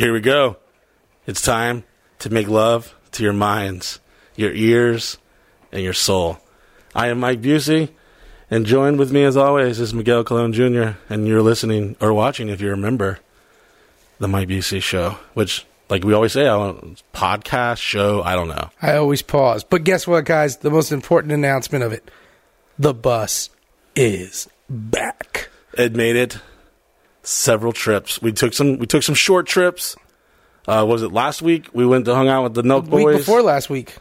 Here we go. It's time to make love to your minds, your ears, and your soul. I am Mike Busey, and joined with me as always is Miguel Colon Jr., and you're listening or watching, if you remember, the Mike Busey show, which, like we always say, I don't, podcast, show, I don't know. I always pause. But guess what, guys? The most important announcement of it the bus is back. It made it several trips. We took some we took some short trips. Uh, was it last week? We went to hung out with the Nelk Week Boys. before last week.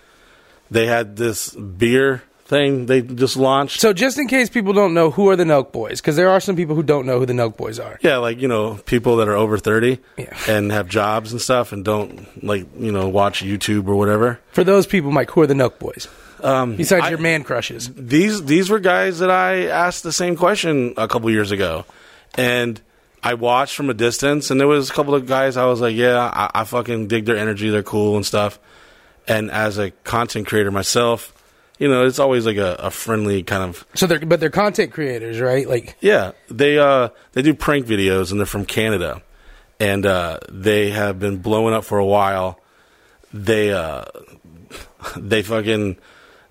They had this beer thing they just launched. So, just in case people don't know, who are the Nelk Boys? Because there are some people who don't know who the Nelk Boys are. Yeah, like you know, people that are over thirty Yeah. and have jobs and stuff, and don't like you know watch YouTube or whatever. For those people, Mike, who are the Nelk Boys? Um, Besides I- your man crushes. these these were guys that I asked the same question a couple years ago, and I watched from a distance, and there was a couple of guys I was like, yeah, I, I fucking dig their energy, they're cool and stuff. And as a content creator myself, you know, it's always like a, a friendly kind of So they're but they're content creators, right? Like yeah. They uh they do prank videos, and they're from Canada, and uh, they have been blowing up for a while. They uh they fucking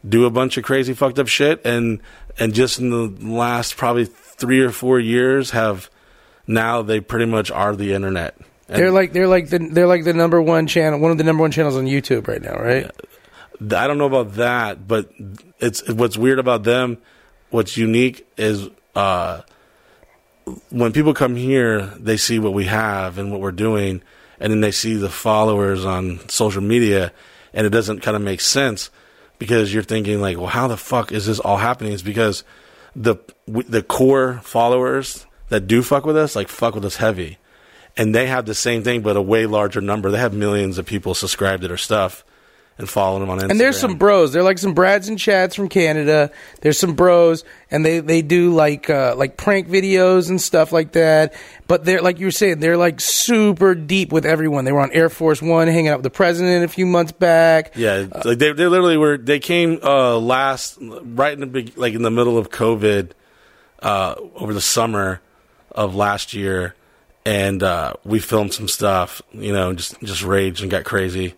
do a bunch of crazy fucked up shit and and just in the last probably three or four years have now they pretty much are the internet. And they're like they're like the they're like the number one channel, one of the number one channels on YouTube right now, right? I don't know about that, but it's what's weird about them. What's unique is uh, when people come here, they see what we have and what we're doing, and then they see the followers on social media, and it doesn't kind of make sense because you're thinking like, well, how the fuck is this all happening? It's because the the core followers that do fuck with us, like fuck with us heavy, and they have the same thing, but a way larger number. They have millions of people subscribed to their stuff and following them on Instagram. And there's some bros. They're like some Brads and Chads from Canada. There's some bros, and they they do like uh, like prank videos and stuff like that. But they're like you were saying, they're like super deep with everyone. They were on Air Force One, hanging out with the president a few months back. Yeah, like they they literally were. They came uh, last right in the big, like in the middle of COVID uh, over the summer of last year, and uh, we filmed some stuff. You know, just just raged and got crazy,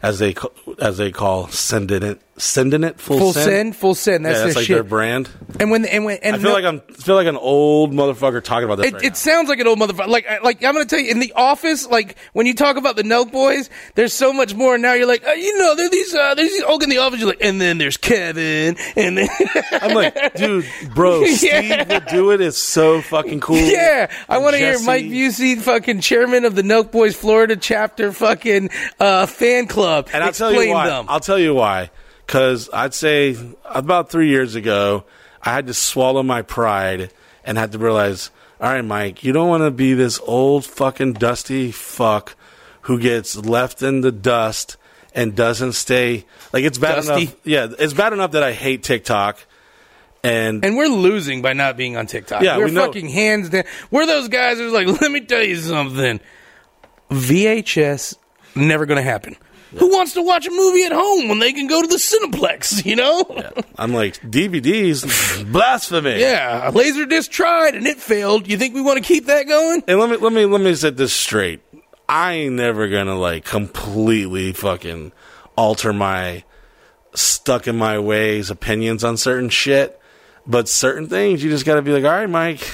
as they as they call sending it sending it full, Full send. send, full send. That's yeah, that's their like shit. their brand. and when and when and I feel no- like I'm I feel like an old motherfucker talking about this. It, right it sounds like an old motherfucker. Like, like I'm gonna tell you, in the office, like when you talk about the Nelk boys, there's so much more. Now you're like, uh, you know, there are these, uh, there's these. Oh, in the office, you're like, and then there's Kevin, and then I'm like, dude, bro, Steve Yeah. will do it. It's so fucking cool. yeah, I want to hear Mike Busey, fucking chairman of the Nelk Boys Florida chapter, fucking uh, fan club. And I'll tell you why. them. I'll tell you why. Because I'd say about three years ago, I had to swallow my pride and had to realize, all right, Mike, you don't want to be this old fucking dusty fuck who gets left in the dust and doesn't stay. Like it's bad Dusty? enough. Yeah, it's bad enough that I hate TikTok. And, and we're losing by not being on TikTok. Yeah, we're we fucking hands down. We're those guys who's like, let me tell you something. VHS never going to happen. Who wants to watch a movie at home when they can go to the Cineplex? You know? I'm like DVDs, blasphemy. Yeah, Laserdisc tried and it failed. You think we want to keep that going? And let me let me let me set this straight. I ain't never gonna like completely fucking alter my stuck in my ways opinions on certain shit. But certain things you just gotta be like, all right, Mike.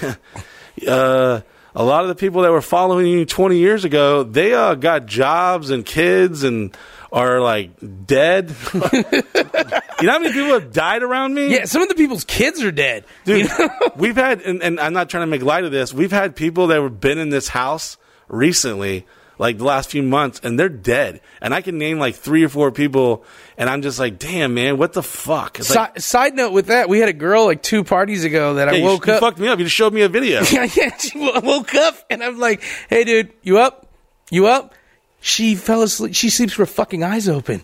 uh a lot of the people that were following you 20 years ago, they uh, got jobs and kids and are like dead. you know how many people have died around me? Yeah, some of the people's kids are dead. Dude, we've had, and, and I'm not trying to make light of this. We've had people that have been in this house recently, like the last few months, and they're dead. And I can name like three or four people, and I'm just like, damn, man, what the fuck? It's like, Si- side note with that, we had a girl like two parties ago that I yeah, you, woke you up. fucked me up. You just showed me a video. yeah, she wo- woke up and I'm like, "Hey, dude, you up? You up?" She fell asleep. She sleeps with her fucking eyes open,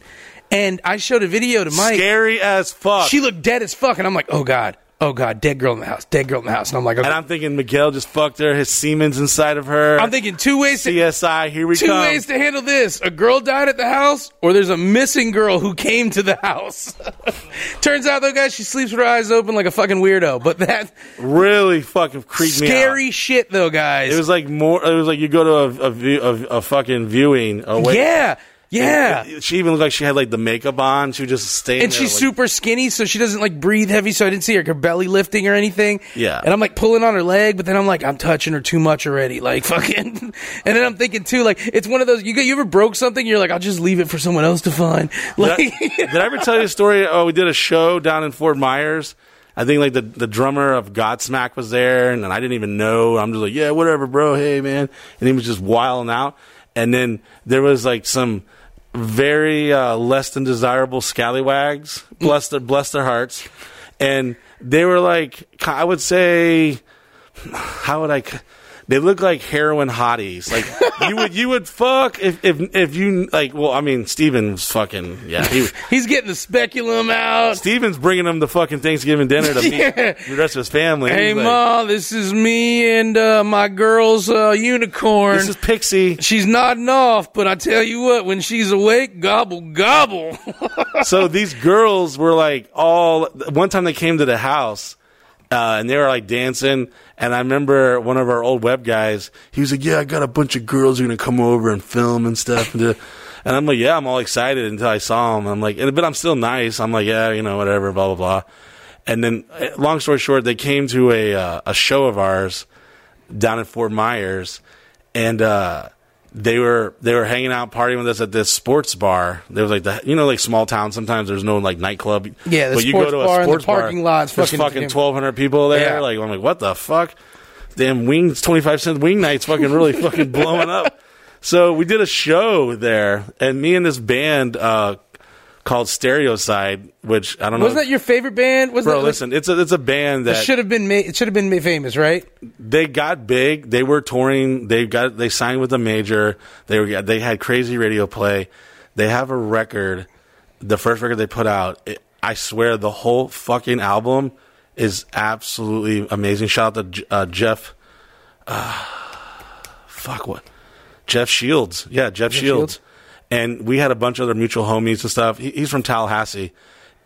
and I showed a video to Mike. Scary as fuck. She looked dead as fuck, and I'm like, "Oh god, oh god, dead girl in the house, dead girl in the house, and I'm like, okay. And I'm thinking Miguel just fucked her. His semen's inside of her. I'm thinking two ways to CSI. Here we two come. ways to handle this: a girl died at the house, or there's a missing girl who came to the house. Turns out, though, guys, she sleeps with her eyes open like a fucking weirdo. But that really fucking creeped me out. scary shit, though, guys. It was like more. It was like you go to a a, view, a, a fucking viewing. A wait- yeah, yeah. Uh, she even looked like she had like the makeup on. She was just staying. and there, she's like- super skinny, so she doesn't like breathe heavy. So I didn't see her, her belly lifting or anything. Yeah. And I'm like pulling on her leg, but then I'm like, I'm touching her too much already. Like fucking. And then I'm thinking too, like it's one of those. You you ever broke something? You're like, I'll just leave it for someone else to find. Like. Did I, did I ever tell you a story? Oh, we did a show down in Fort Myers. I think like the, the drummer of Godsmack was there, and, I didn't even know. I'm just like, yeah, whatever, bro. Hey, man. And he was just wilding out. And then there was like some very uh, less than desirable scallywags, bless their bless their hearts, and they were like, I would say, how would I? They look like heroin hotties. Like you would you would fuck if if if you like. Well, I mean, Steven's fucking yeah. He, He's getting the speculum out. Steven's bringing him the fucking Thanksgiving dinner to meet the rest of his family. Hey, like, ma, this is me and uh, my girl's uh, unicorn. This is Pixie. She's nodding off, but I tell you what, when she's awake, gobble gobble. so these girls were like all. One time they came to the house. Uh, and they were like dancing, and I remember one of our old web guys. He was like, "Yeah, I got a bunch of girls who are gonna come over and film and stuff." And, I'm like, "Yeah, I'm all excited until I saw him." I'm like, "But I'm still nice." I'm like, "Yeah, you know, whatever." Blah blah blah. And then, uh, long story short, they came to a uh, a show of ours down in Fort Myers, and uh, they were they were hanging out partying with us at this sports bar. There was like the you know like small town. Sometimes there's no like nightclub. Yeah, the but you sports go to a bar and the sports bar, parking lot's there's fucking- fucking twelve hundred people there. Yeah. Like I'm like what the fuck? Damn wings twenty five cent wing nights fucking really fucking blowing up. So we did a show there, and me and this band uh, called Stereoside, which I don't know. Wasn't that your favorite band? Was Bro, that, like- listen, it's a it's a band that should have been made. It should have been made famous, right? they got big. They were touring. They got they signed with a major. They were they had crazy radio play. They have a record. The first record they put out, it, I swear, the whole fucking album is absolutely amazing. Shout out to uh, Jeff. Uh, fuck what? Jeff Shields. Yeah, Jeff, Shields. Shields. And we had a bunch of other mutual homies and stuff. He, he's from Tallahassee.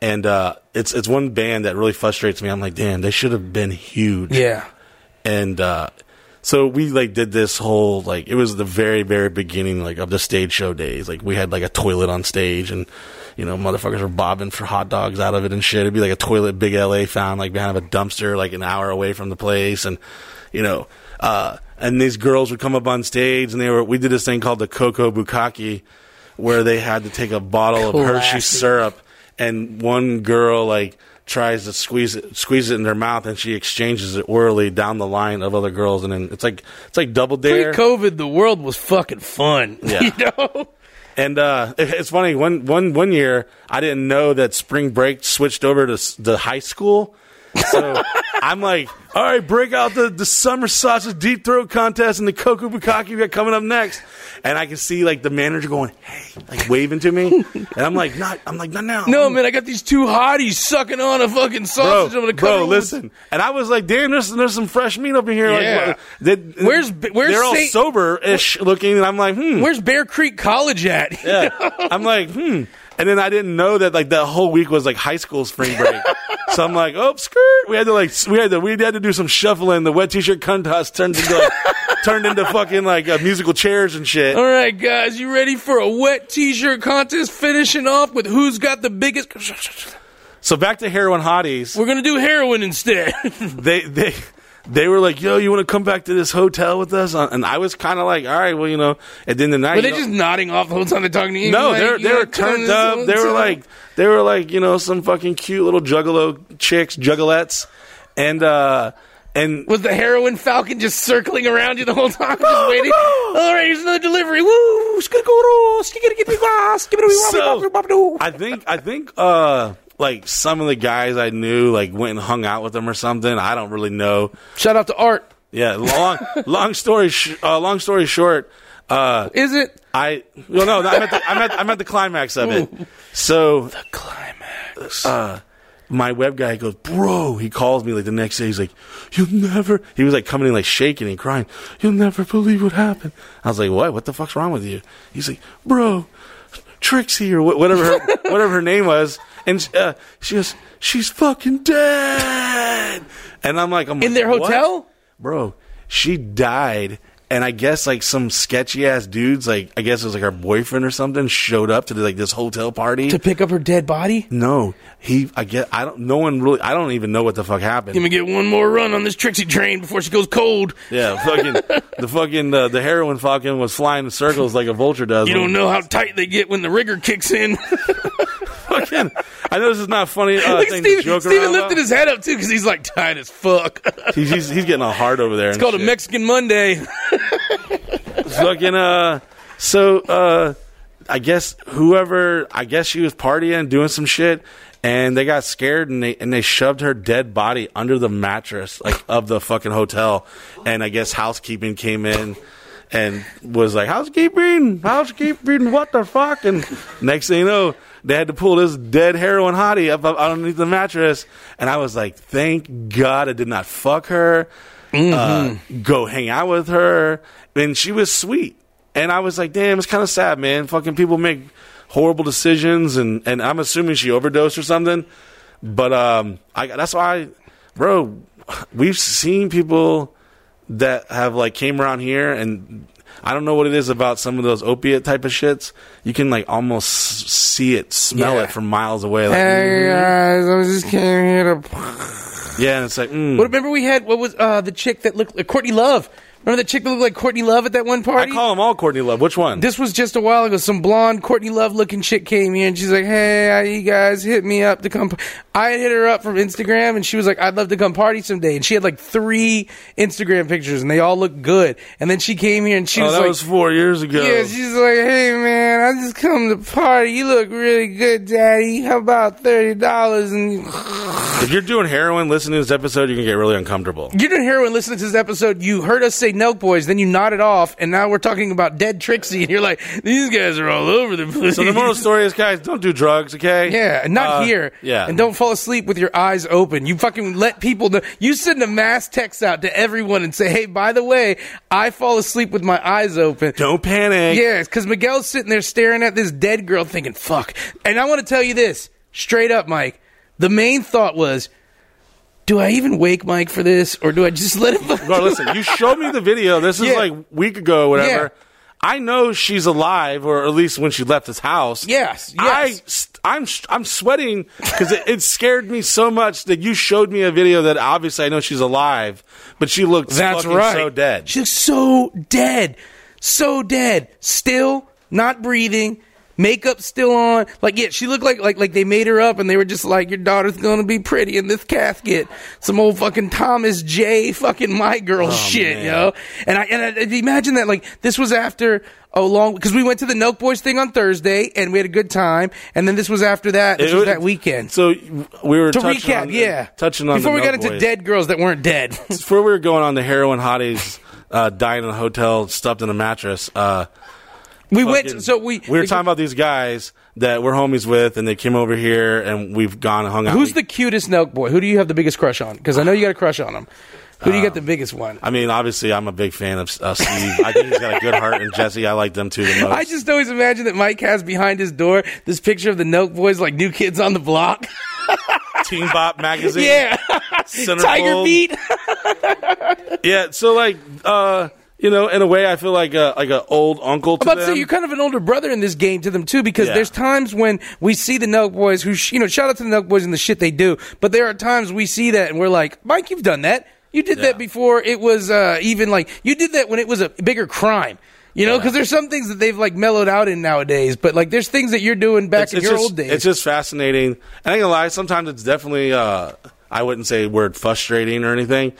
And uh, it's it's one band that really frustrates me. I'm like, damn, they should have been huge Yeah. and uh so we like did this whole like it was the very very beginning like of the stage show days like we had like a toilet on stage and you know motherfuckers were bobbing for hot dogs out of it and shit it'd be like a toilet big la found like behind a dumpster like an hour away from the place and you know uh and these girls would come up on stage and they were we did this thing called the Coco bukkake where they had to take a bottle of hershey syrup and one girl like tries to squeeze it squeeze it in their mouth and she exchanges it orally down the line of other girls and then it's like it's like double dare Pre-COVID, the world was fucking fun. Yeah. You know. and uh it's funny one one one year i didn't know that spring break switched over to the high school so i'm like all right break out the, the summer sausage deep throat contest and the cocoa bukkake we got coming up next and i can see like the manager going hey like waving to me and i'm like not i'm like not now No, man, I got these two hotties sucking on a fucking bro, sausage. I'm gonna bro, it with- listen. And I was like, damn, there's, there's some fresh meat up in here. Yeah. Like, they, Where's- where's they're all Saint- sober-ish looking, and I'm like, hmm. Where's Bear Creek College at? Yeah. I'm like, hmm. And then I didn't know that like that whole week was like high school spring break. so I'm like, oh, skirt. We had to like, we had to, we had to do some shuffling. The wet t-shirt contest turned into like, turned into fucking like uh, musical chairs and shit. All right, guys, you ready for a wet T-shirt contest? Finishing off with who's got the biggest. So back to heroin hotties. We're gonna do heroin instead. they they they were like, "Yo, you want to come back to this hotel with us?" And I was kind of like, "All right, well, you know." At the end of the night, Were they know- just nodding off the whole time they're talking to you? no, Like, they're, they were turned up. They were like they were like you know some fucking cute little juggalo chicks, juggalettes, and uh and Was the heroin falcon just circling around you the whole time, just waiting? All right, here's another delivery. Woo! so I think I think uh like some of the guys I knew like went and hung out with them or something. I don't really know. Shout out to Art. Yeah, long long story sh- uh, long story short. Uh, Is it I well no, I'm at the I'm at I'm at the climax of it. So the climax? my web guy goes, bro. He calls me like the next day. He's like, you'll never. He was like coming in like shaking and crying. You'll never believe what happened. I was like, what? What the fuck's wrong with you? He's like, bro, Trixie or whatever her, whatever her name was, and uh, she goes, she's fucking dead. And I'm like, I'm In like, their "What?" hotel? bro. She died. And I guess like some sketchy ass dudes, like I guess it was like her boyfriend or something, showed up to like this hotel party. To pick up her dead body? No, he. I get. I don't. No one really. I don't even know what the fuck happened. Let me get one more run on this Trixie train before she goes cold. yeah, fucking the fucking uh, the heroin fucking was flying in circles like a vulture does. You don't know how tight they get when the rigor kicks in. Fucking. I know this is not funny uh, Look, Steven, Steven lifted about. his head up too because he's like tight as fuck. He's, he's he's getting all hard over there. It's called a Mexican Monday. fucking uh so uh I guess whoever I guess she was partying doing some shit and they got scared and they and they shoved her dead body under the mattress like of the fucking hotel. And I guess housekeeping came in and was like housekeeping housekeeping what the fuck? And next thing you know they had to pull this dead heroin hottie up, up underneath the mattress. And I was like thank god I did not fuck her uh, go hang out with her. And she was sweet. And I was like, damn, it's kind of sad, man. Fucking people make horrible decisions. And, and I'm assuming she overdosed or something. But um, I, that's why, bro, we've seen people that have like came around here and I don't know what it is about some of those opiate type of shits. You can like almost see it, smell Yeah. it from miles away. Like, hey guys, I just came here to. Yeah, and it's like, mm. Remember we had? What was uh, the chick that looked like Courtney Love? Remember the chick that looked like Courtney Love at that one party? I call them all Courtney Love. Which one? This was just a while ago. Some blonde Courtney Love looking chick came here and she's like, "Hey, you guys hit me up to come?" I had hit her up from Instagram and she was like, "I'd love to come party someday." And she had like three Instagram pictures and they all looked good. And then she came here and she oh, was that like, was four years ago. "Yeah," she's like, "Hey man, I just come to party. You look really good, Daddy. How about thirty dollars?" And If you're doing heroin, listen to this episode, you're gonna get really uncomfortable. you're doing heroin. Listening to this episode, you heard us say "Nelk Boys," then you nodded off, and now we're talking about dead Trixie, and you're like, "These guys are all over the place." So the moral story is, guys, don't do drugs, okay? Yeah, and not Uh, here. Yeah, And don't fall asleep with your eyes open. You fucking let people know. You send a mass text out to everyone and say, hey, by the way, I fall asleep with my eyes open. don't panic. Yeah, because Miguel's sitting there staring at this dead girl thinking, fuck. And I want to tell you this straight up, Mike. The main thought was, do I even wake Mike for this or do I just let him? Bro, listen, you showed me the video. This is Yeah. like a week ago, or whatever. Yeah. I know she's alive, or at least when she left his house. Yes, I, yes. I'm, I'm sweating because it, it scared me so much that you showed me a video that obviously I know she's alive, but she looked That's right. so dead. She looks so dead. So dead. Still not breathing. Makeup still on. Like, yeah, she looked like like like they made her up and they were just like, Your daughter's gonna be pretty in this casket. Some old fucking Thomas J fucking my girl shit, man. yo. And I and I, imagine that like this was after a long because we went to the Nelk Boys thing on Thursday and we had a good time, and then this was after that. This It was that weekend. So we were to touching recap, on, yeah. touching on before the we got into Boys. dead girls that weren't dead. before we were going on the heroin hotties uh, dying in a hotel stuffed in a mattress. Uh, we fucking- went. So we we were talking about these guys that we're homies with, and they came over here, and we've gone and hung out. Who's the cutest Nelk boy? Who do you have the biggest crush on? Because I know you got a crush on him. Who do you got the biggest one? I mean, obviously, I'm a big fan of uh, Steve. I think he's got a good heart, and Jesse, I like them too the most. I just always imagine that Mike has behind his door this picture of the Nelk boys like new kids on the block. Teen Bop magazine, yeah, Centerfold. Tiger Beat. yeah. So like, uh, you know, in a way, I feel like a, like an old uncle to I'm about to say you're kind of an older brother in this game to them too, because Yeah. there's times when we see the Nelk boys who, sh- you know, shout out to the Nelk boys and the shit they do, but there are times we see that and we're like, Mike, you've done that. You did Yeah. that before it was uh, even like you did that when it was a bigger crime. You know, because there's some things that they've like mellowed out in nowadays, but like there's things that you're doing back in your just, old days. It's just fascinating. I ain't gonna lie. Sometimes it's definitely. Uh, I wouldn't say word frustrating or anything.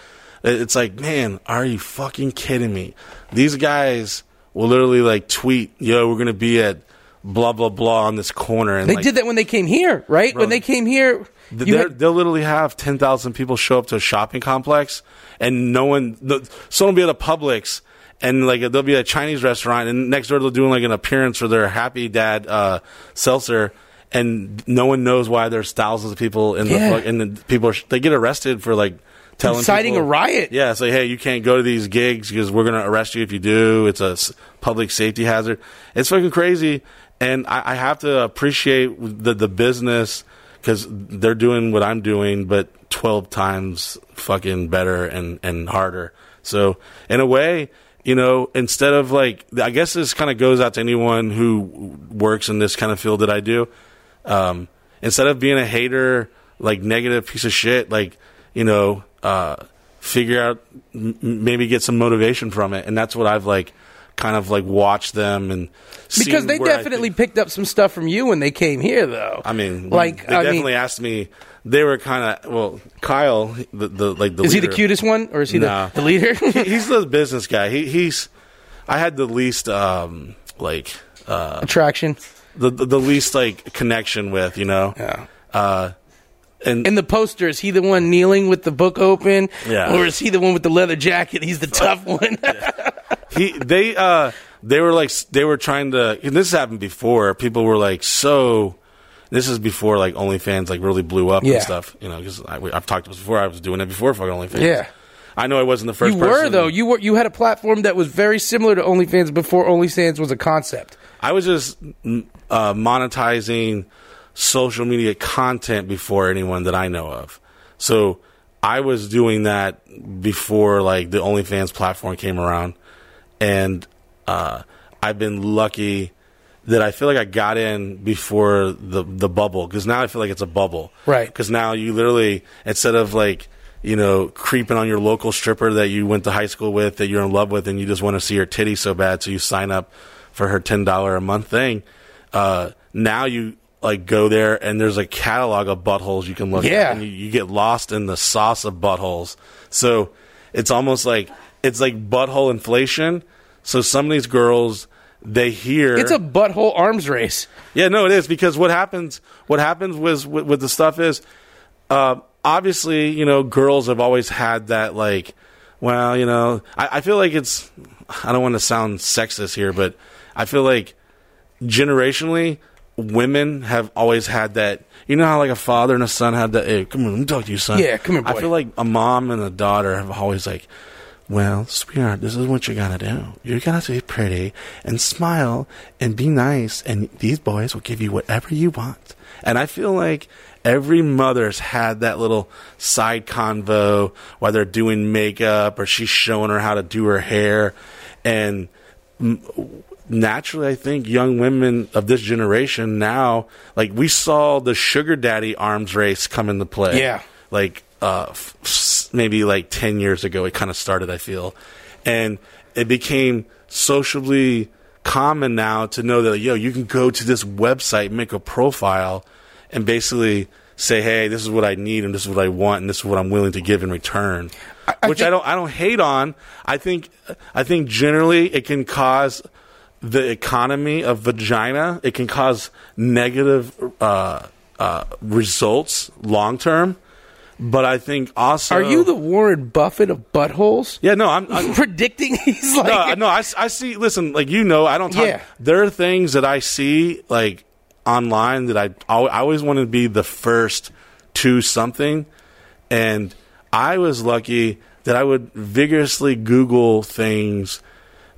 It- It's like, man, are you fucking kidding me? These guys will literally like tweet, "Yo, we're gonna be at blah blah blah on this corner," and They like, did that when they came here, right? when they came here, had- they'll literally have ten thousand people show up to a shopping complex, and no one, the, someone will be at a Publix, and like there'll be a Chinese restaurant, and next door they're doing like an appearance for their Happy Dad uh, seltzer, and no one knows why there's thousands of people in the Yeah. and the people are, they get arrested for like telling Inciting people- a riot. Yeah, say hey, you can't go to these gigs because we're gonna arrest you if you do. It's a public safety hazard. It's fucking crazy, and I, I have to appreciate the the business because they're doing what I'm doing, but twelve times fucking better and and harder. So in a way, you know, instead of like, I guess this kind of goes out to anyone who works in this kind of field that I do. Um, instead of being a hater, like negative piece of shit, like you know, uh, figure out m- maybe get some motivation from it, and that's what I've like kind of like watched them and Because they definitely picked up some stuff from you when they came here, though. I mean, like they I definitely mean, asked me. They were kind of well, Kyle, the, the like the is he the cutest one, or is he Nah. the, the leader? He- he's the business guy. He, he's. I had the least um like uh Attraction. the the, the least like connection with you know Yeah. uh and In the poster, is he the one kneeling with the book open, Yeah. or is he the one with the leather jacket? He's the tough one. he they uh they were like they were trying to and this happened before people were like so this is before like OnlyFans like really blew up Yeah. and stuff you know because I've talked about this before I was doing it before fucking OnlyFans Yeah. I know I wasn't the first you were though. You were. You had a platform that was very similar to OnlyFans before OnlyFans was a concept. I was just uh, monetizing social media content before anyone that I know of. So I was doing that before like the OnlyFans platform came around, and uh, I've been lucky that I feel like I got in before the the bubble because now I feel like it's a bubble, Right. Because now you literally instead of like you know creeping on your local stripper that you went to high school with that you're in love with and you just want to see her titty so bad so you sign up for her ten dollar a month thing. Uh, now you like go there and there's a catalog of buttholes you can look Yeah. at and you, you get lost in the sauce of buttholes. So it's almost like it's like butthole inflation. So some of these girls they hear It's a butthole arms race. yeah, no, it is because what happens, what happens with with, with the stuff is, uh, obviously, you know, girls have always had that like, well, you know, I, I feel like it's, I don't want to sound sexist here, but I feel like generationally, women have always had that. You know how like a father and a son had that. Hey, come on, let me talk to you, son. Yeah, come here, I feel like a mom and a daughter have always like. Well, sweetheart, this is what you gotta do. You gotta be pretty and smile and be nice, and these boys will give you whatever you want. And I feel like every mother's had that little side convo while they're doing makeup or she's showing her how to do her hair. And naturally, I think young women of this generation now, like we saw the sugar daddy arms race come into play. Yeah. Like uh, f- maybe like 10 years ago, it kind of started, I feel. And it became socially common now to know that, yo, you can go to this website, make a profile, and basically say, hey, this is what I need and this is what I want and this is what I'm willing to give in return. I Which I don't I don't hate on. I think I think generally it can cause the economy of vagina. It can cause negative uh, uh, results long term. But I think also Are you the Warren Buffett of buttholes? yeah no I'm, I'm Predicting he's like no, no, I, I see. Listen, like you know, I don't talk. Yeah. There are things that I see like online that I I always want to be the first to something, and I was lucky that I would vigorously Google things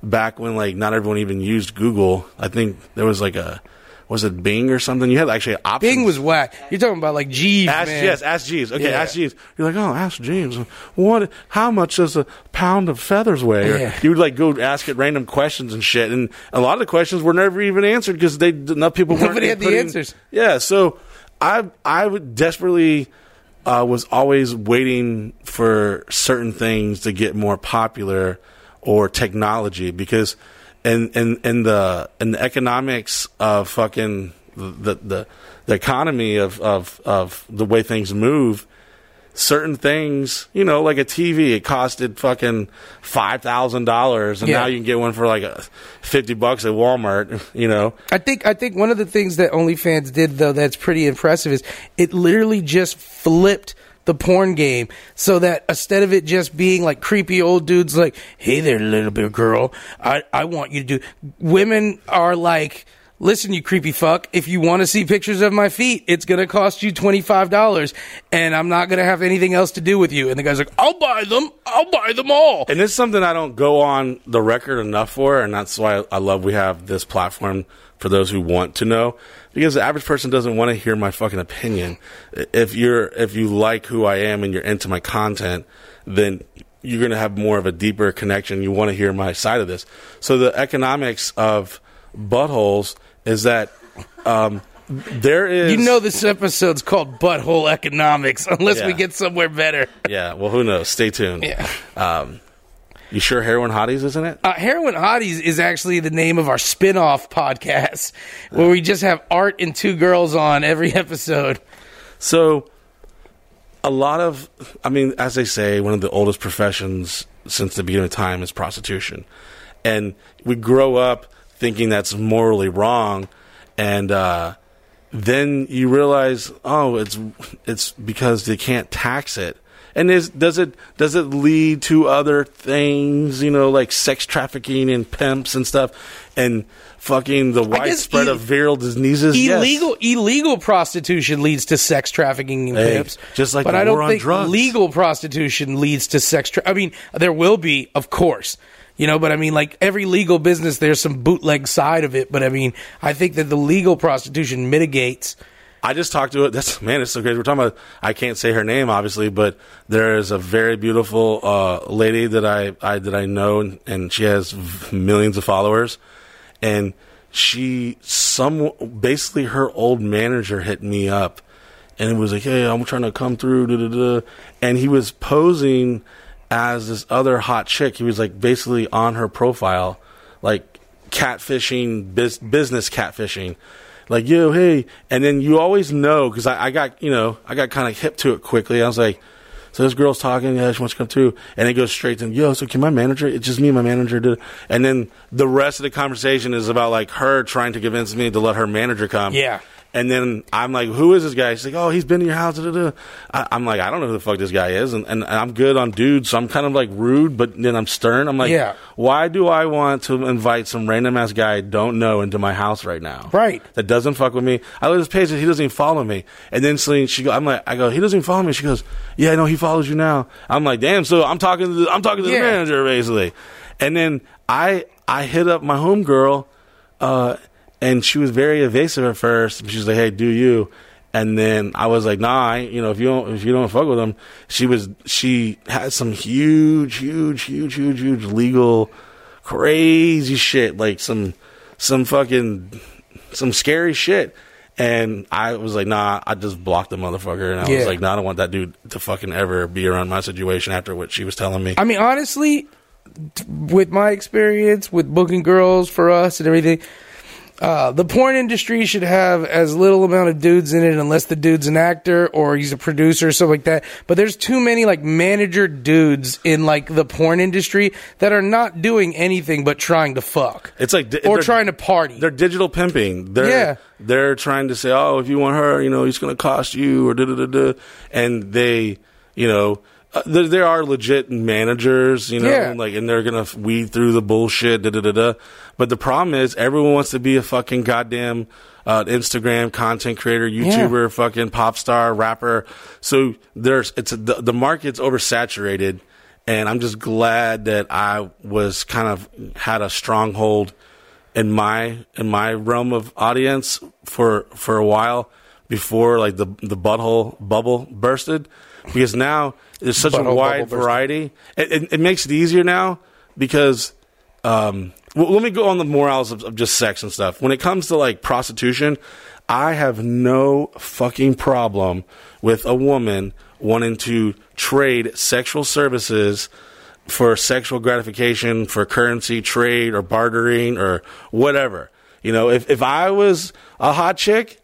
back when like not everyone even used Google. I think there was like a was it Bing or something? You had actually options. Bing was whack. You're talking about like Jeeves, Ask, man. yes, ask Jeeves. Okay, Yeah. ask Jeeves. You're like, oh, ask Jeeves. What? How much does a pound of feathers weigh? Yeah. You would like go ask it random questions and shit, and a lot of the questions were never even answered because they enough people weren't Nobody had the answers. Yeah, so I I would desperately uh, was always waiting for certain things to get more popular or technology because in in in the in the economics of fucking the the the economy of of of the way things move certain things, you know, like a TV, it costed fucking five thousand dollars, and Yeah. now you can get one for like a fifty bucks at Walmart. You know, I think I think one of the things that OnlyFans did though that's pretty impressive is it literally just flipped the porn game so that instead of it just being like creepy old dudes like, "Hey there, little bit girl, I I want you to do," women are like listen, you creepy fuck, if you want to see pictures of my feet, it's going to cost you $25 and I'm not going to have anything else to do with you. And the guy's like, I'll buy them. I'll buy them all. And this is something I don't go on the record enough for, and that's why I love we have this platform for those who want to know. Because the average person doesn't want to hear my fucking opinion. If you're if you like who I am and you're into my content, then you're going to have more of a deeper connection. You want to hear my side of this. So the economics of buttholes is that um, there is. You know, this episode's called Butthole Economics, unless we get somewhere better. Yeah, well, who knows? Stay tuned. Yeah. Um, you sure Heroin Hotties isn't it? Uh, Heroin Hotties is actually the name of our spin off podcast where we just have art and two girls on every episode. So, a lot of, I mean, as they say, one of the oldest professions since the beginning of time is prostitution. And we grow up thinking that's morally wrong. And, uh, then you realize, oh, it's it's because they can't tax it. And is does it does it lead to other things, you know, like sex trafficking and pimps and stuff, and fucking the widespread e- of viral diseases? Yes. Illegal illegal prostitution leads to sex trafficking and Hey, pimps. just like but the I don't on think drugs. legal prostitution leads to sex. Tra- I mean, there will be, of course, you know. But I mean, like every legal business, there's some bootleg side of it. But I mean, I think that the legal prostitution mitigates. I just talked to it. That's man, it's so crazy. We're talking about. I can't say her name, obviously, but there is a very beautiful uh, lady that I, I that I know, and, she has millions of followers. And she, some basically, her old manager hit me up, and it was like, "Hey, I'm trying to come through." And he was posing as this other hot chick. He was like basically on her profile, like catfishing, biz, business catfishing. Like yo hey. And then you always know because I, I got you know i got kind of hip to it quickly. I was like so this girl's talking yeah she wants to come too. And it goes straight to yo so can my manager it's just me and my manager do and then the rest of the conversation is about like her trying to convince me to let her manager come. Yeah. And then I'm like, who is this guy? She's like, oh, he's been to your house. Da, da, da. I, I'm like, I don't know who the fuck this guy is. And, and I'm good on dudes, so I'm kind of like rude, but then I'm stern. I'm like, Yeah. why do I want to invite some random ass guy I don't know into my house right now? Right. That doesn't fuck with me. I look at his page and he doesn't even follow me. And then Celine, she go, I'm like, I go, he doesn't even follow me. She goes, yeah, I know he follows you now. I'm like, damn. So I'm talking to the, I'm talking to Yeah. the manager basically. And then I, I hit up my homegirl, uh, and she was very evasive at first. She was like, "Hey, do you?" And then I was like, "Nah, I, you know, if you don't, if you don't fuck with them." She was, she had some huge, huge, huge, huge, huge legal, crazy shit, like some, some fucking, some scary shit. And I was like, nah, I just blocked the motherfucker. And I Yeah. was like, nah, I don't want that dude to fucking ever be around my situation after what she was telling me. I mean, honestly, with my experience with booking girls for us and everything, uh, the porn industry should have as little amount of dudes in it, unless the dude's an actor or he's a producer or something like that. But there's too many like manager dudes in like the porn industry that are not doing anything but trying to fuck It's like, or trying to party. They're digital pimping. They're Yeah. they're trying to say, oh, if you want her, you know, it's going to cost you or da da da da, and they, you know. Uh, there, there are legit managers, you know, Yeah. like, and they're gonna weed through the bullshit, da da da da. But the problem is, everyone wants to be a fucking goddamn uh, Instagram content creator, YouTuber, fucking pop star, rapper. So there's, it's the, the market's oversaturated, and I'm just glad that I was kind of had a stronghold in my in my realm of audience for for a while before like the the butthole bubble bursted because now there's such a wide variety. It, it, it makes it easier now because um well, let me go on the morals of, of just sex and stuff. When it comes to like prostitution i have no fucking problem with a woman wanting to trade sexual services for sexual gratification, for currency trade or bartering or whatever. You know, if, if I was a hot chick,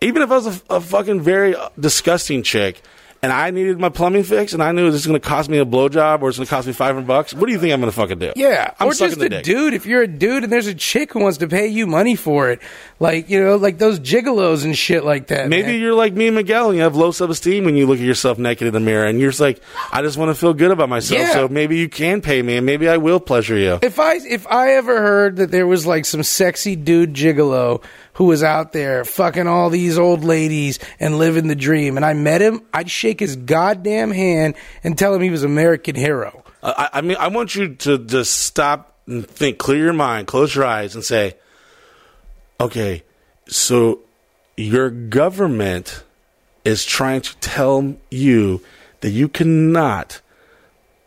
even if I was a, a fucking very disgusting chick, and I needed my plumbing fixed, and I knew this is going to cost me a blowjob or it's going to cost me five hundred bucks, what do you think I'm going to fucking do? Yeah, I'm or just the a dick. dude. If you're a dude and there's a chick who wants to pay you money for it, like you know, like those gigolos and shit like that. Maybe man. you're like me and Miguel, and you have low self esteem when you look at yourself naked in the mirror, and you're just like, I just want to feel good about myself. Yeah. So maybe you can pay me, and maybe I will pleasure you. If I if I ever heard that there was like some sexy dude gigolo who was out there fucking all these old ladies and living the dream, and I met him, I'd shake his goddamn hand and tell him he was an American hero. I, I mean, I want you to just stop and think, clear your mind, close your eyes, and say, okay, so your government is trying to tell you that you cannot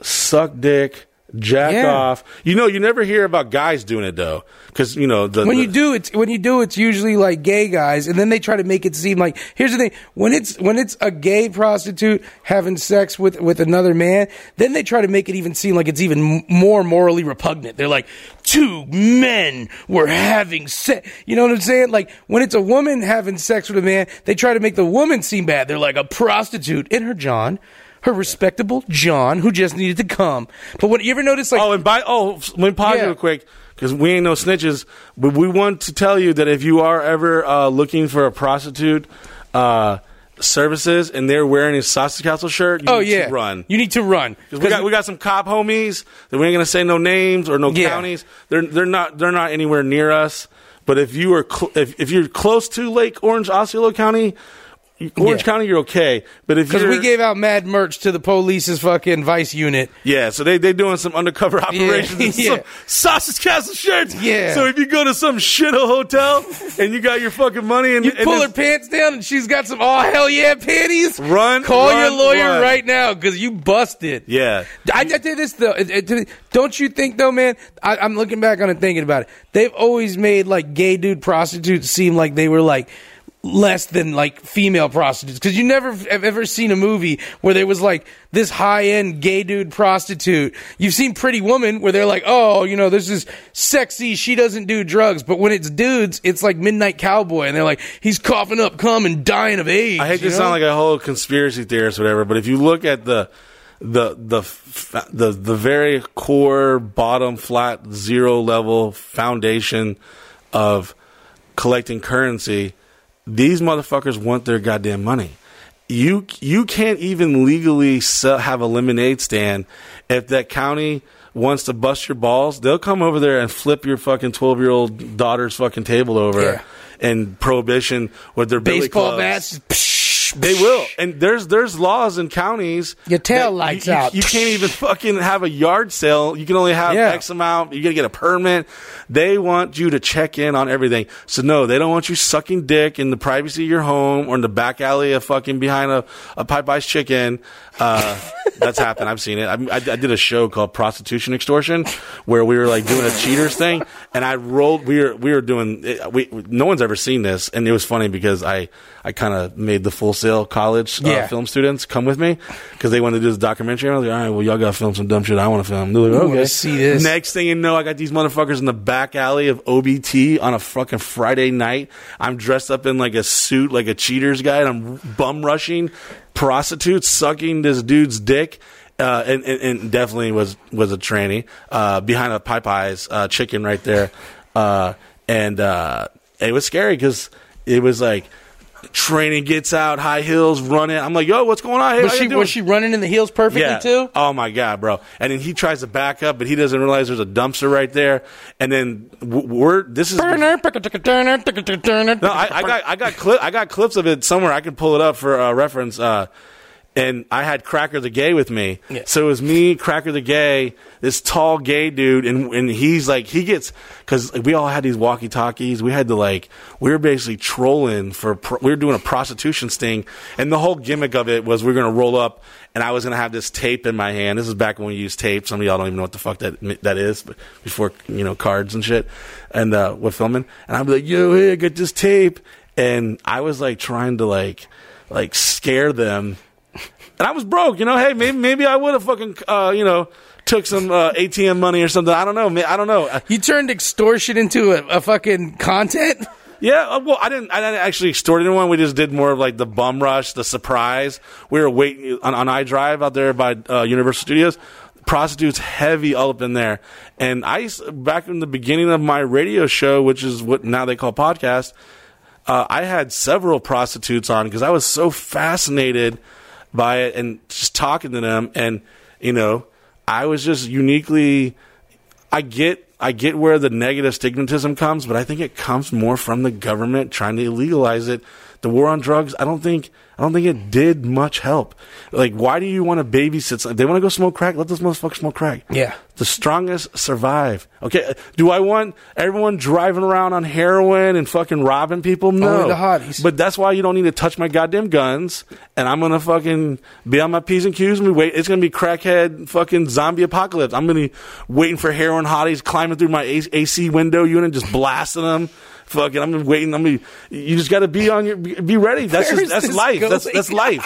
suck dick, jack Yeah. off. You know, you never hear about guys doing it though, because you know the, When you do it's when you do, it's usually like gay guys, and then they try to make it seem like here's the thing: when it's when it's a gay prostitute having sex with with another man, then they try to make it even seem like it's even more morally repugnant. They're like, two men were having sex. You know what I'm saying? Like when it's a woman having sex with a man, they try to make the woman seem bad. They're like a prostitute in her John. Her respectable John, who just needed to come. But what you ever notice, like, Oh, and by oh, let me pause Yeah. real quick because we ain't no snitches. But we want to tell you that if you are ever uh, looking for a prostitute uh, services and they're wearing a sausage castle shirt, you oh need yeah, to run. You need to run 'Cause we got we got some cop homies that we ain't gonna say no names or no Yeah. counties. They're they're not they're not anywhere near us. But if you are cl- if if you're close to Lake Orange, Osceola County, Orange Yeah. County, you're okay. But if Because we gave out mad merch to the police's fucking vice unit. Yeah, so they they doing some undercover operations and yeah. some sausage castle shirts. Yeah. So if you go to some shithole hotel and you got your fucking money and You and pull her pants down and she's got some oh hell yeah panties. Run, Call run, your lawyer run. right now because you busted. yeah, I, I did this though. Don't you think though, man? I, I'm looking back on it, thinking about it. They've always made like gay dude prostitutes seem like they were like less than like female prostitutes because you never have ever seen a movie where there was like this high end gay dude prostitute. You've seen Pretty Woman where they're like, oh, you know, this is sexy. She doesn't do drugs, but when it's dudes, it's like Midnight Cowboy, and they're like, he's coughing up cum and dying of AIDS. I hate to know? sound like a whole conspiracy theorist or whatever, but if you look at the the the the the very core bottom flat zero level foundation of collecting currency, these motherfuckers want their goddamn money. You you can't even legally sell, have a lemonade stand if that county wants to bust your balls. They'll come over there and flip your fucking twelve year old daughter's fucking table over Yeah. and prohibition with their billy baseball clubs. bats. They will, and there's there's laws in counties. Your tail lights you, you- out. You can't even fucking have a yard sale. You can only have Yeah. X amount. You got to get a permit. They want you to check in on everything. So no, they don't want you sucking dick in the privacy of your home or in the back alley of fucking behind a a Popeye's chicken. Uh, that's happened. I've seen it. I, I, I did a show called Prostitution Extortion where we were like doing a cheaters thing, and I rolled. We were we were doing. We no one's ever seen this, and it was funny because I I kind of made the full sail college uh, Yeah. film students come with me because they wanted to do this documentary. I was like, all right, well y'all got to film some dumb shit I want to film. They're like, okay, let's see this. Next thing you know, I got these motherfuckers in the back alley of OBT on a fucking Friday night. I'm dressed up in like a suit, like a cheaters guy, and I'm bum rushing prostitutes, sucking this dude's dick. Uh, and, and, and definitely was was a tranny uh, behind a Popeyes uh, chicken right there, uh, and uh, it was scary because it was like training gets out, high heels, running. I'm like, yo, what's going on? Hey, Was she was she running in the heels perfectly yeah. too? Oh my god, bro! And then he tries to back up, but he doesn't realize there's a dumpster right there. And then we're this is no, I, I got I got I got clips of it somewhere. I can pull it up for uh, reference. Uh, and I had Cracker the Gay with me, Yeah. so it was me, Cracker the Gay, this tall gay dude, and and he's like he gets because we all had these walkie talkies. We had to like we were basically trolling for pro, we were doing a prostitution sting, and the whole gimmick of it was we are gonna roll up, and I was gonna have this tape in my hand. This is back when we used tape. Some of y'all don't even know what the fuck that that is, but before you know cards and shit, and uh, we're filming, and I'd be like, yo, hey, I got this tape, and I was like trying to like like scare them. And I was broke, you know. Hey, maybe maybe I would have fucking, uh, you know, took some uh, ATM money or something. I don't know. I don't know. You turned extortion into a, a fucking content. Yeah, uh, well, I didn't. I didn't actually extort anyone. We just did more of like the bum rush, the surprise. We were waiting on, on I-Drive out there by uh, Universal Studios. Prostitutes heavy all up in there, and I back in the beginning of my radio show, which is what now they call podcast. Uh, I had several prostitutes on because I was so fascinated by it and just talking to them, and you know, I was just uniquely. I get I get where the negative stigmatism comes, but I think it comes more from the government trying to illegalize it. The war on drugs, I don't think I don't think it did much help. Like, why do you want to babysit? If they want to go smoke crack, let those motherfuckers smoke crack. Yeah. The strongest survive. Okay. Do I want everyone driving around on heroin and fucking robbing people? No. Only the hotties. But that's why you don't need to touch my goddamn guns. And I'm gonna fucking be on my p's and q's and we wait. It's gonna be crackhead fucking zombie apocalypse. I'm gonna be waiting for heroin hotties climbing through my AC window unit, just blasting them. Fucking, I'm waiting. I'm gonna, you just got to be on your, be ready. That's just that's life. That's that's life.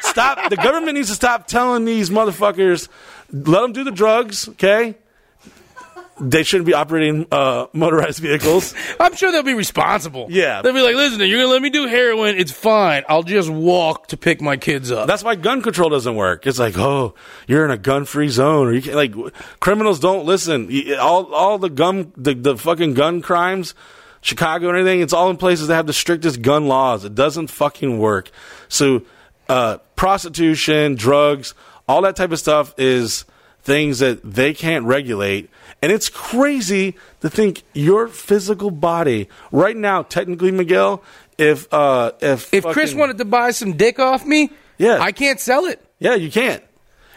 stop. The government needs to stop telling these motherfuckers. Let them do the drugs. Okay. They shouldn't be operating uh, motorized vehicles. I'm sure they'll be responsible. Yeah. They'll be like, listen, you're going to let me do heroin. It's fine. I'll just walk to pick my kids up. That's why gun control doesn't work. It's like, oh, you're in a gun-free zone, or you can't, like criminals don't listen. All all the gun, the, the fucking gun crimes, Chicago and everything. It's all in places that have the strictest gun laws. It doesn't fucking work. So, uh, prostitution, drugs, all that type of stuff is things that they can't regulate. And it's crazy to think your physical body right now, technically, Miguel, if uh, if if Chris wanted to buy some dick off me, Yeah. I can't sell it. yeah, you can't.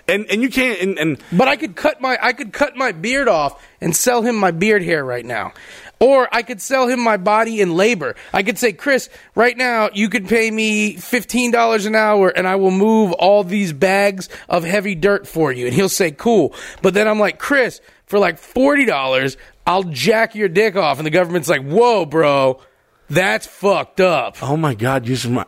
And and you can't and, and But I could cut my I could cut my beard off and sell him my beard hair right now. Or I could sell him my body in labor. I could say, Chris, right now you could pay me fifteen dollars an hour and I will move all these bags of heavy dirt for you. And he'll say, Cool. But then I'm like, Chris, for like forty dollars, I'll jack your dick off. And the government's like, Whoa, bro, that's fucked up. oh my god, you should. My,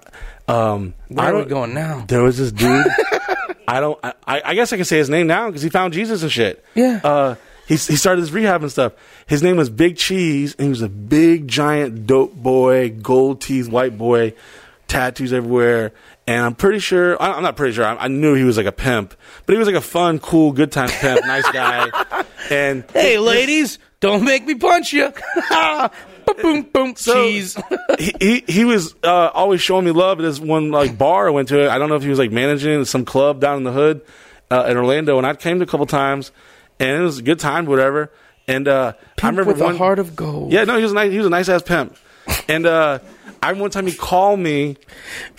um, Where I are we don't- going now? There was this dude. I don't. I, I guess I can say his name now because he found Jesus and shit. Yeah. Uh, he he started his rehab and stuff. His name was Big Cheese, and he was a big giant dope boy, gold teeth, white boy, tattoos everywhere. And I'm pretty sure. I- I'm not pretty sure. I, I knew he was like a pimp, but he was like a fun, cool, good time pimp, nice guy. And Hey, his- ladies, don't make me punch you. boom, boom, So- cheese. he, he he was uh, always showing me love at this one like bar I went to. I don't know if he was like managing some club down in the hood uh, in Orlando, and I came to a couple times, and it was a good time, whatever. And uh, I remember with one a heart of gold. yeah, no, he was a nice. He was a nice ass pimp. And uh, I remember one time he called me,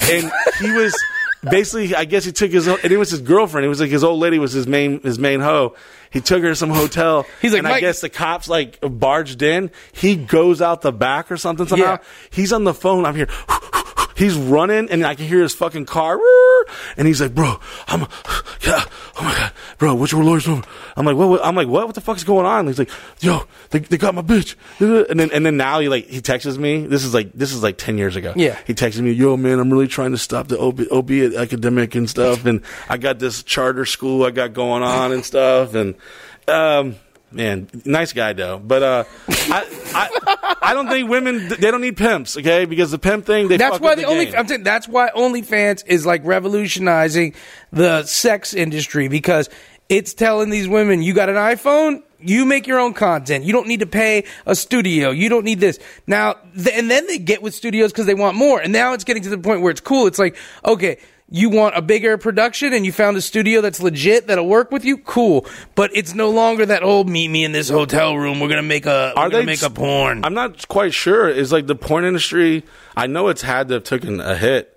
and he was basically. I guess he took his. And it was his girlfriend. It was like his old lady was his main his main hoe. He took her to some hotel. He's like, and I "Mike-" guess the cops like barged in. He goes out the back or something somehow. Yeah. He's on the phone. I'm here. He's running, and I can hear his fucking car. And he's like, "Bro, I'm, yeah, oh my god, bro, what's your lawyer's number?" I'm like, "What?" what? I'm like, "What? What the fuck's going on?" He's like, "Yo, they, they got my bitch." And then and then now he like he texts me. This is like this is like ten years ago. Yeah. he texts me, "Yo, man, I'm really trying to stop the opi- opiate epidemic and stuff, and I got this charter school I got going on and stuff, and um." Man, nice guy though, but uh, I, I I don't think women they don't need pimps, okay? Because the pimp thing they That's fuck why up the the only game. I'm saying that's why OnlyFans is like revolutionizing the sex industry because it's telling these women you got an iPhone, you make your own content. You don't need to pay a studio. You don't need this. Now th- and then they get with studios cuz they want more. And now it's getting to the point where it's cool. It's like, okay, you want a bigger production and you found a studio that's legit that'll work with you, cool. But it's no longer that old meet me in this hotel room. We're gonna make a we're Are gonna they make a porn. I'm not quite sure. It's like the porn industry. I know it's had to have taken a hit.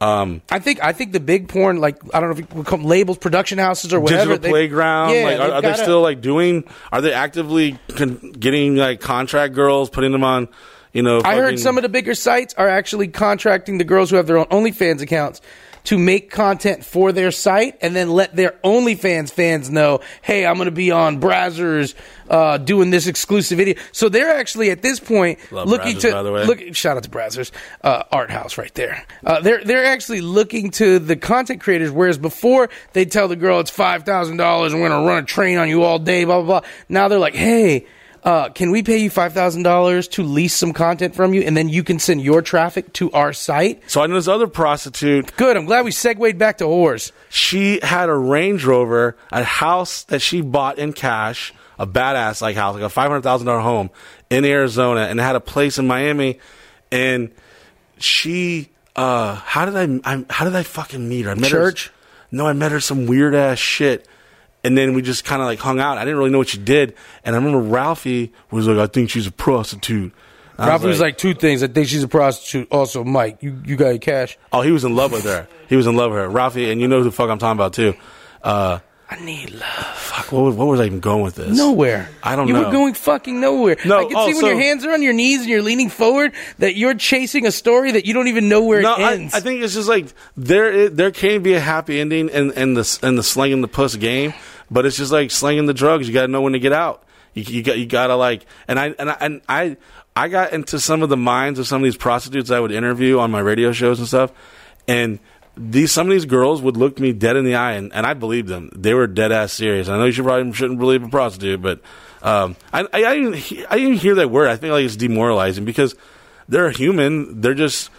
Um, I think I think the big porn, like I don't know if it would come labels, production houses, or whatever. digital they- playground. Yeah, like, are, they've are they gotta- still like doing? Are they actively con- getting like contract girls, putting them on? You know, I heard some of the bigger sites are actually contracting the girls who have their own OnlyFans accounts to make content for their site and then let their OnlyFans fans know, hey, I'm going to be on Brazzers uh, doing this exclusive video. So they're actually at this point Love looking Brazzers, to by the way. look. Shout out to Brazzers, uh, art house right there. Uh, they're they're actually looking to the content creators, whereas before they tell the girl it's five thousand dollars and we're going to run a train on you all day, blah blah blah. Now they're like, hey. Uh, can we pay you five thousand dollars to lease some content from you, and then you can send your traffic to our site? So I know this other prostitute. Good. I'm glad we segued back to whores. She had a Range Rover, a house that she bought in cash, a badass like house, like a five hundred thousand dollar home in Arizona, and had a place in Miami. And she, uh, how did I, I how did I fucking meet her? I met Church? her. No, I met her some weird ass shit. And then we just kind of like hung out. I didn't really know what she did. And I remember Ralphie was like, I think she's a prostitute. I Ralphie was like two things. I think she's a prostitute. Also, Mike, you you got your cash. oh, he was in love with her. He was in love with her. Ralphie, and you know who the fuck I'm talking about too. Uh, I need love. fuck, what, was- what was I even going with this? Nowhere. I don't you know. You were going fucking nowhere. No, I can oh, see when so- your hands are on your knees and you're leaning forward that you're chasing a story that you don't even know where No, it I, ends. I think it's just like there i- there can be a happy ending in, in the in the slinging the puss game, but it's just like slinging the drugs. You got to know when to get out. You, you got you got to like, and I and I, and I I got into some of the minds of some of these prostitutes I would interview on my radio shows and stuff, and these some of these girls would look me dead in the eye, and, and I believed them. They were dead ass serious. I know you should probably shouldn't believe a prostitute, but um, I, I I didn't he- I didn't hear that word. I think like it's demoralizing because they're human. They're just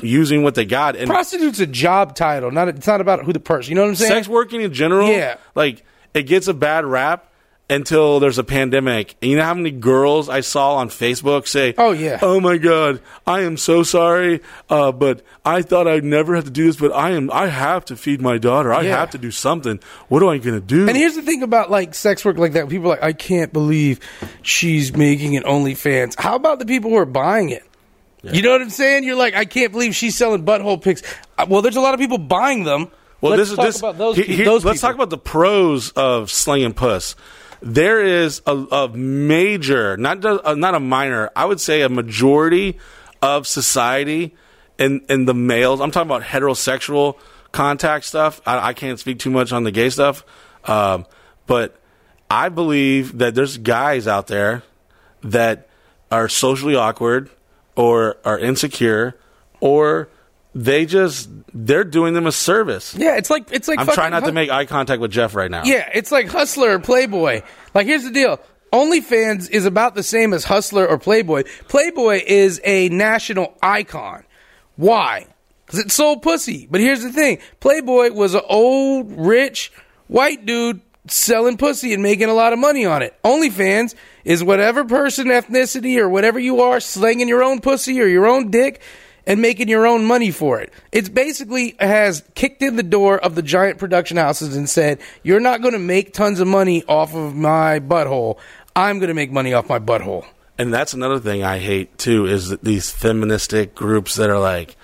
using what they got and Prostitute's a job title. Not it's not about who the person. You know what I'm saying? sex working in general. Yeah. like it gets a bad rap until there's a pandemic. And you know how many girls I saw on Facebook say, Oh, yeah. oh my god, I am so sorry, uh, but I thought I'd never have to do this, but I am. I have to feed my daughter. I Yeah. have to do something. What am I going to do? And here's the thing about like sex work like that. People are like, I can't believe she's making an OnlyFans. How about the people who are buying it? You know what I'm saying? You're like, I can't believe she's selling butthole pics. Uh, Well, there's a lot of people buying them. Well, let's this is talk this. about those, he- pe- here- those let's people. talk about the pros of slinging puss. There is a, a major, not ju- uh, not a minor. I would say a majority of society and and the males. I'm talking about heterosexual contact stuff. I, I can't speak too much on the gay stuff, um, but I believe that there's guys out there that are socially awkward or are insecure or they just they're doing them a service. Yeah, it's like it's like I'm trying not to make eye contact with Jeff right now. Yeah, it's like Hustler or Playboy. Like, here's the deal. OnlyFans is about the same as Hustler or Playboy. Playboy is a national icon. Why? Because it sold pussy. But here's the thing Playboy was an old, rich, white dude selling pussy and making a lot of money on it. OnlyFans is whatever person, ethnicity, or whatever you are, slinging your own pussy or your own dick and making your own money for it. It's basically has kicked in the door of the giant production houses and said, "You're not going to make tons of money off of my butthole. I'm going to make money off my butthole." And that's another thing I hate too is these feministic groups that are like,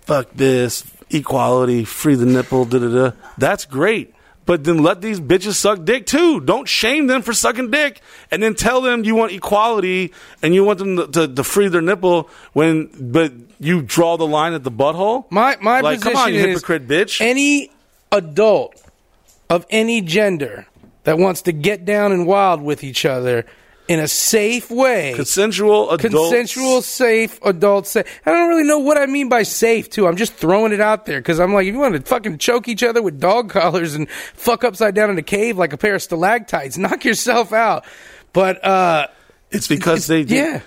"Fuck this, equality, free the nipple." Da da da. That's great, but then let these bitches suck dick too. Don't shame them for sucking dick, and then tell them you want equality and you want them to, to, to free their nipple when, but you draw the line at the butthole. My my like, position come on, you is hypocrite bitch. Any adult of any gender that wants to get down and wild with each other in a safe way, Consensual adults. consensual, safe, adult safe. I don't really know what I mean by safe, too. I'm just throwing it out there because I'm like, if you want to fucking choke each other with dog collars and fuck upside down in a cave like a pair of stalactites, knock yourself out. But uh, It's because they yeah.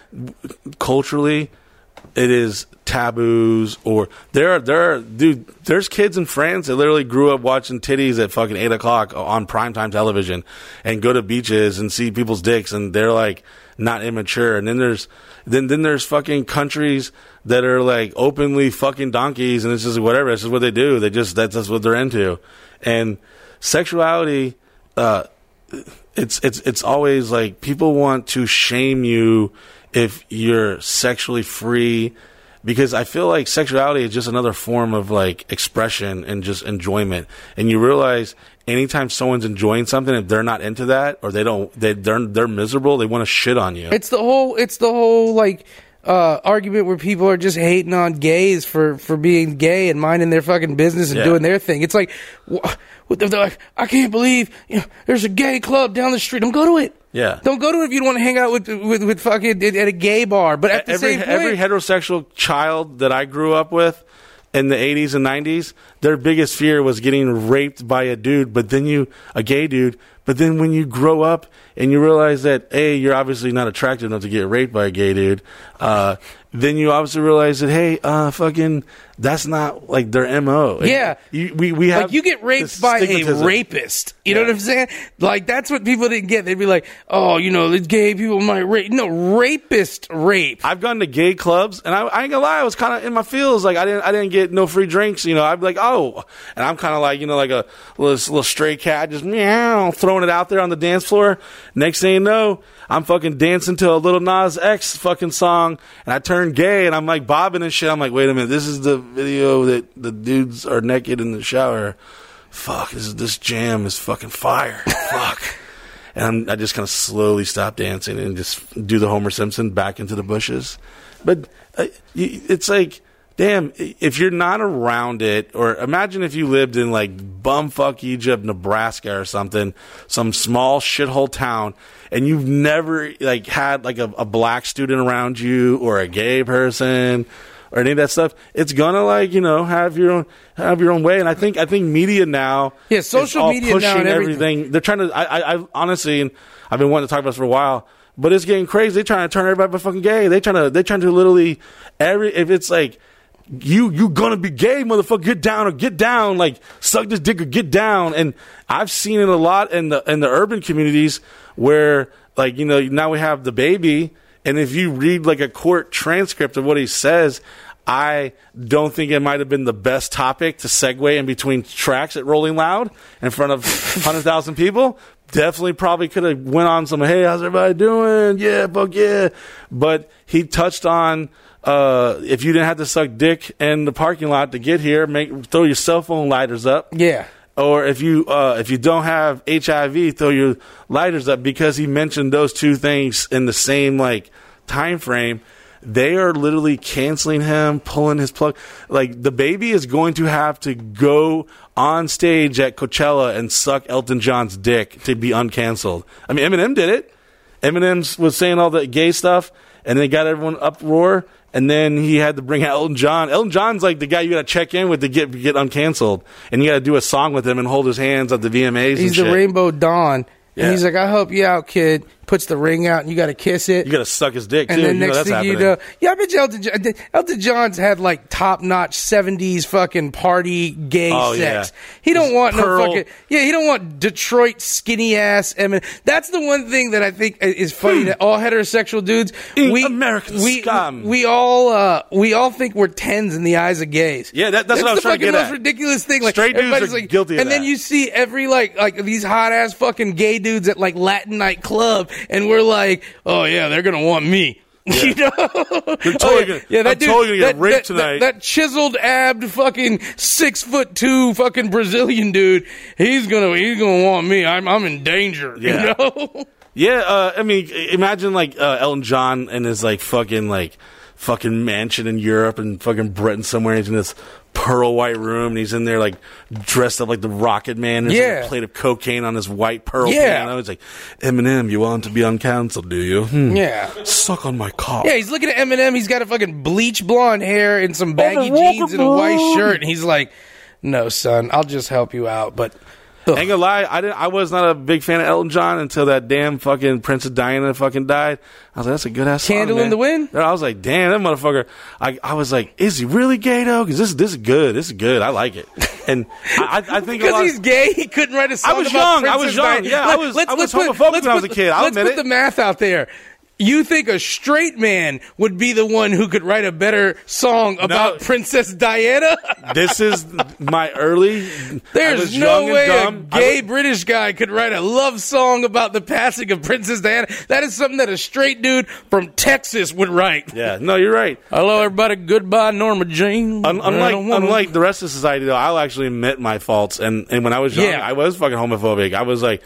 culturally it is taboos or there are there are dude there's kids in France that literally grew up watching titties at fucking eight o'clock on primetime television and go to beaches and see people's dicks and they're like not immature. And then there's then then there's fucking countries that are like openly fucking donkeys and it's just whatever. It's just what they do. They just that's just what they're into. And sexuality uh it's it's it's always like people want to shame you if you're sexually free because I feel like sexuality is just another form of like expression and just enjoyment. And you realize anytime someone's enjoying something, if they're not into that or they don't, they they're they're miserable, they want to shit on you. It's the whole. It's the whole like uh, argument where people are just hating on gays for for being gay and minding their fucking business and Yeah. doing their thing. It's like, wh- what the- they're like, I can't believe you know, there's a gay club down the street. Don't go to it. Yeah. Don't go to it if you don't want to hang out with with, with fucking at, at a gay bar. But at the every same point, every heterosexual child that I grew up with in the 80s and 90s, their biggest fear was getting raped by a dude, but then you, a gay dude, but then when you grow up and you realize that, A, you're obviously not attractive enough to get raped by a gay dude, uh, then you obviously realize that, hey, uh, fucking, that's not like their MO. Yeah. You, we, we have like you get raped by a rapist. You know what I'm saying? Like that's what people didn't get. They'd be like, "Oh, you know, the gay people might rape." No, rapist rape. I've gone to gay clubs, and I, I ain't gonna lie, I was kind of in my feels. Like I didn't, I didn't get no free drinks. You know, I'd be like, oh, and I'm kind of like, you know, like a little, little stray cat, just meow, throwing it out there on the dance floor. Next thing you know, I'm fucking dancing to a little Nas X fucking song, and I turn gay, and I'm like bobbing and shit. I'm like, wait a minute, this is the video that the dudes are naked in the shower. Fuck, this is this jam is fucking fire. Fuck. And I'm, I just kind of slowly stop dancing and just do the Homer Simpson back into the bushes. But uh, it's like, damn, if you're not around it, or imagine if you lived in like bumfuck Egypt, Nebraska or something, some small shithole town, and you've never like had like a, a black student around you or a gay person or any of that stuff, it's gonna like you know have your own have your own way. And I think I think media now, Yeah, social media now pushing and everything. They're trying to. I, I, I honestly, and I've been wanting to talk about this for a while, but it's getting crazy. They're trying to turn everybody fucking gay. They trying to. They trying to literally every. If it's like you you gonna be gay, motherfucker, get down or get down, like suck this dick or get down. And I've seen it a lot in the in the urban communities where like you know now we have DaBaby, and if you read like a court transcript of what he says. I don't think it might have been the best topic to segue in between tracks at Rolling Loud in front of 100,000 people. Definitely probably could have went on some, hey, how's everybody doing? Yeah, fuck yeah. But he touched on, uh, if you didn't have to suck dick in the parking lot to get here, make, throw your cell phone lighters up Yeah. Or if you uh, if you don't have HIV, throw your lighters up because he mentioned those two things in the same like time frame. They are literally canceling him, pulling his plug. Like DaBaby is going to have to go on stage at Coachella and suck Elton John's dick to be uncanceled. I mean, Eminem did it. Eminem was saying all the gay stuff, and they got everyone uproar. And then he had to bring out Elton John. Elton John's like the guy you got to check in with to get get uncanceled, and you got to do a song with him and hold his hands at the VMAs. He's the shit. Rainbow Dawn. Yeah. And he's like, I help you out, kid. Puts the ring out and you got to kiss it. You got to suck his dick and too. then you know next that's thing happening. you know, yeah, I bet you Elton, John, Elton John's had like top notch '70s fucking party gay Oh, sex. yeah. He don't His want pearl- no fucking yeah. He don't want Detroit skinny ass. I mean, that's the one thing that I think is funny that all heterosexual dudes In we American we scum. we all uh, we all think we're tens in the eyes of gays. Yeah, that- that's what I was the trying to fucking get most at. ridiculous thing. Like Straight dudes everybody's are like, guilty of that. and then that. you see every like like these hot ass fucking gay dudes at like Latin night club, and we're like, oh yeah, they're gonna want me. You know, totally Oh, gonna- yeah, that I'm dude, totally gonna get that, raped that- tonight. That, that chiseled abbed fucking six foot two fucking Brazilian dude, he's gonna he's gonna want me. I'm I'm in danger. Yeah. You know, Yeah, uh, I mean, imagine like uh, Elton John and his like fucking like fucking mansion in Europe and fucking Britain somewhere. He's in this pearl white room and he's in there like dressed up like the Rocket Man. There's like, Yeah. a plate of cocaine on his white pearl Yeah. piano. He's like, Eminem, you want to be uncancelled, do you? Hmm. yeah. Suck on my cock. Yeah, he's looking at Eminem. He's got a fucking bleach blonde hair and some baggy jeans and a white shirt, and he's like, "No, son, I'll just help you out." But ugh. Ain't gonna lie, I didn't. I was not a big fan of Elton John until that damn fucking Princess Diana fucking died. I was like, that's a good ass song, Candle in man. the Wind? I was like, damn, that motherfucker. I, I was like, is he really gay though? Because this this is good. This is good. I like it. And I, I, I think a because he's gay, he couldn't write a song. I was young, I was young, Diana. yeah, I was- I was homophobic let's when I was a kid, I'll let's admit put it. the math out there. You think a straight man would be the one who could write a better song about Princess Diana? this is my early. There's no way a gay would- British guy could write a love song about the passing of Princess Diana. That is something that a straight dude from Texas would write. yeah, no, you're right. Hello, everybody. Goodbye, Norma Jean. Un- unlike unlike the rest of society, though, I'll actually admit my faults. And and when I was young, Yeah. I was fucking homophobic. I was like,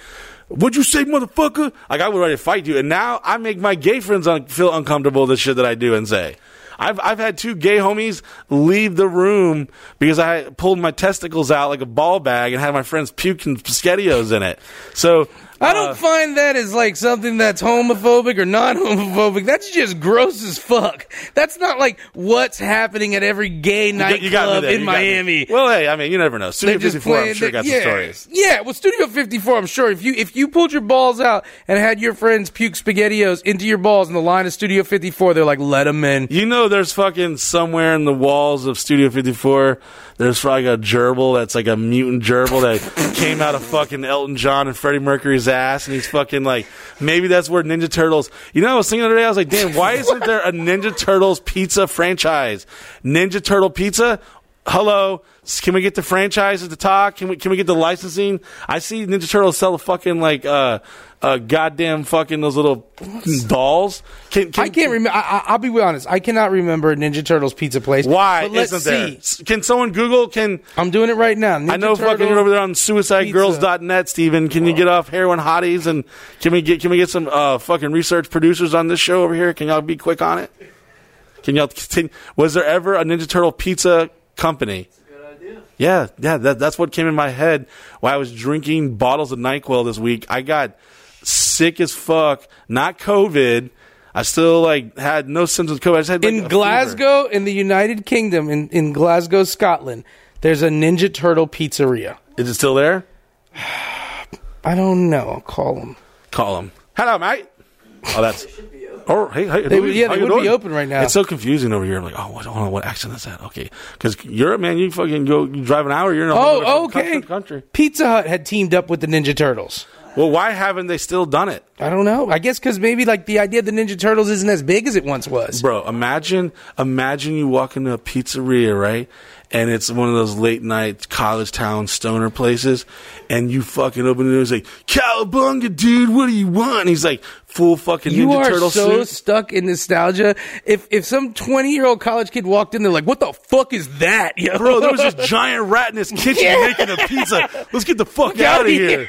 "What'd you say, motherfucker?" Like I would ready to fight you. And now I make my gay friends un- feel uncomfortable with the shit that I do and say. I've I've had two gay homies leave the room because I pulled my testicles out like a ball bag and had my friends puking spaghettios in it. So I don't uh, find that as like something that's homophobic or non homophobic. That's just gross as fuck. That's not like what's happening at every gay nightclub in. Miami. Well, hey, I mean, you never know. Studio They're just 54, I'm sure got yeah, some stories. yeah. Well, Studio 54, I'm sure if you if you pulled your balls out and had your friends puke spaghettios into your balls in the line of Studio 54, they're like, let them in. You know, there's fucking somewhere in the walls of Studio 54, there's probably a gerbil that's like a mutant gerbil that came out of fucking Elton John and Freddie Mercury's ass, and he's fucking like, maybe that's where Ninja Turtles. You know, I was thinking the other day, I was like, damn, why isn't there a Ninja Turtles pizza franchise? Ninja Turtle Pizza? Hello, can we get the franchises to talk? Can we can we get the licensing? I see Ninja Turtles sell a fucking like uh uh goddamn fucking those little dolls. Can, can I can't remember. I'll be honest. I cannot remember Ninja Turtles pizza place. Why But let's isn't there? see. Can someone Google? Can I'm doing it right now. Ninja I know fucking Turtle- you're over there on suicidegirls.net, Steven. Can you get off heroin hotties and can we get can we get some uh, fucking research producers on this show over here? Can y'all be quick on it? Can y'all continue? Was there ever a Ninja Turtle pizza company? Yeah, yeah, that, that's what came in my head while I was drinking bottles of NyQuil this week. I got sick as fuck, not COVID. I still like had no symptoms of COVID. I just had like, a in fever. Glasgow, in the United Kingdom, in, in Glasgow, Scotland, there's a Ninja Turtle pizzeria. Is it still there? I don't know. I'll call them. Call them. Hello, mate. Oh, that's. Oh, hey, hey, They yeah, they would be open right now. It's so confusing over here. I'm like, oh, what, hold on, what accent is that? Okay, because Europe, man, you fucking go, you drive an hour, you're in a whole Oh, okay. country. Pizza Hut had teamed up with the Ninja Turtles. Well, why haven't they still done it, I don't know. I guess because maybe like the idea of the Ninja Turtles isn't as big as it once was. bro? Imagine, imagine you walk into a pizzeria, right? And it's one of those late night college town stoner places, and you fucking open it and it's like, Cowabunga, dude, what do you want? And he's like, full fucking You Ninja are Turtle so suit. stuck in nostalgia. If if some twenty year old college kid walked in, they're like, "What the fuck is that, yo?" Bro, there was this giant rat in this kitchen Yeah. making a pizza. Let's get the fuck Get out of outta here.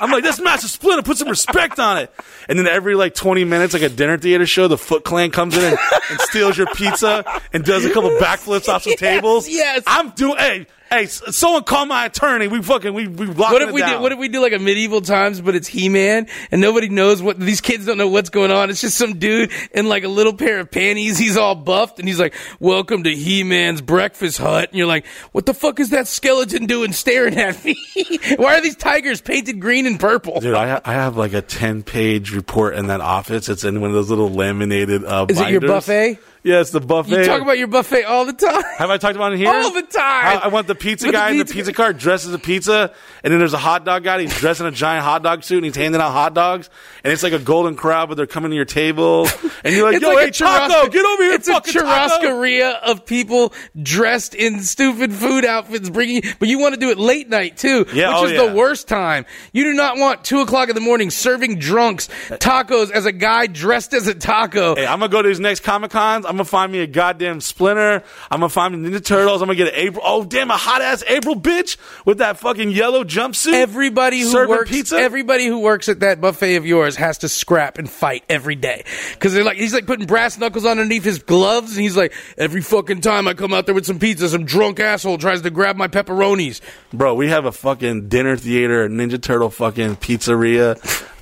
I'm like, this Master Splinter, put some respect on it. And then every like 20 minutes, like a dinner theater show, the Foot Clan comes in and, and steals your pizza and does a couple backflips off some Yes, tables. yes. I'm doing, hey, hey, someone call my attorney. We fucking, we, we locking What if it we down. do? What if we do like a medieval times, but it's He Man, and nobody knows what these kids don't know what's going on. It's just some dude in like a little pair of panties. He's all buffed, and he's like, "Welcome to He Man's breakfast hut." And you're like, "What the fuck is that skeleton doing staring at me? Why are these tigers painted green and purple?" Dude, I, ha- I have like a 10 page report in that office. It's in one of those little laminated uh, Is it your buffet? Yeah, it's the buffet. You talk about your buffet all the time. Have I talked about it here? All the time. I, I want the pizza With the guy in the pizza- pizza cart dressed as a pizza, and then there's a hot dog guy. He's dressed in a giant hot dog suit, and he's handing out hot dogs, and it's like a golden crowd, but they're coming to your table, and you're like, "Yo, like hey, a Taco, get over here, It's a fucking Taco!" of people dressed in stupid food outfits, bringing. But you want to do it late night too, Yeah, which oh, is yeah. the worst time. You do not want two o'clock in the morning serving drunks tacos as a guy dressed as a taco. Hey, I'm gonna go to these next Comic Cons. I'm gonna find me a goddamn Splinter. I'm gonna find me Ninja Turtles. I'm gonna get an April. Oh, damn, a hot ass April bitch with that fucking yellow jumpsuit. Everybody who works, pizza? everybody who works at that buffet of yours has to scrap and fight every day because they're like he's like putting brass knuckles underneath his gloves, and he's like every fucking time I come out there with some pizza, some drunk asshole tries to grab my pepperonis. Bro, we have a fucking dinner theater, Ninja Turtle fucking pizzeria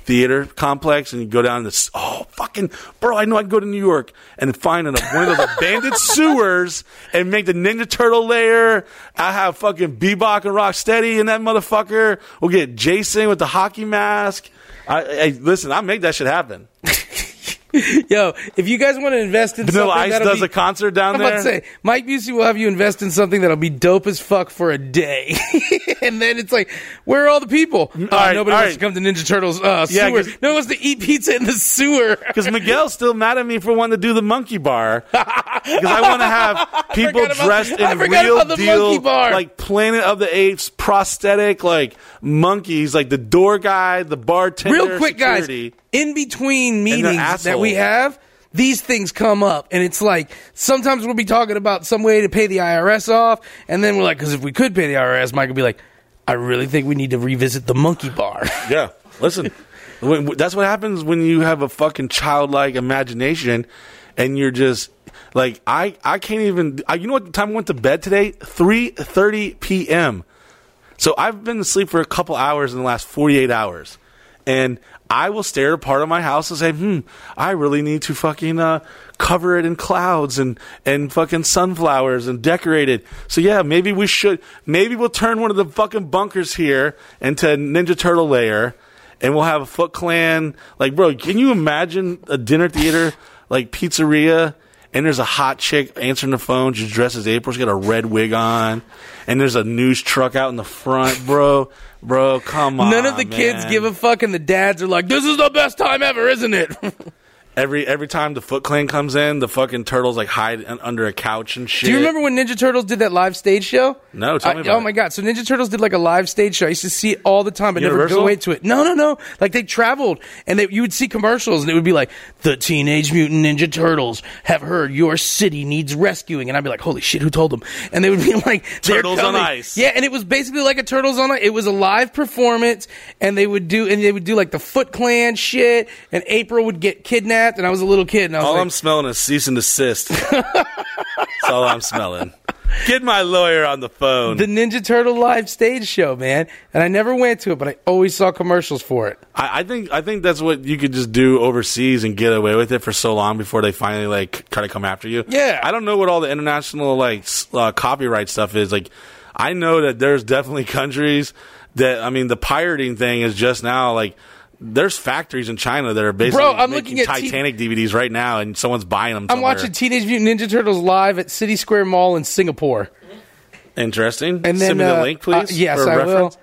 theater complex, and you go down this. Oh, fucking, bro, I know i'd go to New York and find an, one of those abandoned sewers and make the Ninja Turtle layer. I have fucking Bebop and Rocksteady in that motherfucker. We'll get Jason with the hockey mask. I, I listen. I make that shit happen. Yo, if you guys want to invest in Vanilla something Ice does be, a concert down I'm there. about to say Mike Busey will have you invest in something that'll be dope as fuck for a day, and then it's like, where are all the people? Oh, right, nobody all wants right. to come to Ninja Turtles uh, Yeah, sewer. No one wants to eat pizza in the sewer. Because Miguel's still mad at me for wanting to do the monkey bar. Because I want to have people about- dressed in real deal, like Planet of the Apes prosthetic, like monkeys, like the door guy, the bartender, Real quick, security. guys, in between meetings that. We have, these things come up, and it's like sometimes we'll be talking about some way to pay the IRS off, and then we're like, because if we could pay the IRS, Mike would be like, I really think we need to revisit the monkey bar. Yeah, listen, when, that's what happens when you have a fucking childlike imagination, and you're just like I. I can't even. I, you know what the time I went to bed today? Three thirty p.m. So I've been asleep for a couple hours in the last forty eight hours, and I will stare at a part of my house and say, "Hmm, I really need to fucking uh, cover it in clouds and and fucking sunflowers and decorate it." So yeah, maybe we should. Maybe we'll turn one of the fucking bunkers here into Ninja Turtle layer, and we'll have a Foot Clan. Like, bro, can you imagine a dinner theater like pizzeria? And there's a hot chick answering the phone. She's dressed as April. She's got a red wig on. And there's a news truck out in the front, bro. Bro, come on. None of the kids give a fuck, and the dads are like, "This is the best time ever, isn't it?" Every every time the Foot Clan comes in, the fucking turtles like hide un- under a couch and shit. Do you remember when Ninja Turtles did that live stage show? No, tell me I- about oh it. my god! So Ninja Turtles did like a live stage show. I used to see it all the time, but never Universal? go into it. No, no, no. Like they traveled, and they, you would see commercials, and it would be like, "The Teenage Mutant Ninja Turtles have heard your city needs rescuing," and I'd be like, "Holy shit, who told them?" And they would be like, "They're Turtles on coming." Ice. Yeah, and it was basically like a Turtles on Ice. It was a live performance, and they would do, and they would do like the Foot Clan shit, and April would get kidnapped, and I was a little kid, and I was All like, I'm smelling is cease and desist. That's all I'm smelling. Get my lawyer on the phone. the Ninja Turtle live stage show, man. And I never went to it, but I always saw commercials for it. I, I think I think that's what you could just do overseas and get away with it for so long before they finally like try to come after you. Yeah. I don't know what all the international like uh, copyright stuff is. Like, I know that there's definitely countries that I mean the pirating thing is just now like. There's factories in China that are basically Bro, I'm making looking at T- Titanic DVDs right now, and someone's buying them. I'm watching Teenage Mutant Ninja Turtles live at City Square Mall in Singapore. Interesting. And then, Send me uh, the link, please. uh, yes, for I reference.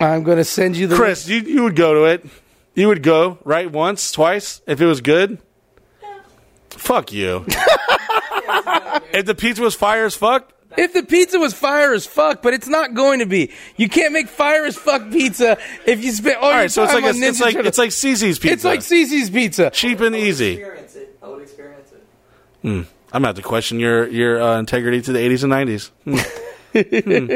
will. I'm going to send you the Chris, you, you would go to it. You would go, right? Once, twice, if it was good? Fuck you. if the pizza was fire as fuck, If the pizza was fire as fuck, but it's not going to be. You can't make fire as fuck pizza if you spend all, all your right, so it's time like, on a, it's like, Turtles. it's like Cici's pizza. It's like Cici's pizza. cheap and easy. experience it. I would experience it. Hmm. I'm going to have to question your, your uh, integrity to the 80s and 90s. Hmm. Hmm.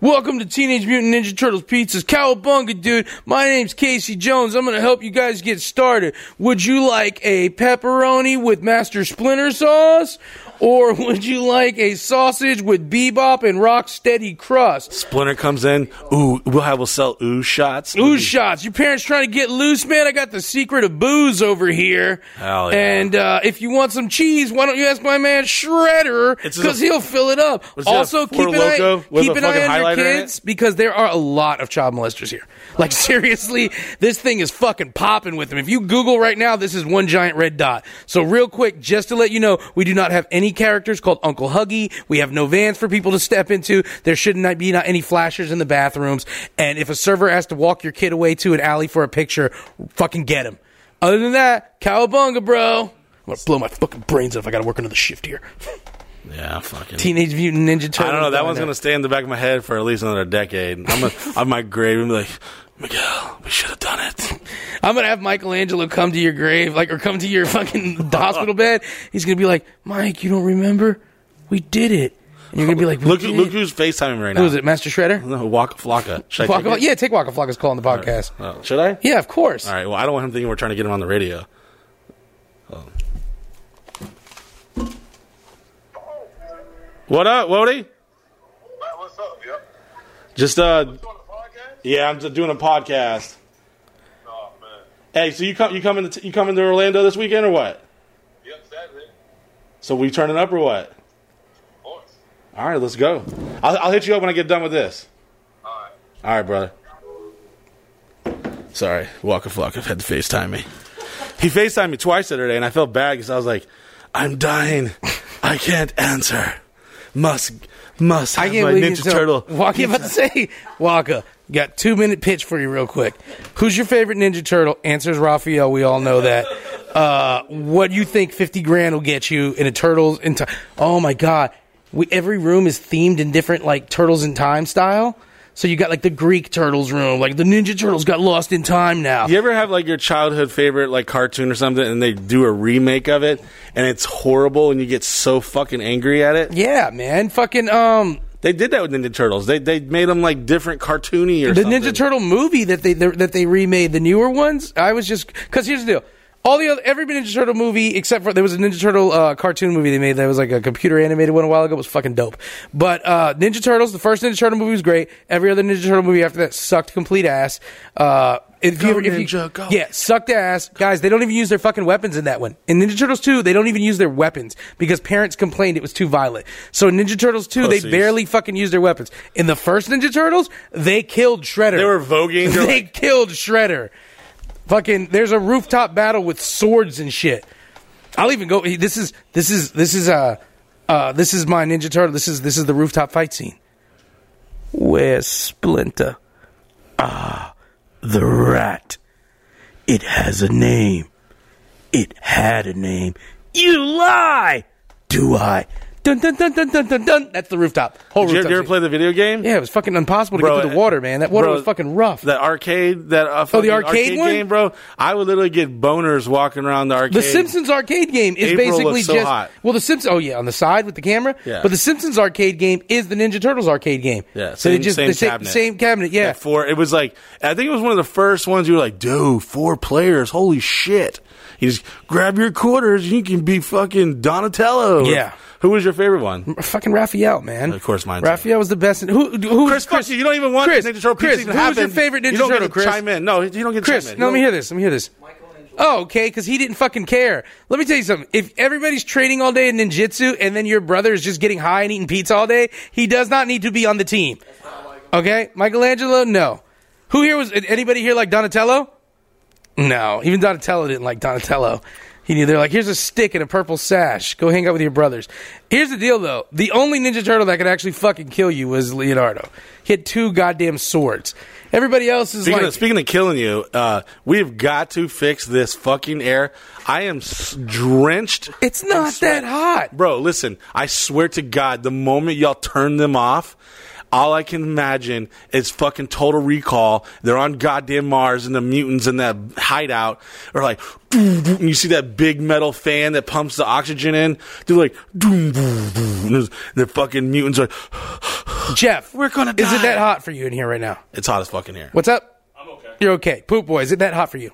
Welcome to Teenage Mutant Ninja Turtles Pizzas. Cowabunga, dude. My name's Casey Jones. I'm going to help you guys get started. Would you like a pepperoni with Master Splinter sauce? Or would you like a sausage with bebop and Rocksteady crust? Splinter comes in. Ooh, we'll have, we'll sell ooh shots. Ooh shots. Your parents trying to get loose, man? I got the secret of booze over here. Hell yeah. And uh, if you want some cheese, why don't you ask my man Shredder? Because he'll fill it up. Was it a Also, keep an eye, keep an eye on your highlighter in it? kids because there are a lot of child molesters here. Like seriously, this thing is fucking popping with them. If you Google right now, this is one giant red dot. So real quick, just to let you know, we do not have any characters called Uncle Huggy. We have no vans for people to step into. There should not be not any flashers in the bathrooms. And if a server has to walk your kid away to an alley for a picture, fucking get him. Other than that, cowabunga, bro. I'm gonna blow my fucking brains out if I gotta work another shift here. Yeah, fucking. Teenage Mutant Ninja Turtles. I don't know. That one's going going to stay in the back of my head for at least another decade. I'm gonna, on my grave and be like, Miguel, we should have done it. I'm gonna have Michelangelo come to your grave, like, or come to your fucking hospital bed. He's gonna be like, Mike, you don't remember? We did it. And you're gonna be like, we Look, did look it. who's FaceTiming right now. Who is it, Master Shredder? No, Waka Flocka. Should I Waka, take it? yeah, take Waka Flocka's call on the podcast. Oh, should I? Yeah, of course. All right. Well, I don't want him thinking we're trying to get him on the radio. Oh. What up, Wody? Hey, what's up? Yep. Just uh, Doing the podcast? Yeah, I'm doing a podcast. Oh man. Hey, so you come, you coming, to, you coming to Orlando this weekend or what? Yep, Saturday. So we turning up or what? Of course. All right, let's go. I'll, I'll hit you up when I get done with this. All right. All right, brother. Sorry, Waka Flocka had to FaceTime me. He FaceTimed me twice the other day, and I felt bad because I was like, I'm dying. I can't answer. Must, must have I can't my believe Ninja Turtle. Waka, you about to say Waka. Got two minute pitch for you, real quick. Who's your favorite Ninja Turtle? Answers Raphael. We all know that. Uh, what do you think fifty grand will get you in a Turtles in time? Oh my god! We, every room is themed in different like Turtles in Time style. So you got like the Greek Turtles room, like the Ninja Turtles got lost in time now. You ever have like your childhood favorite like cartoon or something, and they do a remake of it, and it's horrible, and you get so fucking angry at it? Yeah, man. Fucking um, They did that with Ninja Turtles. They they made them like different cartoony or the something. Ninja Turtle movie that they that they remade, the newer ones. I was just because here's the deal. All the other every Ninja Turtle movie except for there was a Ninja Turtle uh, cartoon movie they made that was like a computer animated one a while ago was fucking dope. But uh, Ninja Turtles, the first Ninja Turtle movie was great. Every other Ninja Turtle movie after that sucked complete ass. Uh, if Go, you, if you, Ninja, go. yeah, sucked ass, guys. They don't even use their fucking weapons in that one. In Ninja Turtles two, they don't even use their weapons because parents complained it was too violent. So in Ninja Turtles two, Pussies. they barely fucking use their weapons. In the first Ninja Turtles, they killed Shredder. They were voguing. They're They like, killed Shredder. Fucking, there's a rooftop battle with swords and shit. I'll even go. This is this is this is uh uh this is my Ninja Turtle. This is this is the rooftop fight scene. Where's Splinter? Ah, the rat. It has a name. It had a name. You lie. Do I? Dun dun dun dun dun dun dun. That's the rooftop. Whole did you, rooftop. you ever play the video game? yeah, it was fucking impossible to Bro, get through the water, man. That water bro, was fucking rough. That arcade, that uh, Oh, the fucking arcade one? game, bro. I would literally get boners walking around the arcade. The Simpsons arcade game is April basically so just hot. well, the Simpsons. Oh yeah, on the side with the camera. Yeah. But the Simpsons arcade game is the Ninja Turtles arcade game. Yeah, so they same- just same the same, cabinet. same cabinet. Yeah. Like four. It was like I think it was one of the first ones. You were like, dude, four players. Holy shit! You just grab your quarters. You can be fucking Donatello. Yeah. Who was your favorite one? Fucking Raphael, man. Of course mine. Raphael was the best. Who? Who? Chris, fuck you. You don't even want Chris, Ninja Turtle Chris, who was your favorite Ninja you don't Turtle, Get to Chris? Chime in. No, you don't get to Chris, chime in. no, let me hear this. Let me hear this. Oh, okay, because he didn't fucking care. Let me tell you something. If everybody's training all day in ninjutsu and then your brother is just getting high and eating pizza all day, he does not need to be on the team. Okay, Michelangelo, no. Who here was anybody here like Donatello? No, even Donatello didn't like Donatello. He knew they're like, here's a stick and a purple sash. Go hang out with your brothers. Here's the deal, though. The only Ninja Turtle that could actually fucking kill you was Leonardo. He had two goddamn swords. Everybody else is Speaking, like, of, speaking of killing you, uh, we've got to fix this fucking air. I am s- drenched. it's not that hot. Bro, listen, I swear to God, the moment y'all turn them off, all I can imagine is fucking total recall. They're on goddamn Mars and the mutants in that hideout are like, and you see that big metal fan that pumps the oxygen in. They're like, and there's- the fucking mutants are, Jeff, We're gonna Die. Is it that hot for you in here right now? it's hot as fucking here. What's up? I'm okay. You're okay. Poop boy, is it that hot for you?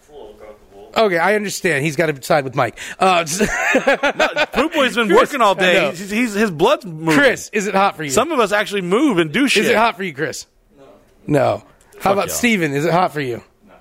It's a little comfortable. Okay, I understand. He's got to side with Mike. Uh, Poop Boy's been Chris, working all day. He's, he's, his blood's moving. Chris, is it hot for you? Some of us actually move and do shit. is it hot for you, Chris? No. No. How about y'all. Steven? Is it hot for you? No.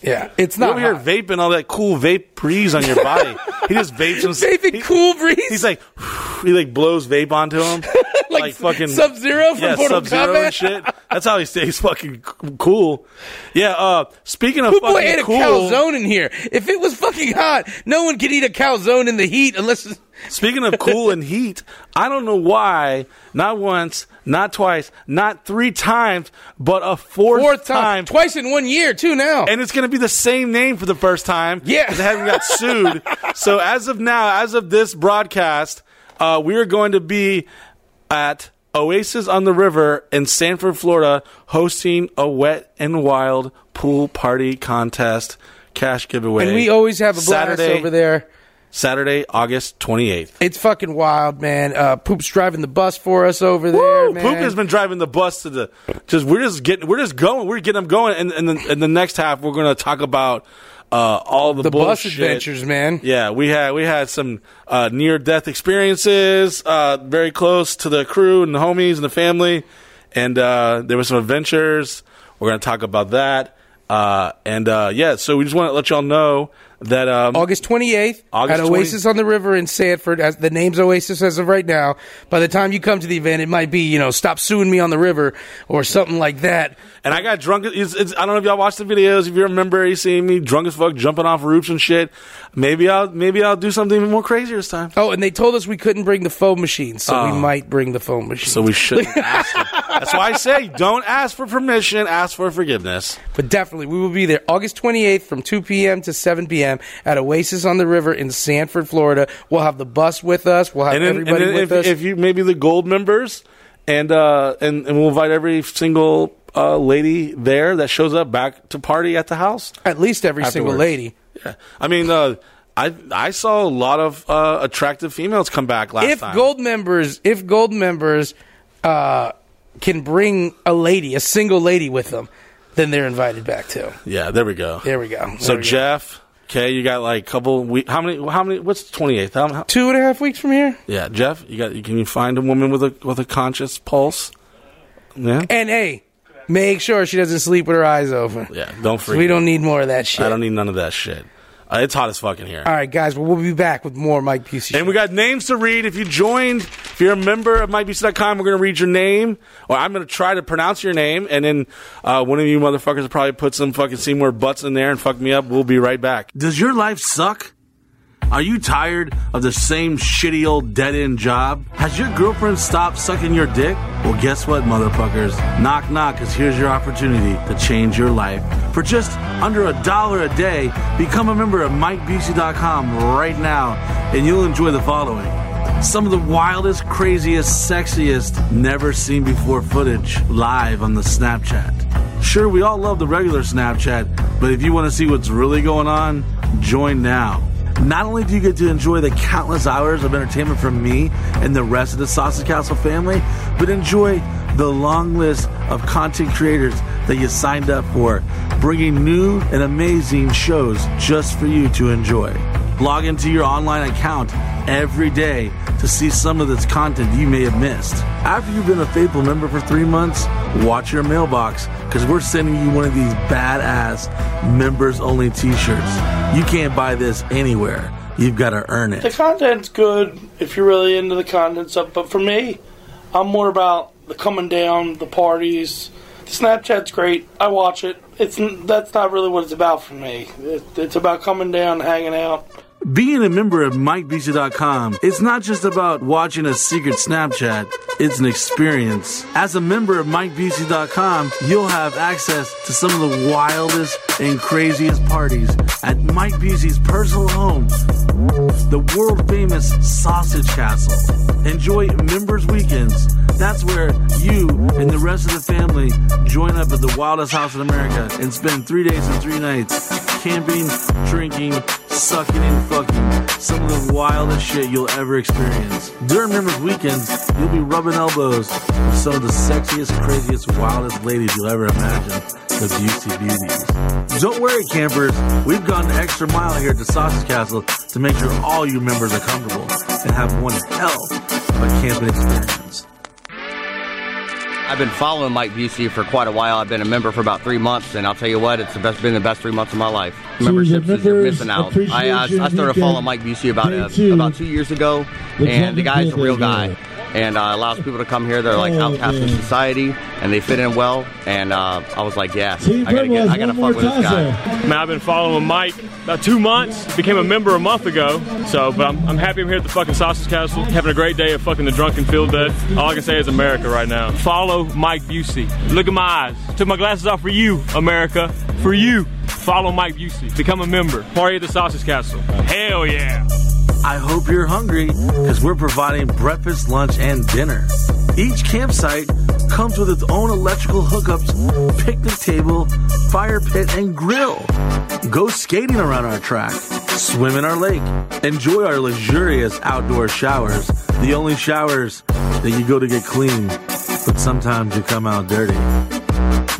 Yeah, it's You're not over here vaping all that cool vape breeze on your body. he just vapes and Vaping he- cool breeze. He's like, he like blows vape onto him, like, fucking Sub Zero from yeah, Mortal Sub Zero Kombat. and shit. That's how he stays fucking cool. Yeah. Uh, speaking of boy fucking ate a cool, calzone in here. If it was fucking hot, no one could eat a calzone in the heat unless. speaking of cool and heat, I don't know why, not once, not twice, not three times, but a fourth, Fourth time, twice in one year too. Now, and it's going to be the same name for the first time. Yeah. they haven't got sued. so as of now, as of this broadcast, uh, we are going to be at Oasis on the River in Sanford, Florida, hosting a wet and wild pool party contest cash giveaway. and we always have a blast Saturday, over there. Saturday, August twenty eighth. It's fucking wild, man. Uh, Poop's driving the bus for us over there, man. Poop has been driving the bus to the. Just we're just getting we're just going we're getting them going and and the, in the next half we're going to talk about uh, all the, the bus adventures, man. Yeah, we had we had some uh, near death experiences, uh, very close to the crew and the homies and the family, and uh, there were some adventures. We're going to talk about that, uh, and uh, yeah, so we just want to let y'all know that um, August 28th August at Oasis on the River in Sanford. As the name's Oasis as of right now. By the time you come to the event, it might be you know stop suing me on the river or something like that. And I got drunk. It's, it's, I don't know if y'all watched the videos. If you remember, you seeing me drunk as fuck, jumping off roofs and shit. Maybe I'll maybe I'll do something even more crazy this time. Oh, and they told us we couldn't bring the foam machine, so we might bring the foam machine. Oh. So we shouldn't ask. them. That's why I say don't ask for permission. Ask for forgiveness. But definitely, we will be there August 28th from 2 p.m. to 7 p.m. at Oasis on the River in Sanford, Florida. We'll have the bus with us. We'll have And then, everybody and with if, us. if you maybe the gold members, and uh, and and we'll invite every single uh, lady there that shows up back to party at the house. at least every single lady. Yeah, I mean, uh, I I saw a lot of uh, attractive females come back last if time. gold members if gold members uh, can bring a lady a single lady with them then they're invited back too yeah, there we go. there we go So we go. Jeff, Okay, you got like a couple weeks. How many? How many? What's the twenty eighth? How, how, Two and a half weeks from here. yeah, Jeff, you got. Can you find a woman with a with a conscious pulse? Yeah, And hey, make sure she doesn't sleep with her eyes open. yeah. Don't freak. We don't need more of that shit. I don't need none of that shit. Uh, it's hot as fucking here. All right, guys. Well, we'll be back with more Mike Busey. And we got names to read. If you joined, if you're a member of MikeBusey.com, we're going to read your name, or I'm going to try to pronounce your name, and then uh, one of you motherfuckers will probably put some fucking Seymour butts in there and fuck me up. We'll be right back. Does your life suck? Are you tired of the same shitty old dead end job? Has your girlfriend stopped sucking your dick? Well, guess what, motherfuckers? Knock, knock, because here's your opportunity to change your life. For just under a dollar a day, become a member of MikeBusey.com right now, and you'll enjoy the following. Some of the wildest, craziest, sexiest, never seen before footage live on the Snapchat. Sure, we all love the regular Snapchat, but if you want to see what's really going on, join now. Not only do you get to enjoy the countless hours of entertainment from me and the rest of the Sausage Castle family, but enjoy the long list of content creators that you signed up for, bringing new and amazing shows just for you to enjoy. Log into your online account every day to see some of this content you may have missed. After you've been a faithful member for three months, watch your mailbox because we're sending you one of these badass members only t shirts. You can't buy this anywhere. You've got to earn it. The content's good if you're really into the content stuff, but for me, I'm more about the coming down, the parties. Snapchat's great. I watch it. It's that's not really what it's about for me. It, it's about coming down, hanging out. Being a member of MikeBusey.com, it's not just about watching a secret Snapchat, it's an experience. As a member of MikeBusey.com, you'll have access to some of the wildest and craziest parties at Mike Busey's personal home, the world famous Sausage Castle. Enjoy Members Weekends. That's where you and the rest of the family join up at the wildest house in America and spend three days and three nights camping, drinking, sucking and fucking some of the wildest shit you'll ever experience. During Members Weekends, you'll be rubbing elbows with some of the sexiest, craziest, wildest ladies you'll ever imagine. The Busey Beauties. Don't worry, campers. We've gone the extra mile here at the Sausage Castle to make sure all you members are comfortable and have one hell of a camping experience. I've been following Mike Busey for quite a while. I've been a member for about three months, and I'll tell you what, it's the best, been the best three months of my life. Memberships is you're members missing out. I, uh, I started following Mike Busey about uh, two. about two years ago, and the guy's a real guy, and uh, allows people to come here. They're like Oh, outcasts of man. society, and they fit in well. And uh, I was like, yeah, I gotta get, I gotta has fuck with this guy. Man, I've been following Mike about two months. Became a member a month ago. So, but I'm, I'm happy I'm here at the fucking Sausage Castle, having a great day of fucking the drunken field day. All I can say is America right now. Follow Mike Busey. Look at my eyes. Took my glasses off for you, America. For you. Follow Mike Busey. Become a member. Party at the Sausage Castle. Hell yeah. I hope you're hungry because we're providing breakfast, lunch, and dinner. Each campsite comes with its own electrical hookups, picnic table, fire pit, and grill. Go skating around our track, swim in our lake, enjoy our luxurious outdoor showers, the only showers that you go to get clean, but sometimes you come out dirty.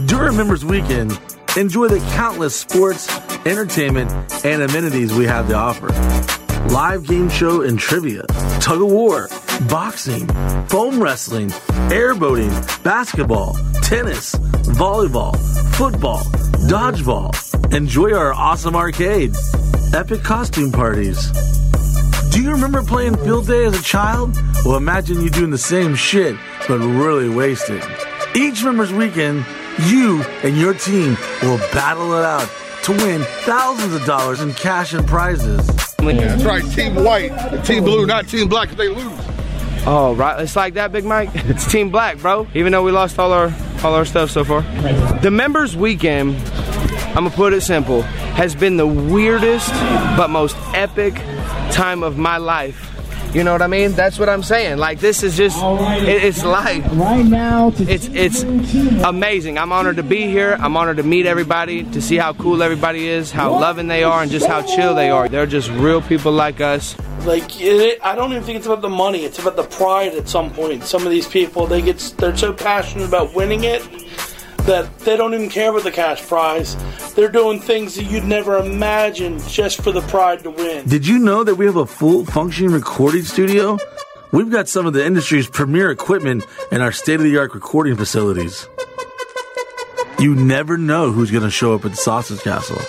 During Members Weekend, enjoy the countless sports, entertainment, and amenities we have to offer. Live game show and trivia, tug of war, boxing, foam wrestling, airboating, basketball, tennis, volleyball, football, dodgeball. Enjoy our awesome arcade, epic costume parties. Do you remember playing field day as a child? Well, imagine you doing the same shit, but really wasted. Each member's weekend, you and your team will battle it out to win thousands of dollars in cash and prizes. That's right, Team White, Team Blue, not Team Black if they lose. Oh, right. It's like that, Big Mike. It's Team Black, bro. Even though we lost all our all our stuff so far. The members weekend, I'm gonna put it simple, has been the weirdest but most epic time of my life. You know what I mean? That's what I'm saying. Like this is just it, it's life. Right now, to It's it's amazing. I'm honored to be here. I'm honored to meet everybody, to see how cool everybody is, how loving they are, and just how chill they are. They're just real people like us. Like it, I don't even think it's about the money. It's about the pride. At some point, some of these people they get they're so passionate about winning it that they don't even care about the cash prize. They're doing things that you'd never imagine just for the pride to win. Did you know that we have a full functioning recording studio? We've got some of the industry's premier equipment in our state of the art recording facilities. You never know who's going to show up at Sausage Castle.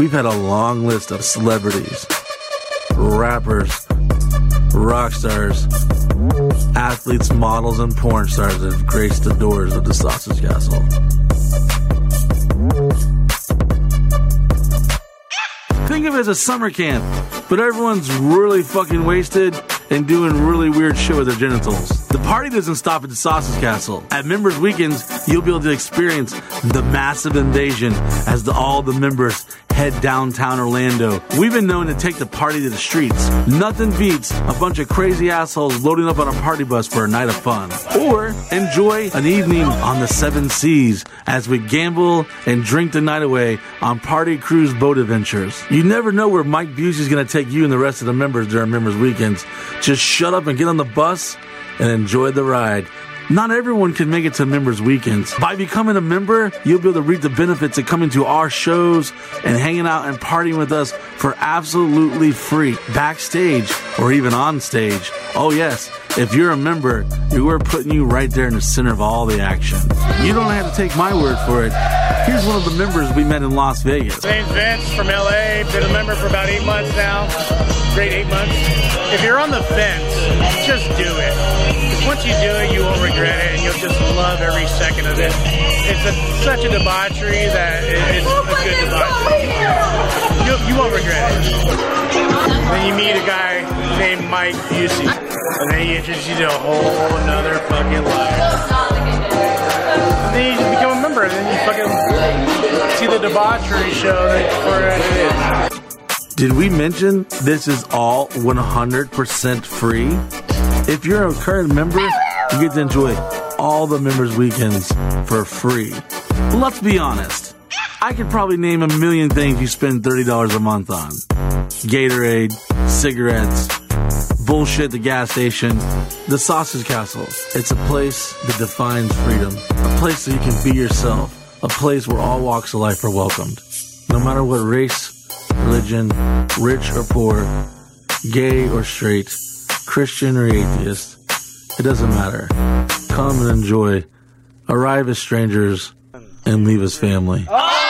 We've had a long list of celebrities, rappers, rock stars, athletes, models, and porn stars that have graced the doors of the Sausage Castle. Think of it as a summer camp, but everyone's really fucking wasted and doing really weird shit with their genitals. The party doesn't stop at the Sausage Castle. At Members Weekends, you'll be able to experience the massive invasion as the, all the members head downtown Orlando. We've been known to take the party to the streets. Nothing beats a bunch of crazy assholes loading up on a party bus for a night of fun. Or enjoy an evening on the seven seas as we gamble and drink the night away on party cruise boat adventures. You never know where Mike Busey's going to take you and the rest of the members during members weekends. Just shut up and get on the bus and enjoy the ride. Not everyone can make it to members weekends. By becoming a member, you'll be able to reap the benefits of coming to our shows and hanging out and partying with us for absolutely free, backstage or even on stage. Oh yes, if you're a member, we're putting you right there in the center of all the action. You don't have to take my word for it. Here's one of the members we met in Las Vegas. Name's Vince from LA. Been a member for about eight months now. Great eight months. If you're on the fence, just do it. 'Cause once you do it, you won't regret it, and you'll just love every second of it. It's a, such a debauchery that it, it's a good debauchery. You, you won't regret it. Then you meet a guy named Mike Busey, and then he introduces you to a whole another fucking life. And then you just become a member, and then you fucking see the debauchery show that for it is. Did we mention this is all 100% free? If you're a current member, you get to enjoy all the members' weekends for free. Let's be honest. I could probably name a million things you spend $30 a month on Gatorade, cigarettes, bullshit at the gas station, the Sausage Castle. It's a place that defines freedom, a place that you can be yourself, a place where all walks of life are welcomed. No matter what race, religion, rich or poor, gay or straight, Christian or atheist, it doesn't matter. Come and enjoy. Arrive as strangers and leave as family. Oh,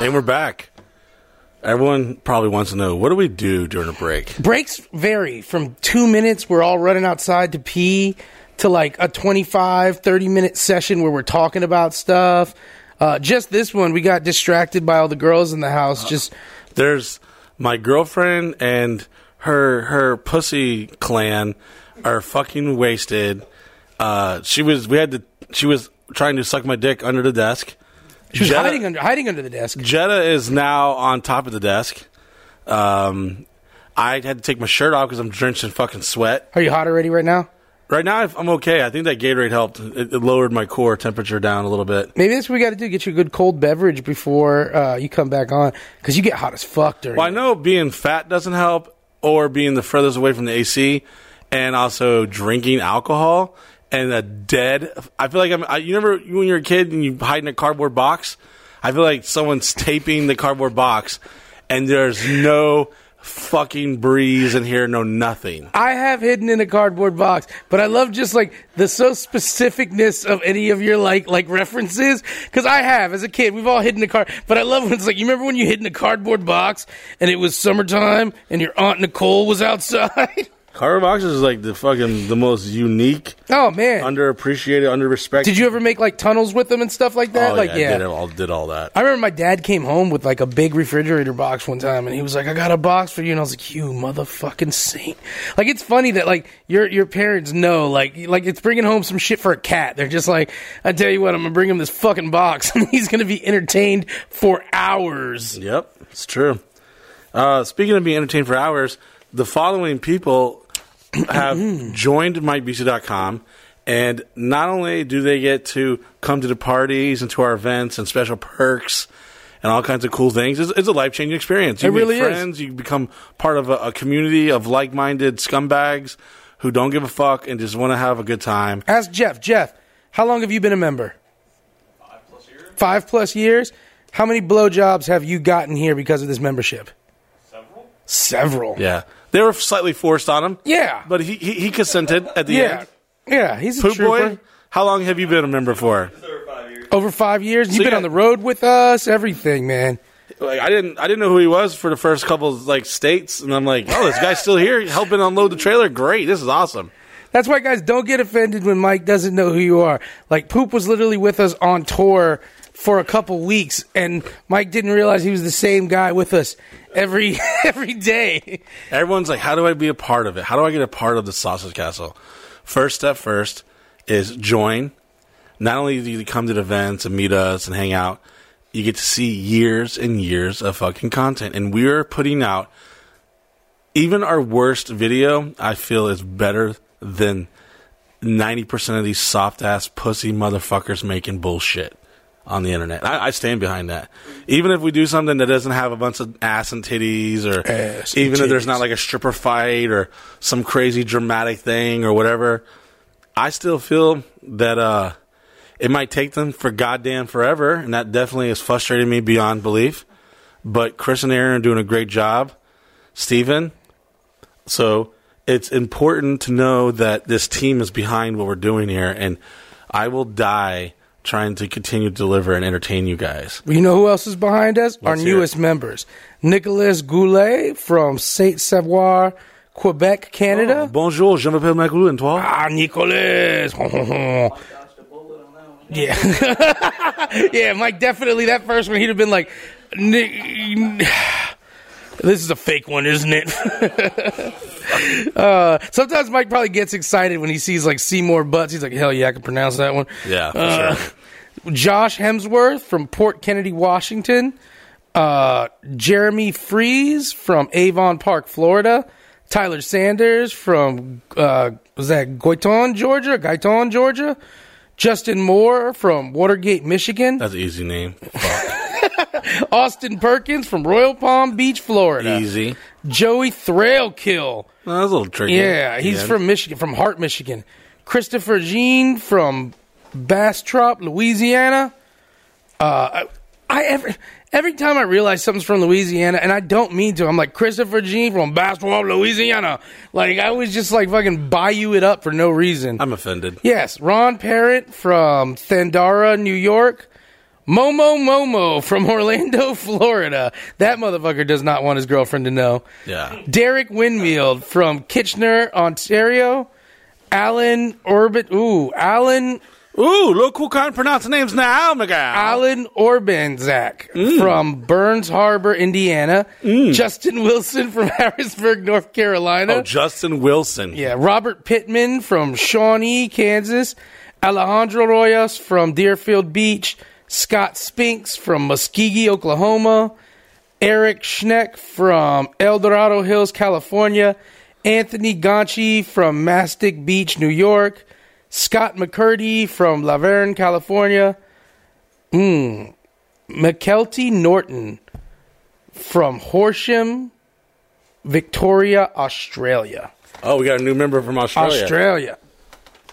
and we're back. Everyone probably wants to know what do we do during a break? Breaks vary from two minutes, we're all running outside to pee, to like a 25, 30 minute session where we're talking about stuff. Uh, just this one, we got distracted by all the girls in the house. Just There's my girlfriend and her her pussy clan are fucking wasted. Uh, she was we had to she was trying to suck my dick under the desk. she was Jetta- hiding under hiding under the desk. Jetta is now on top of the desk. Um, I had to take my shirt off because I'm drenched in fucking sweat. Are you hot already right now? Right now, I'm okay. I think that Gatorade helped. It, it lowered my core temperature down a little bit. Maybe that's what we got to do. Get you a good cold beverage before uh, you come back on, because you get hot as fuck during. Well, I know being fat doesn't help, or being the furthest away from the AC, and also drinking alcohol and a dead. I feel like I'm. I, you never when you're a kid and you hide in a cardboard box. I feel like someone's taping the cardboard box, and there's no fucking breeze in here, no nothing. I have hidden in a cardboard box, but I love just like the so specificness of any of your like like references because I have as a kid. We've all hidden a card, but I love when it's like you remember when you hid in a cardboard box and it was summertime and your aunt Nicole was outside. Cardboard boxes is like the fucking the most unique, oh man, underappreciated, underrespected. did you ever make like tunnels with them and stuff like that? Oh, like yeah, I did all did all that. I remember my dad came home with like a big refrigerator box one time, and he was like, "I got a box for you," and I was like, "You motherfucking saint!" Like it's funny that like your your parents know like like it's bringing home some shit for a cat. They're just like, "I tell you what, I'm gonna bring him this fucking box, and he's gonna be entertained for hours." Yep, it's true. Uh, speaking of being entertained for hours, the following people have joined MikeBusey.com, and not only do they get to come to the parties and to our events and special perks and all kinds of cool things, it's, it's a life changing experience. You It meet really is. friends, you become part of a, a community of like minded scumbags who don't give a fuck and just want to have a good time. Ask Jeff. Jeff, how long have you been a member? Five plus years. five plus years. How many blowjobs have you gotten here because of this membership? Several. Several. Yeah, they were slightly forced on him. Yeah. but he he, he consented at the Yeah. end. Yeah, he's a Poop trooper. boy, how long have you been a member for? Over five years. Over five years. You've been on the road with us. Everything, man. Like I didn't I didn't know who he was for the first couple of, like states, and I'm like, oh, this guy's still here helping unload the trailer. Great, this is awesome. That's why, guys, don't get offended when Mike doesn't know who you are. Like, Poop was literally with us on tour for a couple weeks, and Mike didn't realize he was the same guy with us every every day. Everyone's like, how do I be a part of it? How do I get a part of the Sausage Castle? First step first is join. Not only do you come to the events and meet us and hang out, you get to see years and years of fucking content. And we're putting out even our worst video, I feel is better than 90% of these soft ass pussy motherfuckers making bullshit on the internet. I, I stand behind that. Even if we do something that doesn't have a bunch of ass and titties, or Ass even if there's not like a stripper fight or some crazy dramatic thing or whatever, I still feel that uh, it might take them for goddamn forever, and that definitely is frustrating me beyond belief. But Chris and Aaron are doing a great job. Stephen. so it's important to know that this team is behind what we're doing here, and I will die trying to continue to deliver and entertain you guys. You know who else is behind us? Our Let's hear newest members. Nicolas Goulet from Saint Savoir, Quebec, Canada. Bonjour, je m'appelle Maclou, and toi? Ah, Nicolas. yeah. yeah, Mike, definitely that first one, he'd have been like, this is a fake one, isn't it? uh, sometimes Mike probably gets excited when he sees like Seymour Butts. He's like, hell yeah, I can pronounce that one. Yeah, for Uh, sure. Josh Hemsworth from Port Kennedy, Washington. Uh, Jeremy Freeze from Avon Park, Florida. Tyler Sanders from uh, was that Goyton, Georgia? Guyton, Georgia. Justin Moore from Watergate, Michigan. That's an easy name. Austin Perkins from Royal Palm Beach, Florida. Easy. Joey Thrailkill. No, that's a little tricky. Yeah, he's Yeah. from Michigan, from Hart, Michigan. Christopher Jean from Bastrop, Louisiana. Uh, I, I every every time I realize something's from Louisiana, and I don't mean to, I'm like Christopher Jean from Bastrop, Louisiana. Like I was just like fucking buy you it up for no reason. I'm offended. Yes, Ron Parrott from Thandara, New York. Momo Momo from Orlando, Florida. That motherfucker does not want his girlfriend to know. Yeah. Derek Windmill from Kitchener, Ontario. Alan Orbit. Ooh, Alan. Ooh, look who can't pronounce the names now, Miguel. Alan Orbanzak mm. from Burns Harbor, Indiana. Mm. Justin Wilson from Harrisburg, North Carolina. Oh, Justin Wilson. Yeah, Robert Pittman from Shawnee, Kansas. Alejandro Royas from Deerfield Beach. Scott Spinks from Muskogee, Oklahoma. Eric Schneck from El Dorado Hills, California. Anthony Gonchi from Mastic Beach, New York. Scott McCurdy from Laverne, California. Mm. McKelty Norton from Horsham, Victoria, Australia. Oh, we got a new member from Australia. Australia.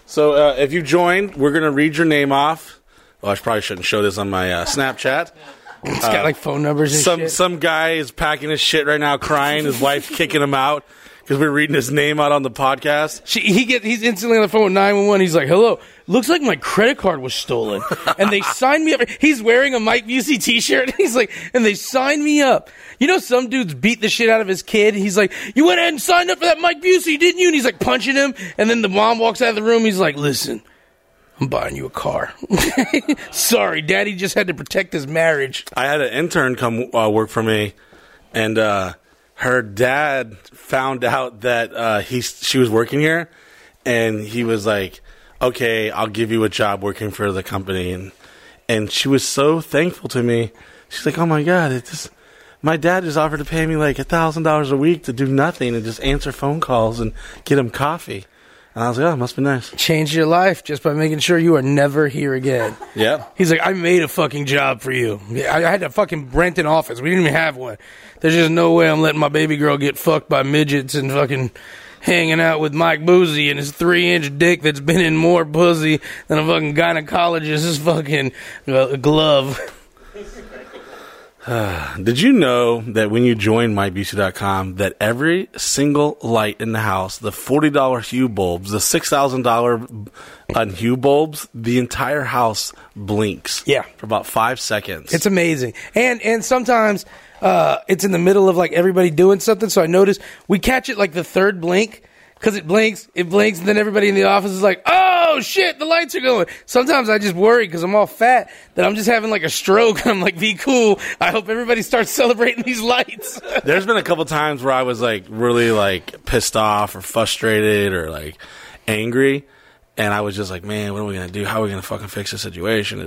So uh, if you joined, we're gonna read your name off. Well, I probably shouldn't show this on my uh, Snapchat. It's got like phone numbers and some shit. some guy is packing his shit right now, crying. His wife kicking him out because we're reading his name out on the podcast. She, he get he's instantly on the phone with nine one one. He's like, "Hello, looks like my credit card was stolen, and they signed me up." He's wearing a Mike Busey T-shirt. He's like, "And they signed me up." You know, some dudes beat the shit out of his kid. He's like, "You went ahead and signed up for that Mike Busey, didn't you?" And he's like punching him, and then the mom walks out of the room. He's like, "Listen." I'm buying you a car. Sorry, Daddy just had to protect his marriage. I had an intern come uh, work for me, and uh, her dad found out that uh, he she was working here, and he was like, "Okay, I'll give you a job working for the company," and and she was so thankful to me. She's like, "Oh my god, it just." My dad just offered to pay me like a thousand dollars a week to do nothing and just answer phone calls and get him coffee. And I was like, oh, must be nice. Change your life just by making sure you are never here again. Yeah. He's like, I made a fucking job for you. I, I had to fucking rent an office. We didn't even have one. There's just no way I'm letting my baby girl get fucked by midgets and fucking hanging out with Mike Busey and his three inch dick that's been in more pussy than a fucking gynecologist's fucking uh, glove. Did you know that when you join MikeBusey.com, that every single light in the house, the $40 Hue bulbs, the $6,000 on Hue bulbs, the entire house blinks. Yeah. For about five seconds. It's amazing. And and sometimes uh, it's in the middle of like everybody doing something. So I notice we catch it like the third blink because it blinks, it blinks, and then everybody in the office is like, "Oh Oh, shit, the lights are going." Sometimes I just worry because I'm all fat that I'm just having like a stroke. I'm like, "Be cool." I hope everybody starts celebrating these lights. There's been a couple times where I was like really like pissed off or frustrated or like angry, and I was just like, man, what are we gonna do? How are we gonna fucking fix the situation?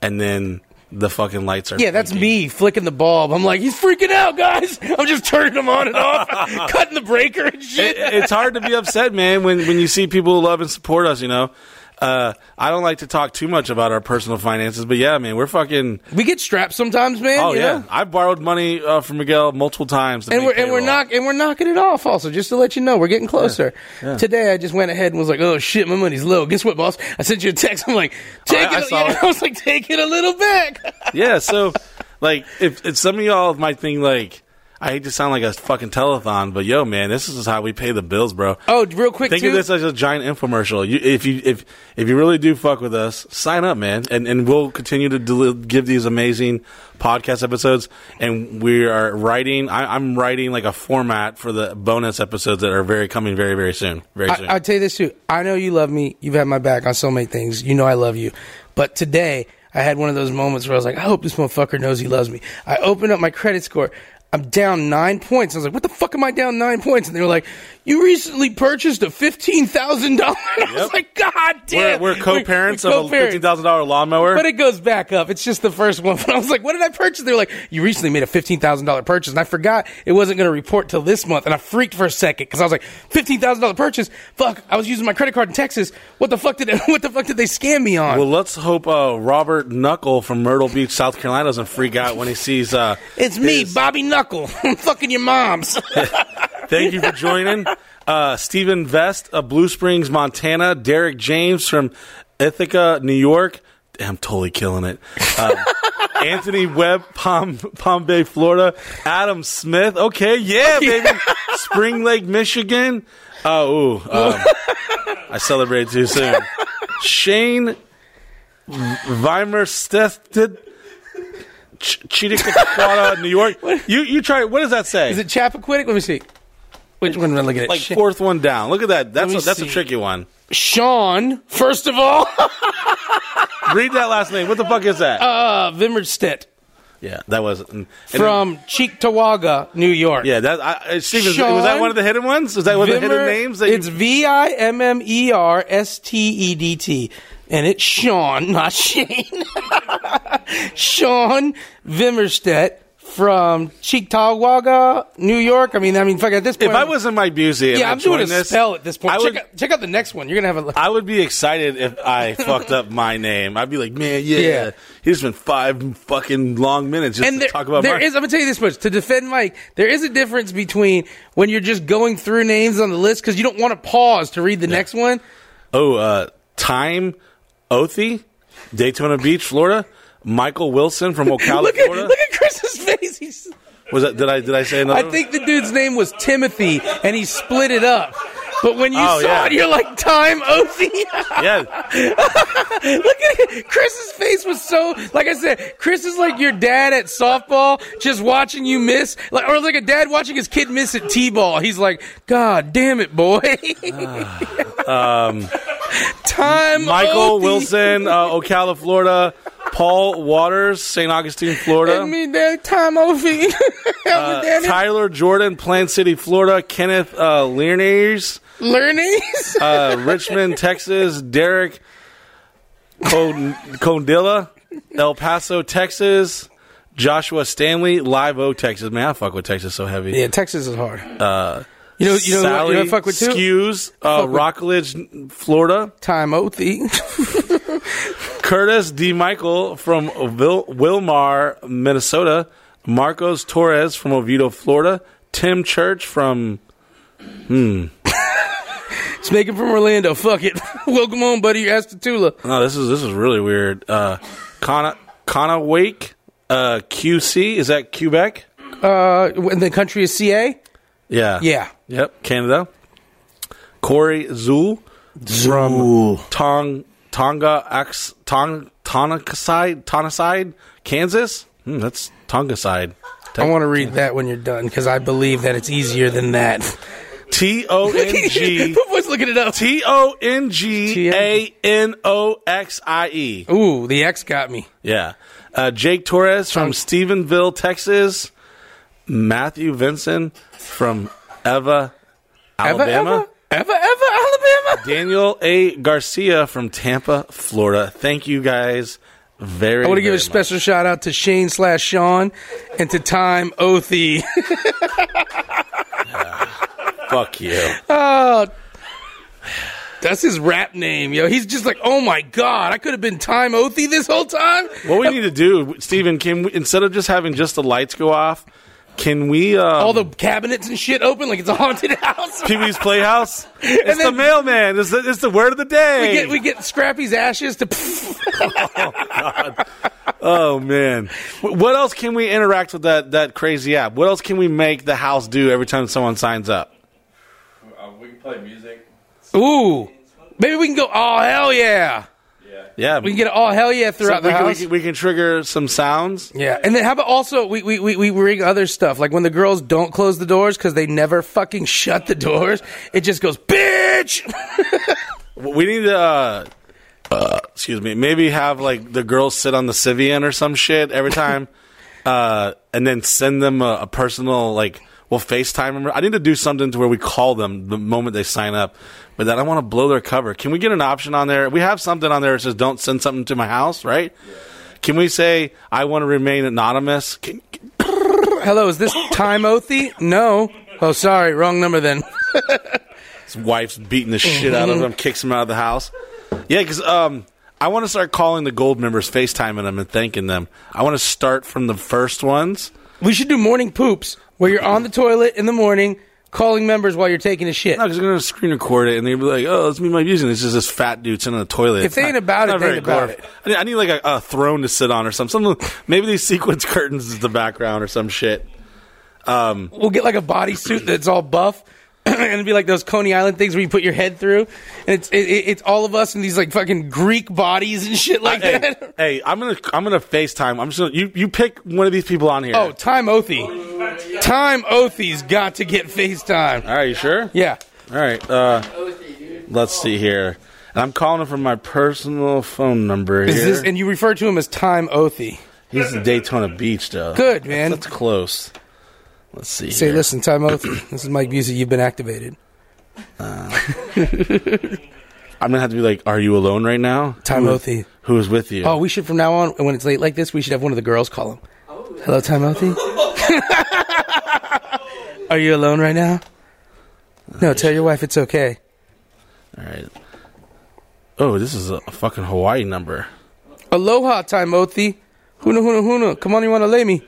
And then the fucking lights are yeah, that's me flicking the bulb. I'm like, he's freaking out, guys. I'm just turning them on and off, cutting the breaker and shit. It- it's hard to be upset, man, when when you see people who love and support us. You know, uh, I don't like to talk too much about our personal finances, but yeah, man, we're fucking. we get strapped sometimes, man. Oh yeah, know? I borrowed money uh, from Miguel multiple times, and we're and we're knock and we're knocking it off. Also, just to let you know, we're getting closer. Yeah. Today, I just went ahead and was like, "Oh shit, my money's low." Guess what, boss? I sent you a text. I'm like, "Take I- I it." yeah, it. I was like, "Take it a little back." yeah, so like if, if some of y'all might think like I hate to sound like a fucking telethon, but yo, man, this is how we pay the bills, bro. Oh, real quick, Think too. of this as a giant infomercial. You, if you if if you really do fuck with us, sign up, man, and and we'll continue to give these amazing podcast episodes. And we are writing. I, I'm writing like a format for the bonus episodes that are very coming very very soon. Very soon. I, I'll tell you this too. I know you love me. You've had my back on so many things. You know I love you. But today, I had one of those moments where I was like, I hope this motherfucker knows he loves me. I opened up my credit score. I'm down nine points. I was like, what the fuck am I down nine points? And they were like, you recently purchased a $15,000. I was like, God we're, damn. we're co-parents we're of a co-parents. fifteen thousand dollar lawnmower. But it goes back up. It's just the first one. But I was like, what did I purchase? They were like, you recently made a $15,000 purchase. And I forgot it wasn't going to report till this month. And I freaked for a second because I was like, $15,000 purchase? Fuck, I was using my credit card in Texas. What the fuck did, what the fuck did they scam me on? well, let's hope uh, Robert Knuckle from Myrtle Beach, South Carolina, doesn't freak out when he sees. Uh, it's me, Bobby Knuckle. I'm fucking your moms. Thank you for joining. Uh, Stephen Vest of Blue Springs, Montana. Derek James from Ithaca, New York. I'm totally killing it. Um, Anthony Webb, Palm, Palm Bay, Florida. Adam Smith. Okay, yeah, baby. Spring Lake, Michigan. Oh, ooh, um, I celebrated too soon. Shane Weimer Stested. Ch- Chittiquahua, New York. You you try. What does that say? Is it Chappaquiddick? Let me see. Which one am I looking at? like fourth one down. Look at that. That's a, that's a tricky one. Sean, first of all. Read that last name. What the fuck is that? uh, Vimmerstedt yeah, that was and- from Cheektowaga, New York. yeah, that I, uh, Steven, Sean was that one of the hidden ones? Was that one of the hidden Vimmer- names? That it's V I M M E R S T E D T, and it's Sean, not Shane. Sean Vimmerstedt from Cheektowaga, New York. I mean, I mean, fuck at this point. if I was in my Busey, yeah, I'm doing a this, spell at this point. I check, would, out, check out the next one. You're gonna have a. I would be excited if I fucked up my name. I'd be like, man, yeah, Yeah. he's been five fucking long minutes just and to there, talk about there my. is- I'm gonna tell you this much to defend Mike. There is a difference between when you're just going through names on the list because you don't want to pause to read the next one. oh, uh, Time Othy, Daytona Beach, Florida. Michael Wilson from Ocala, look at Florida. look at Chris's face. He's, Was that? Did I did I say another? I think the dude's name was Timothy, and he split it up. But when you Oh, saw yeah. it, you're like, time Othy. Yeah, Look at it. Chris's face was so, like I said, Chris is like your dad at softball, just watching you miss, like, or like a dad watching his kid miss at t-ball. He's like, God damn it, boy. um, time Michael. Wilson, uh, Ocala, Florida. Paul Waters, St. Augustine, Florida. And me, time Othy. Uh, Tyler Jordan, Plant City, Florida. Kenneth uh, Learnings. uh, Richmond, Texas. Derek Con- Condilla, El Paso, Texas. Joshua Stanley, Live O, Texas. Man, I fuck with Texas so heavy. yeah, Texas is hard. Uh, You know, you know, what- Sally you know, fuck with too. Skews, uh, Rockledge, Florida. Time Othie. Curtis D. Michael from Vil- Willmar, Minnesota. Marcos Torres from Oviedo, Florida. Tim Church from. Hmm. Snake from Orlando. Fuck it. Welcome on, buddy. You're Astatula. No, this is this is really weird. Uh, Conna Conna Wake, uh, QC. Is that Quebec? Uh, in the country is CA. Yeah. Yeah. Yep. Canada. Corey Zool from Tong Tonga X Tong Tonaside Tonaside, Kansas. Hmm, that's Tonga side. I want to read that when you're done because I believe that it's easier than that. T O N G Boy's looking it up. T O N G A N O X I E. Ooh, the X got me. Yeah. Uh, Jake Torres from Stephenville, Texas. Matthew Vinson from Eva, Alabama. Eva, Eva, Alabama. Daniel A. Garcia from Tampa, Florida. Thank you guys very I want to give a special shout out to Shane slash Sean and to Time Othie. much. Fuck you. oh, that's his rap name, yo. He's just like, oh my god, I could have been Time Othie this whole time. What we need to do, Steven, can we, instead of just having just the lights go off, can we um, All the cabinets and shit open like it's a haunted house. Pee Wee's Playhouse? It's the then- mailman. It's the, it's the word of the day. We get we get Scrappy's ashes to. Oh man, what else can we interact with that that crazy app? What else can we make the house do every time someone signs up? Uh, we can play music. Ooh, maybe we can go. Oh hell yeah! Yeah, We can get oh hell yeah throughout So the we, house. can, we can trigger some sounds. Yeah, and then how about also we we, we, we ring other stuff like when the girls don't close the doors because they never fucking shut the doors. It just goes bitch. We need to, uh, uh, excuse me, maybe have like the girls sit on the Sybian or some shit every time, uh, and then send them a, a personal like. We'll FaceTime them. I need to do something to where we call them the moment they sign up, but then I want to blow their cover. Can we get an option on there? We have something on there that says "Don't send something to my house," right? Can we say I want to remain anonymous? Can, Hello, is this Time Othie? No. Oh, sorry, wrong number then. His wife's beating the shit out of him, kicks him out of the house. Yeah, because um, I want to start calling the gold members, FaceTiming them, and thanking them. I want to start from the first ones. We should do morning poops where you're on the toilet in the morning calling members while you're taking a shit. No, because they're going to screen record it, and they'll be like, "Oh, let's me, my music." It's just this fat dude sitting on the toilet. If they It's ain't about it, they ain't about glorif- I need, I need like a, a throne to sit on or something. something. Maybe these sequence curtains is the background or some shit. Um, We'll get like a bodysuit that's all buff. and it'd be like those Coney Island things where you put your head through, and it's it, it- it's all of us in these like fucking Greek bodies and shit like hey, that. hey, I'm gonna I'm gonna FaceTime. I'm just gonna, you you pick one of these people on here. Oh, Time Othie, Time Othie's got to get FaceTime. All right, you sure? Yeah. All right. Uh, let's see here. And I'm calling him from my personal phone number Is here. this, and you refer to him as Time Othie. He's in Daytona Beach, though. Good, man. That's, that's close. Let's see. Say, here. listen, Time Othie. This is Mike Busey. You've been activated. Uh, I'm gonna have to be like, "Are you alone right now?" Time Who- Othie. Who is with you? Oh, we should from now on, when it's late like this, we should have one of the girls call him. Hello, Time Othie. Are you alone right now? Uh, no, tell your wife it's okay. All right. Oh, this is a fucking Hawaii number. Aloha, Time Othie. Huna, huna, huna. Come on, you want to lay me?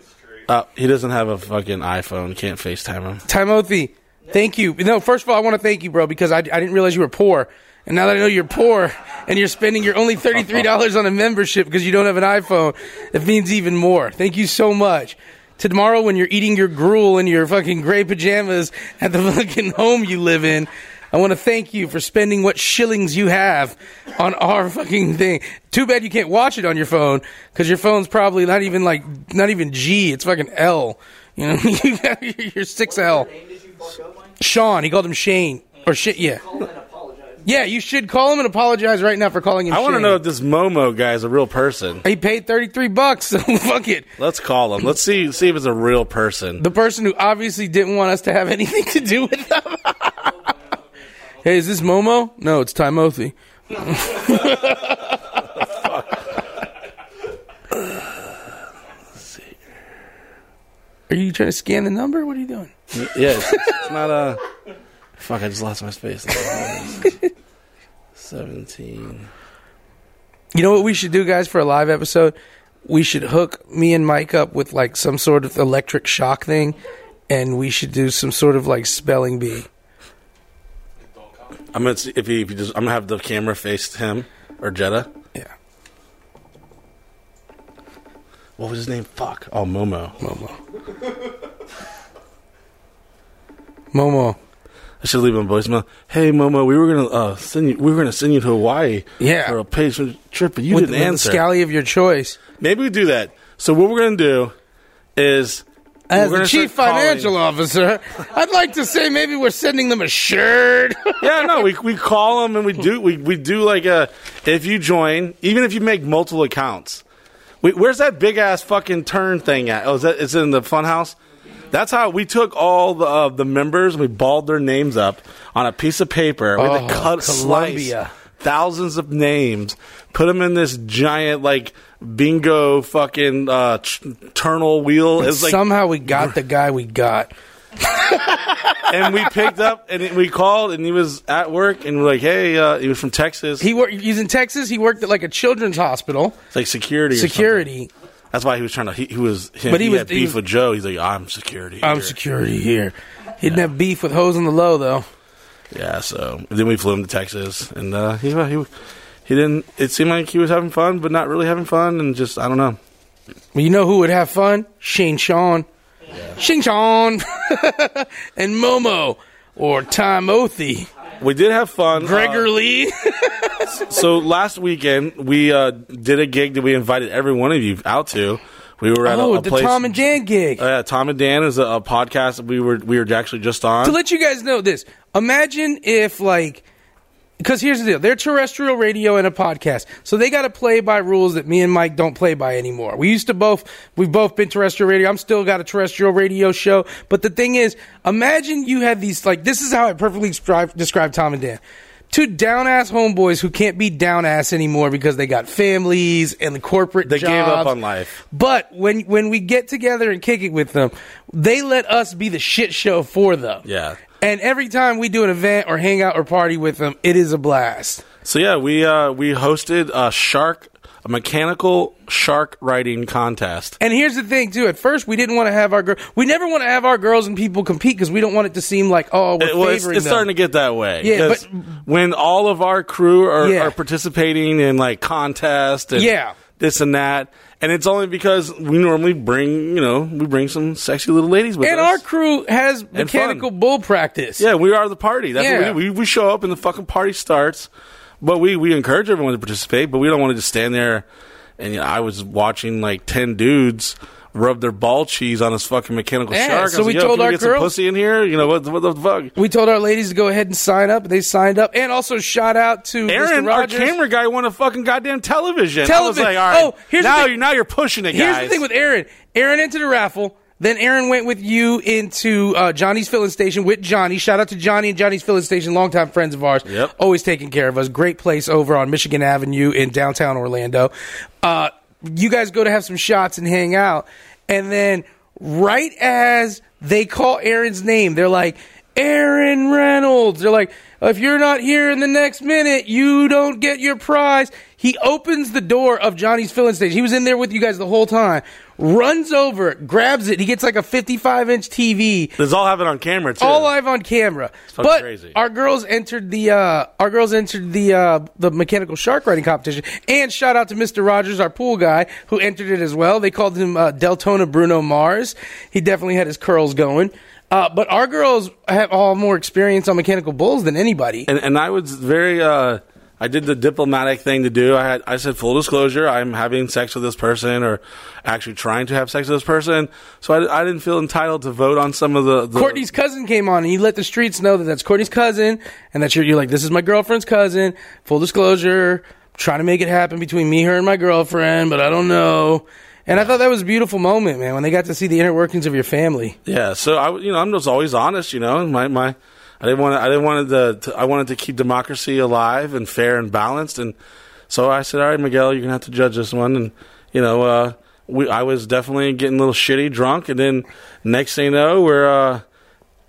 Uh, he doesn't have a fucking iPhone. Can't FaceTime him. Timothy, thank you. No, first of all, I want to thank you, bro, because I, I didn't realize you were poor. And now that I know you're poor and you're spending your only $33 on a membership because you don't have an iPhone, it means even more. Thank you so much. Tomorrow, when you're eating your gruel in your fucking gray pajamas at the fucking home you live in, I want to thank you for spending what shillings you have on our fucking thing. Too bad you can't watch it on your phone because your phone's probably not even like, not even G. It's fucking L. You know, you got your 6L. Sean, he called him Shane. Or shit, yeah. Yeah, you should call him and apologize right now for calling him I want to know if this Momo guy is a real person. He paid 33 bucks, so fuck it. Let's call him. Let's see see if it's a real person. The person who obviously didn't want us to have anything to do with them. hey, is this Momo? No, it's Timothy. Fuck. Are you trying to scan the number? What are you doing? Yeah, it's, it's not a. Fuck, I just lost my space. Seventeen. You know what we should do, guys, for a live episode? We should hook me and Mike up with like some sort of electric shock thing, and we should do some sort of like spelling bee. I'm gonna see if he, if he just. I'm gonna have the camera face him or Jetta. Yeah. What was his name? Fuck. Oh, Momo. Momo. Momo. I should leave him a voicemail. Hey, Momo, we were gonna uh, send you. We were gonna send you to Hawaii. Yeah. For a paid trip, but you with, didn't with answer. the scally of your choice. Maybe we do that. So what we're gonna do is As the chief financial officer, I'd like to say maybe we're sending them a shirt. yeah, no, we we call them and we do we we do like a if you join, even if you make multiple accounts. We, where's that big ass fucking turn thing at? Oh, is that it's in the fun house? That's how we took all the uh, the members and we balled their names up on a piece of paper. We had to Oh, cut Columbia. slice thousands of names, put them in this giant like bingo fucking uh, ch- turnal wheel. It's like Somehow we got the guy we got. and we picked up and we called and he was at work and we're like, hey, uh, he was from Texas. He worked. He's in Texas. He worked at like a children's hospital. It's like security. Security. That's why he was trying to. He, he was. Him, But he he, was- had beef was- with Joe. He's like, I'm security. I'm here." security here. He didn't have beef with hoes on the low though. Yeah. So then we flew him to Texas, and uh, he he he didn't. It seemed like he was having fun, but not really having fun, and just I don't know. Well, you know who would have fun? Shane Sean. Shane Sean. and Momo. Or Tom Timothy. We did have fun. Gregor Uh, Lee. so last weekend we uh, did a gig that we invited every one of you out to. We were at oh, a, a the place. Tom and Dan gig. Uh, yeah, Tom and Dan is a, a podcast that we were we were actually just on. to let you guys know this, imagine if like because here's the deal. They're terrestrial radio and a podcast. So they got to play by rules that me and mike don't play by anymore. We used to both we've both been terrestrial radio. I'm still got a terrestrial radio show. But the thing is imagine you had these like this is how i perfectly describe, describe tom and dan. Two down ass homeboys who can't be down ass anymore because they got families and the corporate they gave up on life. But when when we get together and kick it with them, they let us be the shit show for them. Yeah. And every time we do an event or hang out or party with them, it is a blast. So yeah, we uh, we hosted a shark, a mechanical shark riding contest. And here's the thing too. At first, we didn't want to have our girl. We never want to have our girls and people compete because we don't want it to seem like oh we're It- well, it's, favoring it's starting to get that way. Yeah, but- when all of our crew are, Yeah. are participating in like contests and Yeah. this and that, and it's only because we normally bring you know we bring some sexy little ladies with and us. And our crew has mechanical bull practice. Yeah, we are the party. That's Yeah. what we, do. we we show up and the fucking party starts. But we we encourage everyone to participate. But we don't want to just stand there. And you know, I was watching like ten dudes rub their ball cheese on his fucking mechanical Yeah, shark. So was we told can our we get some girls- pussy in here. You know what? What the fuck? We told our ladies to go ahead and sign up. They signed up, and also shout out to Aaron, Mr. our camera guy, won a fucking goddamn television. I was Television. like, all right, Oh, here's now you're now you're pushing it, Here's the thing with Aaron. Aaron entered a raffle. Then Aaron went with you into uh, Johnny's filling station with Johnny. Shout out to Johnny and Johnny's filling station, longtime friends of ours. Yep. Always taking care of us. Great place over on Michigan Avenue in downtown Orlando. Uh, you guys go to have some shots and hang out. And then right as they call Aaron's name, they're like, Aaron Reynolds. They're like, if you're not here in the next minute, you don't get your prize. He opens the door of Johnny's filling station. He was in there with you guys the whole time. Runs over, grabs it. He gets like a 55 inch TV. This all have it on camera too. All live on camera. fucking But crazy. our girls entered the uh, our girls entered the uh, the mechanical shark riding competition. And shout out to Mr. Rogers, our pool guy, who entered it as well. They called him uh, Deltona Bruno Mars. He definitely had his curls going. Uh, but our girls have all more experience on mechanical bulls than anybody. and and I was very uh I did the diplomatic thing to do. I had I said full disclosure, I'm having sex with this person or actually trying to have sex with this person. So I, I didn't feel entitled to vote on some of the, the Courtney's cousin came on, and you let the streets know that that's Courtney's cousin, and that you're, you're like, this is my girlfriend's cousin. Full disclosure, trying to make it happen between me, her, and my girlfriend, but I don't know. And I thought that was a beautiful moment, man, when they got to see the inner workings of your family. Yeah, so I you know I'm just always honest, you know. My my I didn't want to, I didn't want to, to I wanted to keep democracy alive and fair and balanced and so I said, "All right, Miguel, you're to have to judge this one." And you know, uh we I was definitely getting a little shitty drunk and then next thing you know, we're uh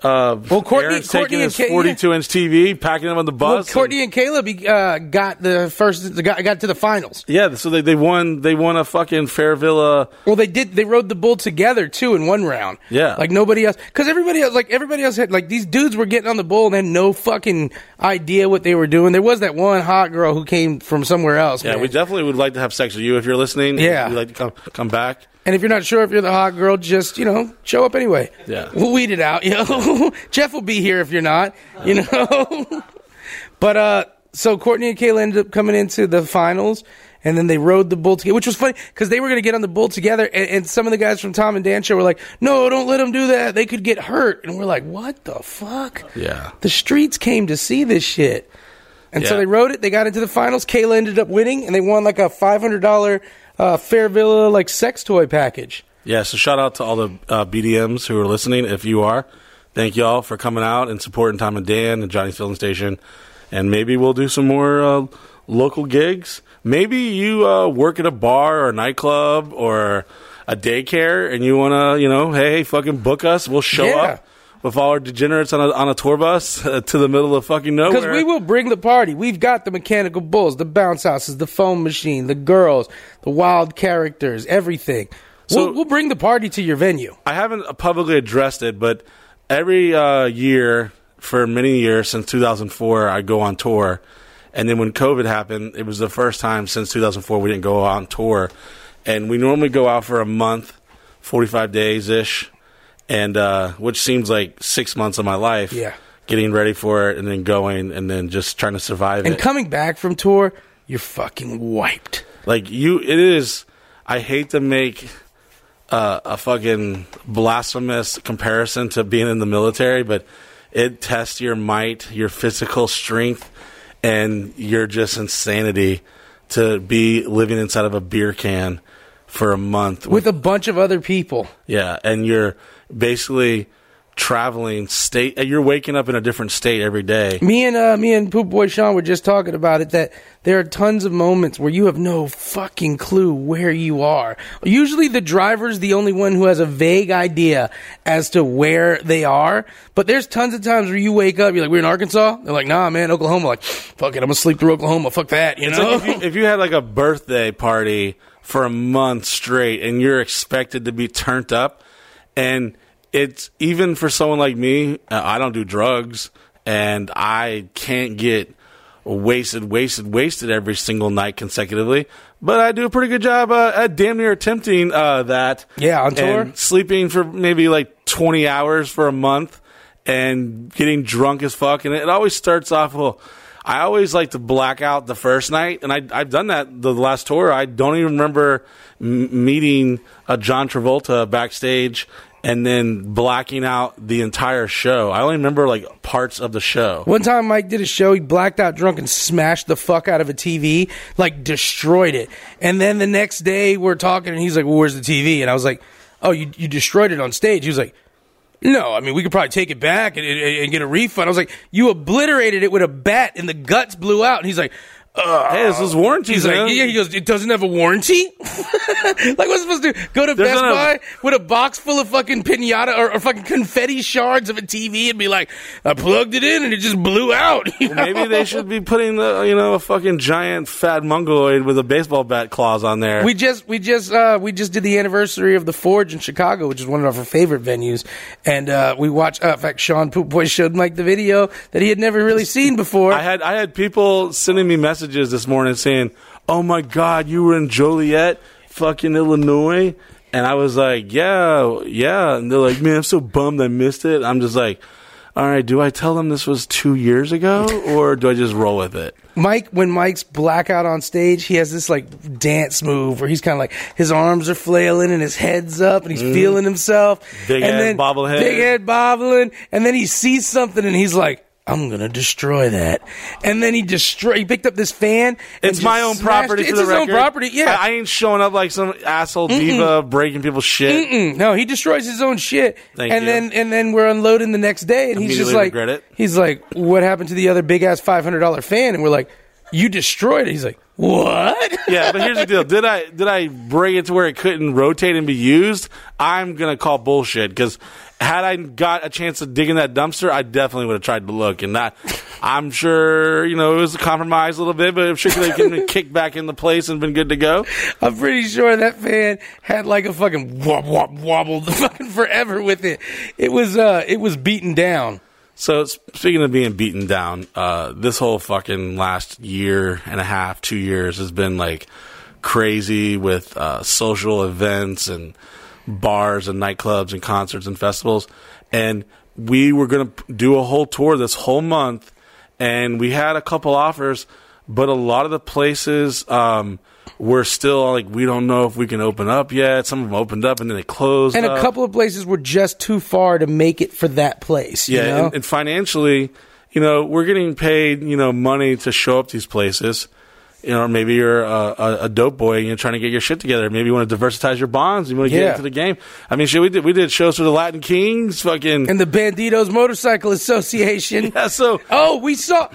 Uh, Well, Courtney- Aaron's Courtney taking and his Kate- 42 inch TV, packing them on the bus. and- Courtney and Caleb uh, got the first, got, got to the finals. yeah, so they, they won. They won a fucking Fairvilla. Well, they did. They rode the bull together too in one round. Yeah. like nobody else. Because everybody else, like everybody else, had like these dudes were getting on the bull and had no fucking idea what they were doing. There was that one hot girl who came from somewhere else. Yeah, man. we definitely would like to have sex with you if you're listening. Yeah. we'd like to come come back. And if you're not sure if you're the hot girl, just you know, show up anyway. Yeah. we'll weed it out. You know, Jeff will be here if you're not. You know, but uh, so Courtney and Kayla ended up coming into the finals, and then they rode the bull together, which was funny because they were going to get on the bull together, and, and some of the guys from Tom and Dan show were like, "No, don't let them do that. They could get hurt." And we're like, "What the fuck?" Yeah. The streets came to see this shit. And so they rode it. They got into the finals. Kayla ended up winning, and they won like a five hundred dollar uh, Fairvilla like sex toy package. Yeah, so shout out to all the uh, BDMs who are listening. If you are, thank y'all for coming out and supporting Tom and Dan and Johnny's Filling Station. And maybe we'll do some more uh, local gigs. Maybe you uh, work at a bar or a nightclub or a daycare and you want to, you know, hey, fucking book us. We'll show Yeah. up with all our degenerates on a, on a tour bus uh, to the middle of fucking nowhere. Because we will bring the party. We've got the mechanical bulls, the bounce houses, the foam machine, the girls, the wild characters, everything. So- we'll, we'll bring the party to your venue. I haven't publicly addressed it, but every uh, year for many years since 2004, I go on tour. And then when COVID happened, it was the first time since 2004 we didn't go on tour. And we normally go out for a month, 45 days ish, and uh, which seems like six months of my life. Yeah. Getting ready for it and then going and then just trying to survive And it. coming back from tour, you're fucking wiped. Like you, it is. I hate to make uh, a fucking blasphemous comparison to being in the military, but it tests your might, your physical strength, and your just insanity to be living inside of a beer can for a month. With a bunch of other people. yeah, and you're basically traveling state. You're waking up in a different state every day. Me and uh, me and Poop Boy Sean were just talking about it that there are tons of moments where you have no fucking clue where you are. Usually the driver's the only one who has a vague idea as to where they are. But there's tons of times where you wake up, you're like, we're in Arkansas. They're like, nah, man, Oklahoma. Like, fuck it, I'm gonna sleep through Oklahoma. Fuck that, you know. like if, you, if you had like a birthday party for a month straight and you're expected to be turned up, and it's even for someone like me, uh, I don't do drugs and I can't get wasted, wasted, wasted every single night consecutively. But I do a pretty good job uh, at damn near attempting uh, that. Yeah, on tour? And sleeping for maybe like 20 hours for a month and getting drunk as fuck. And it always starts off, well, I always like to black out the first night. And I, I've done that the last tour. I don't even remember m- meeting uh, John Travolta backstage and then blacking out the entire show. I only remember like parts of the show. One time Mike did a show, he blacked out drunk and smashed the fuck out of a TV, like destroyed it. And then the next day we're talking and he's like, well, where's the TV? And I was like, oh, you, you destroyed it on stage. He was like, no, I mean, we could probably take it back and, and, and get a refund. I was like, you obliterated it with a bat and the guts blew out. And he's like, uh, Hey, this was warranty, He's man. like, yeah, he goes, it doesn't have a warranty? like, what's supposed to do? Go to There's Best not a- Buy with a box full of fucking pinata or, or fucking confetti shards of a TV and be like, I plugged it in and it just blew out. know? Maybe they should be putting the, you know, a fucking giant fat mongoloid with a baseball bat claws on there. We just we just uh, we just did the anniversary of the Forge in Chicago, which is one of our favorite venues, and uh, we watched. Uh, in fact, Sean Poop Boy showed Mike the video that he had never really seen before. I had I had people sending me messages this morning saying, "Oh my God, you were in Joliet, fucking Illinois," and I was like, "Yeah, yeah," and they're like, "Man, I'm so bummed I missed it." I'm just like, "All right, do I tell them this was two years ago, or do I just roll with it?" Mike, when Mike's blackout on stage, he has this like dance move where he's kind of like his arms are flailing and his head's up and he's mm. feeling himself. Big and head then, bobblehead. Big head bobbling. And then he sees something and he's like, I'm gonna destroy that. And then he destroy. He picked up this fan. It's my own property. it. For It's the his record. own property. Yeah. I, I ain't showing up like some asshole diva breaking people's shit. Mm-mm. No, he destroys his own shit. Thank and you. then and then we're unloading the next day, and he's just like, he's like, what happened to the other big ass five hundred dollar fan? And we're like, you destroyed it. He's like, what? yeah, but here's the deal: did I did I bring it to where it couldn't rotate and be used? I'm gonna call bullshit because had I got a chance to dig in that dumpster, I definitely would have tried to look. And that, I'm sure, you know, it was a compromise a little bit, but I'm sure they could have kicked back in the place and been good to go. I'm pretty sure that fan had like a fucking wop wop wobble fucking forever with it. It was uh it was beaten down. So speaking of being beaten down, uh, this whole fucking last year and a half, two years has been like crazy with uh, social events and bars and nightclubs and concerts and festivals. And we were going to do a whole tour this whole month, and we had a couple offers, but a lot of the places um, were still like, we don't know if we can open up yet. Some of them opened up and then they closed. And a couple of places were just too far to make it for that place. You Yeah, know? and, and financially, you know, we're getting paid, you know, money to show up these places. You know, maybe you're a, a, dope boy and you're trying to get your shit together. Maybe you want to diversitize your bonds. You want to get into the game. I mean, shit, we did we did shows for the Latin Kings, fucking. and the Bandidos Motorcycle Association. yeah, so Oh, we saw.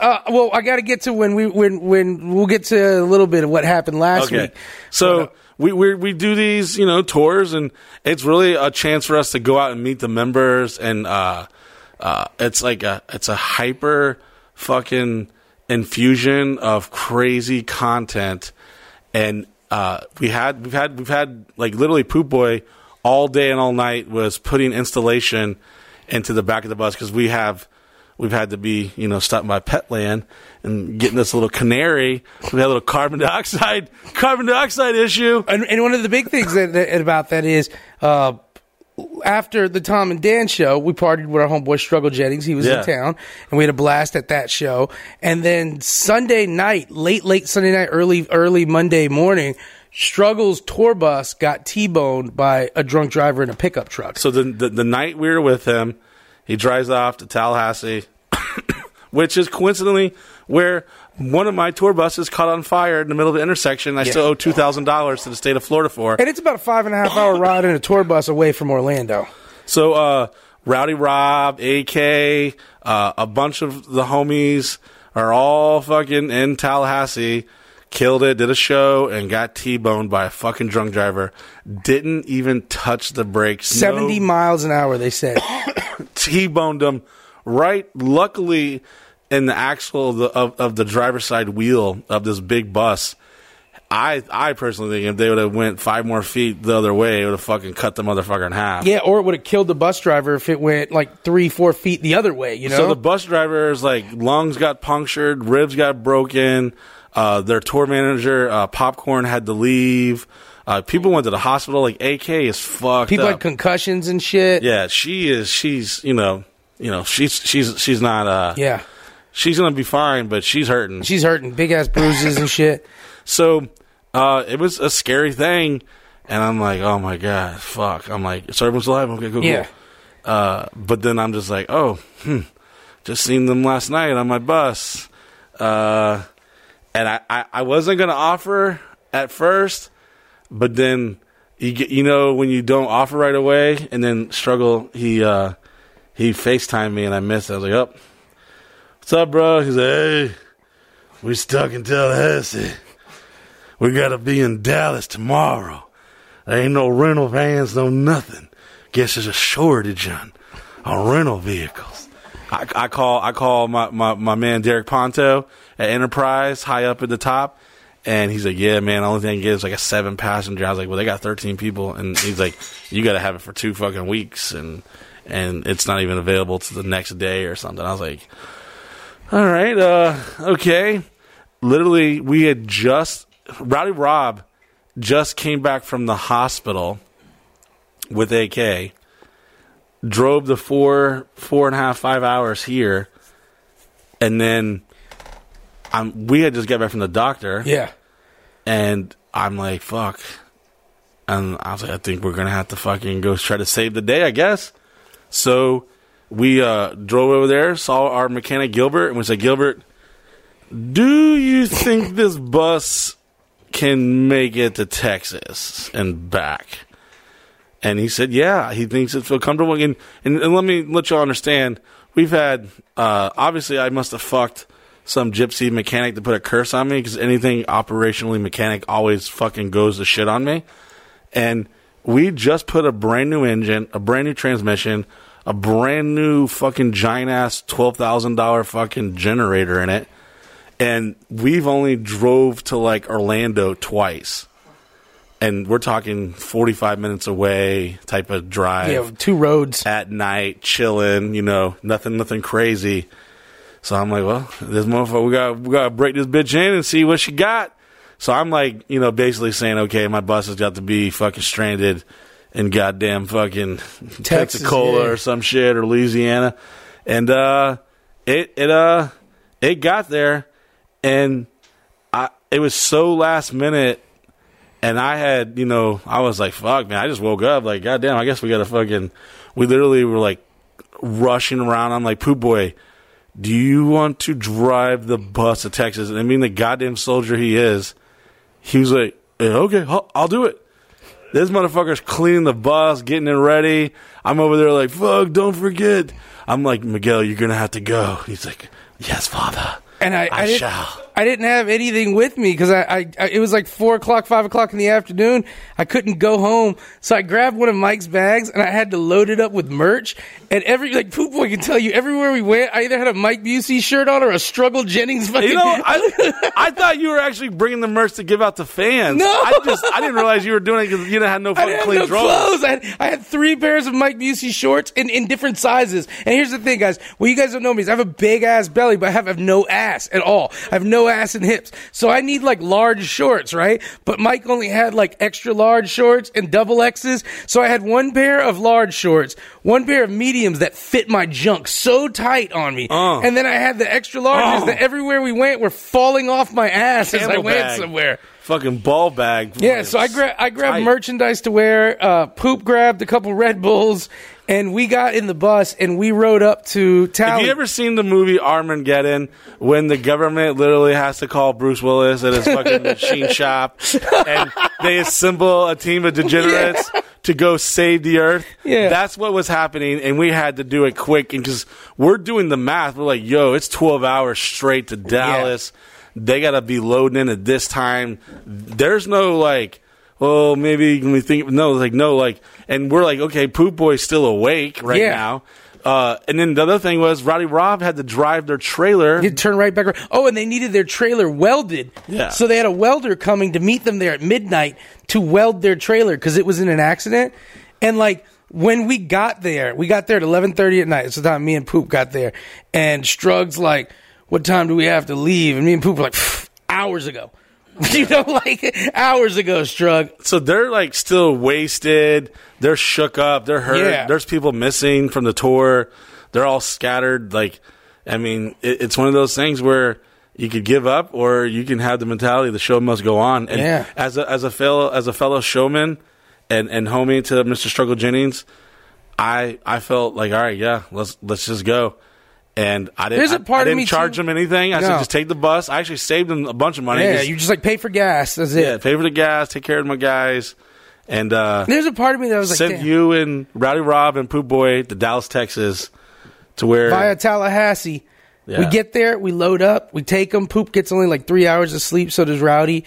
Uh, well, I got to get to when we when when we'll get to a little bit of what happened last okay, week. so we we we do these, you know, tours, and it's really a chance for us to go out and meet the members, and uh, uh, it's like a it's a hyper fucking infusion of crazy content, and uh, we had we've had we've had like literally Poop Boy all day and all night was putting installation into the back of the bus because we have we've had to be you know stopping by Petland and getting this little canary. We had a little carbon dioxide carbon dioxide issue. And, and one of the big things that, that about that is. Uh, after the Tom and Dan show, we partied with our homeboy Struggle Jennings. He was Yeah. in town, and we had a blast at that show. And then Sunday night, late, late Sunday night, early, early Monday morning, Struggle's tour bus got T-boned by a drunk driver in a pickup truck. So the, the the night we were with him, he drives off to Tallahassee, which is coincidentally where one of my tour buses caught on fire in the middle of the intersection. I still owe two thousand dollars to the state of Florida for. And it's about a five and a half hour ride in a tour bus away from Orlando. So, uh, Rowdy Rob, AK, uh, a bunch of the homies are all fucking in Tallahassee. Killed it, did a show, and got T-boned by a fucking drunk driver. Didn't even touch the brakes. No 70 miles an hour, they said. T-boned them right. Luckily, in the axle of the, of, of the driver's side wheel of this big bus, I I personally think if they would have went five more feet the other way, it would have fucking cut the motherfucker in half. Yeah, or it would have killed the bus driver if it went like three, four feet the other way, you know? So the bus drivers like lungs got punctured, ribs got broken. Uh, their tour manager, uh, Popcorn, had to leave. Uh, people went to the hospital. Like AK is fucked People up. had concussions and shit. yeah, she is. She's you know, you know, she's she's she's not. Uh, Yeah. She's gonna be fine, but she's hurting. She's hurting. Big ass bruises and shit. So uh, it was a scary thing, and I'm like, oh my god, fuck. I'm like, so everyone's alive. Okay, cool, Yeah. cool. Uh, but then I'm just like, oh, hmm, just seen them last night on my bus, uh, and I, I, I wasn't gonna offer at first, but then you get, you know, when you don't offer right away, and then struggle, he uh, he Facetimed me, and I missed. it. I was like, oh, what's up, bro? He's like, hey, we stuck in Tallahassee. We gotta be in Dallas tomorrow. There ain't no rental vans, no nothing. Guess there's a shortage on, on rental vehicles. I, I call I call my, my, my man Derek Ponto at Enterprise, high up at the top, and he's like, "Yeah, man, the only thing I can get is like a seven passenger." I was like, "Well, they got thirteen people," and he's like, "You got to have it for two fucking weeks, and and it's not even available to the next day or something." I was like, "All right, uh, okay." Literally, we had just Rowdy Rob just came back from the hospital with AK, drove the four four and a half five hours here, and then I'm we had just got back from the doctor. Yeah. And I'm like, fuck. And I was like, I think we're gonna have to fucking go try to save the day, I guess. So we uh, drove over there, saw our mechanic Gilbert, and we said, Gilbert, do you think this bus can make it to Texas and back? And he said, yeah, he thinks it feel comfortable. And, and, and let me let y'all understand, we've had, uh, obviously I must have fucked some gypsy mechanic to put a curse on me because anything operationally mechanic always fucking goes to shit on me. And we just put a brand new engine, a brand new transmission, a brand new fucking giant ass twelve thousand dollar fucking generator in it, and we've only drove to like Orlando twice, and we're talking forty five minutes away type of drive. Yeah, two roads at night, chilling. You know, nothing, nothing crazy. So I'm like, well, this motherfucker, we got we got to break this bitch in and see what she got. So I'm like, you know, basically saying, okay, my bus has got to be fucking stranded in goddamn fucking Texas, Pensacola yeah. or some shit or Louisiana, and uh, it it uh it got there, and I it was so last minute. And I had, you know, I was like, fuck, man. I just woke up, like, goddamn, I guess we got to fucking. We literally were like rushing around. I'm like, poop boy, do you want to drive the bus to Texas? And I mean, the goddamn soldier he is, he was like, "Yeah, okay, I'll do it. This motherfucker's cleaning the bus, getting it ready. I'm over there like, fuck, don't forget. I'm like, Miguel, you're going to have to go. He's like, yes, father. and I, I didn't, shall. I didn't have anything with me because I, I, I, it was like four o'clock, five o'clock in the afternoon. I couldn't go home, so I grabbed one of Mike's bags and I had to load it up with merch. And every like Poop Boy can tell you, everywhere we went, I either had a Mike Busey shirt on or a Struggle Jennings fucking. You know, I, I thought you were actually bringing the merch to give out to fans. No. I just, I didn't realize you were doing it because you didn't have no fucking clean no clothes. I had, I had three pairs of Mike Busey shorts in, in different sizes. And here's the thing, guys. Well, you guys don't know me. I have a big ass belly, but I have, I have no ass at all. I have no ass and hips. So I need like large shorts, right? But Mike only had like extra large shorts and double X's. So I had one pair of large shorts, one pair of mediums that fit my junk so tight on me. Uh. And then I had the extra larges Oh. that everywhere we went were falling off my ass as I Camel went bag. somewhere. Fucking ball bag. Yeah, so I grabbed I grabbed Tight. merchandise to wear. Uh, Poop grabbed a couple Red Bulls, and we got in the bus and we rode up to town. Have you ever seen the movie Armageddon when the government literally has to call Bruce Willis at his fucking machine shop and they assemble a team of degenerates to go save the earth? Yeah. That's what was happening and we had to do it quick and because we're doing the math. We're like, yo, it's 12 hours straight to Dallas. They got to be loading in at this time. There's no like, well, maybe when we think, no, like, no, like, and we're like, okay, Poop Boy's still awake right Yeah. now. Uh, and then the other thing was Rowdy Rob had to drive their trailer. You turn right back around. Oh, and they needed their trailer welded. Yeah. So they had a welder coming to meet them there at midnight to weld their trailer because it was in an accident. And like when we got there, we got there at eleven thirty at night. It's the time me and Poop got there, and Strug's like, "What time do we have to leave?" And me and Poop were like, "Pff, "Hours ago." you know, like hours ago, Strug. so they're like still wasted. They're shook up. They're hurt. Yeah. There's people missing from the tour. They're all scattered. Like, I mean, it, it's one of those things where you could give up or you can have the mentality the show must go on. And Yeah. as a as a fellow as a fellow showman and and homie to Mr. Struggle Jennings, I I felt like all right, yeah, let's let's just go. And I didn't. There's a I- part I, of didn't charge too- them anything. I No. said just take the bus. I actually saved them a bunch of money. Yeah, Just- you just like pay for gas. That's it. yeah, pay for the gas, take care of my guys, and uh, There's a part of me that was like, sent you and Rowdy Rob and Poop Boy to Dallas, Texas, to where via Tallahassee. Yeah. We get there, we load up, we take them. Poop gets only like three hours of sleep, so does Rowdy.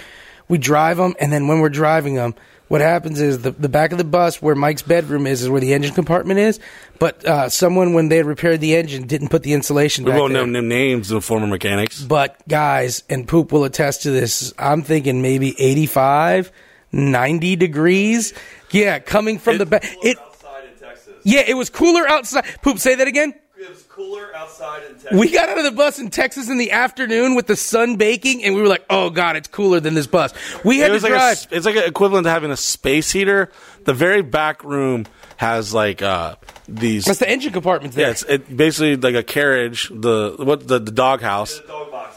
We drive them, and then when we're driving them, what happens is the, the back of the bus where Mike's bedroom is is where the engine compartment is. But uh, someone, when they had repaired the engine, didn't put the insulation we back won't there. know no names of former mechanics. But guys, and Poop will attest to this. I'm thinking maybe 85, 90 degrees. Yeah, coming from the back. It. Outside in Texas. Yeah, it was cooler outside. Poop, say that again. It was cooler outside in Texas. We got out of the bus in Texas in the afternoon with the sun baking, and we were like, "Oh God, it's cooler than this bus." We had It was to like drive. s- it's like an equivalent to having a space heater. The very back room has like uh, these. That's the engine compartment there. Yeah, it's it, basically like a carriage. The what the the dog house,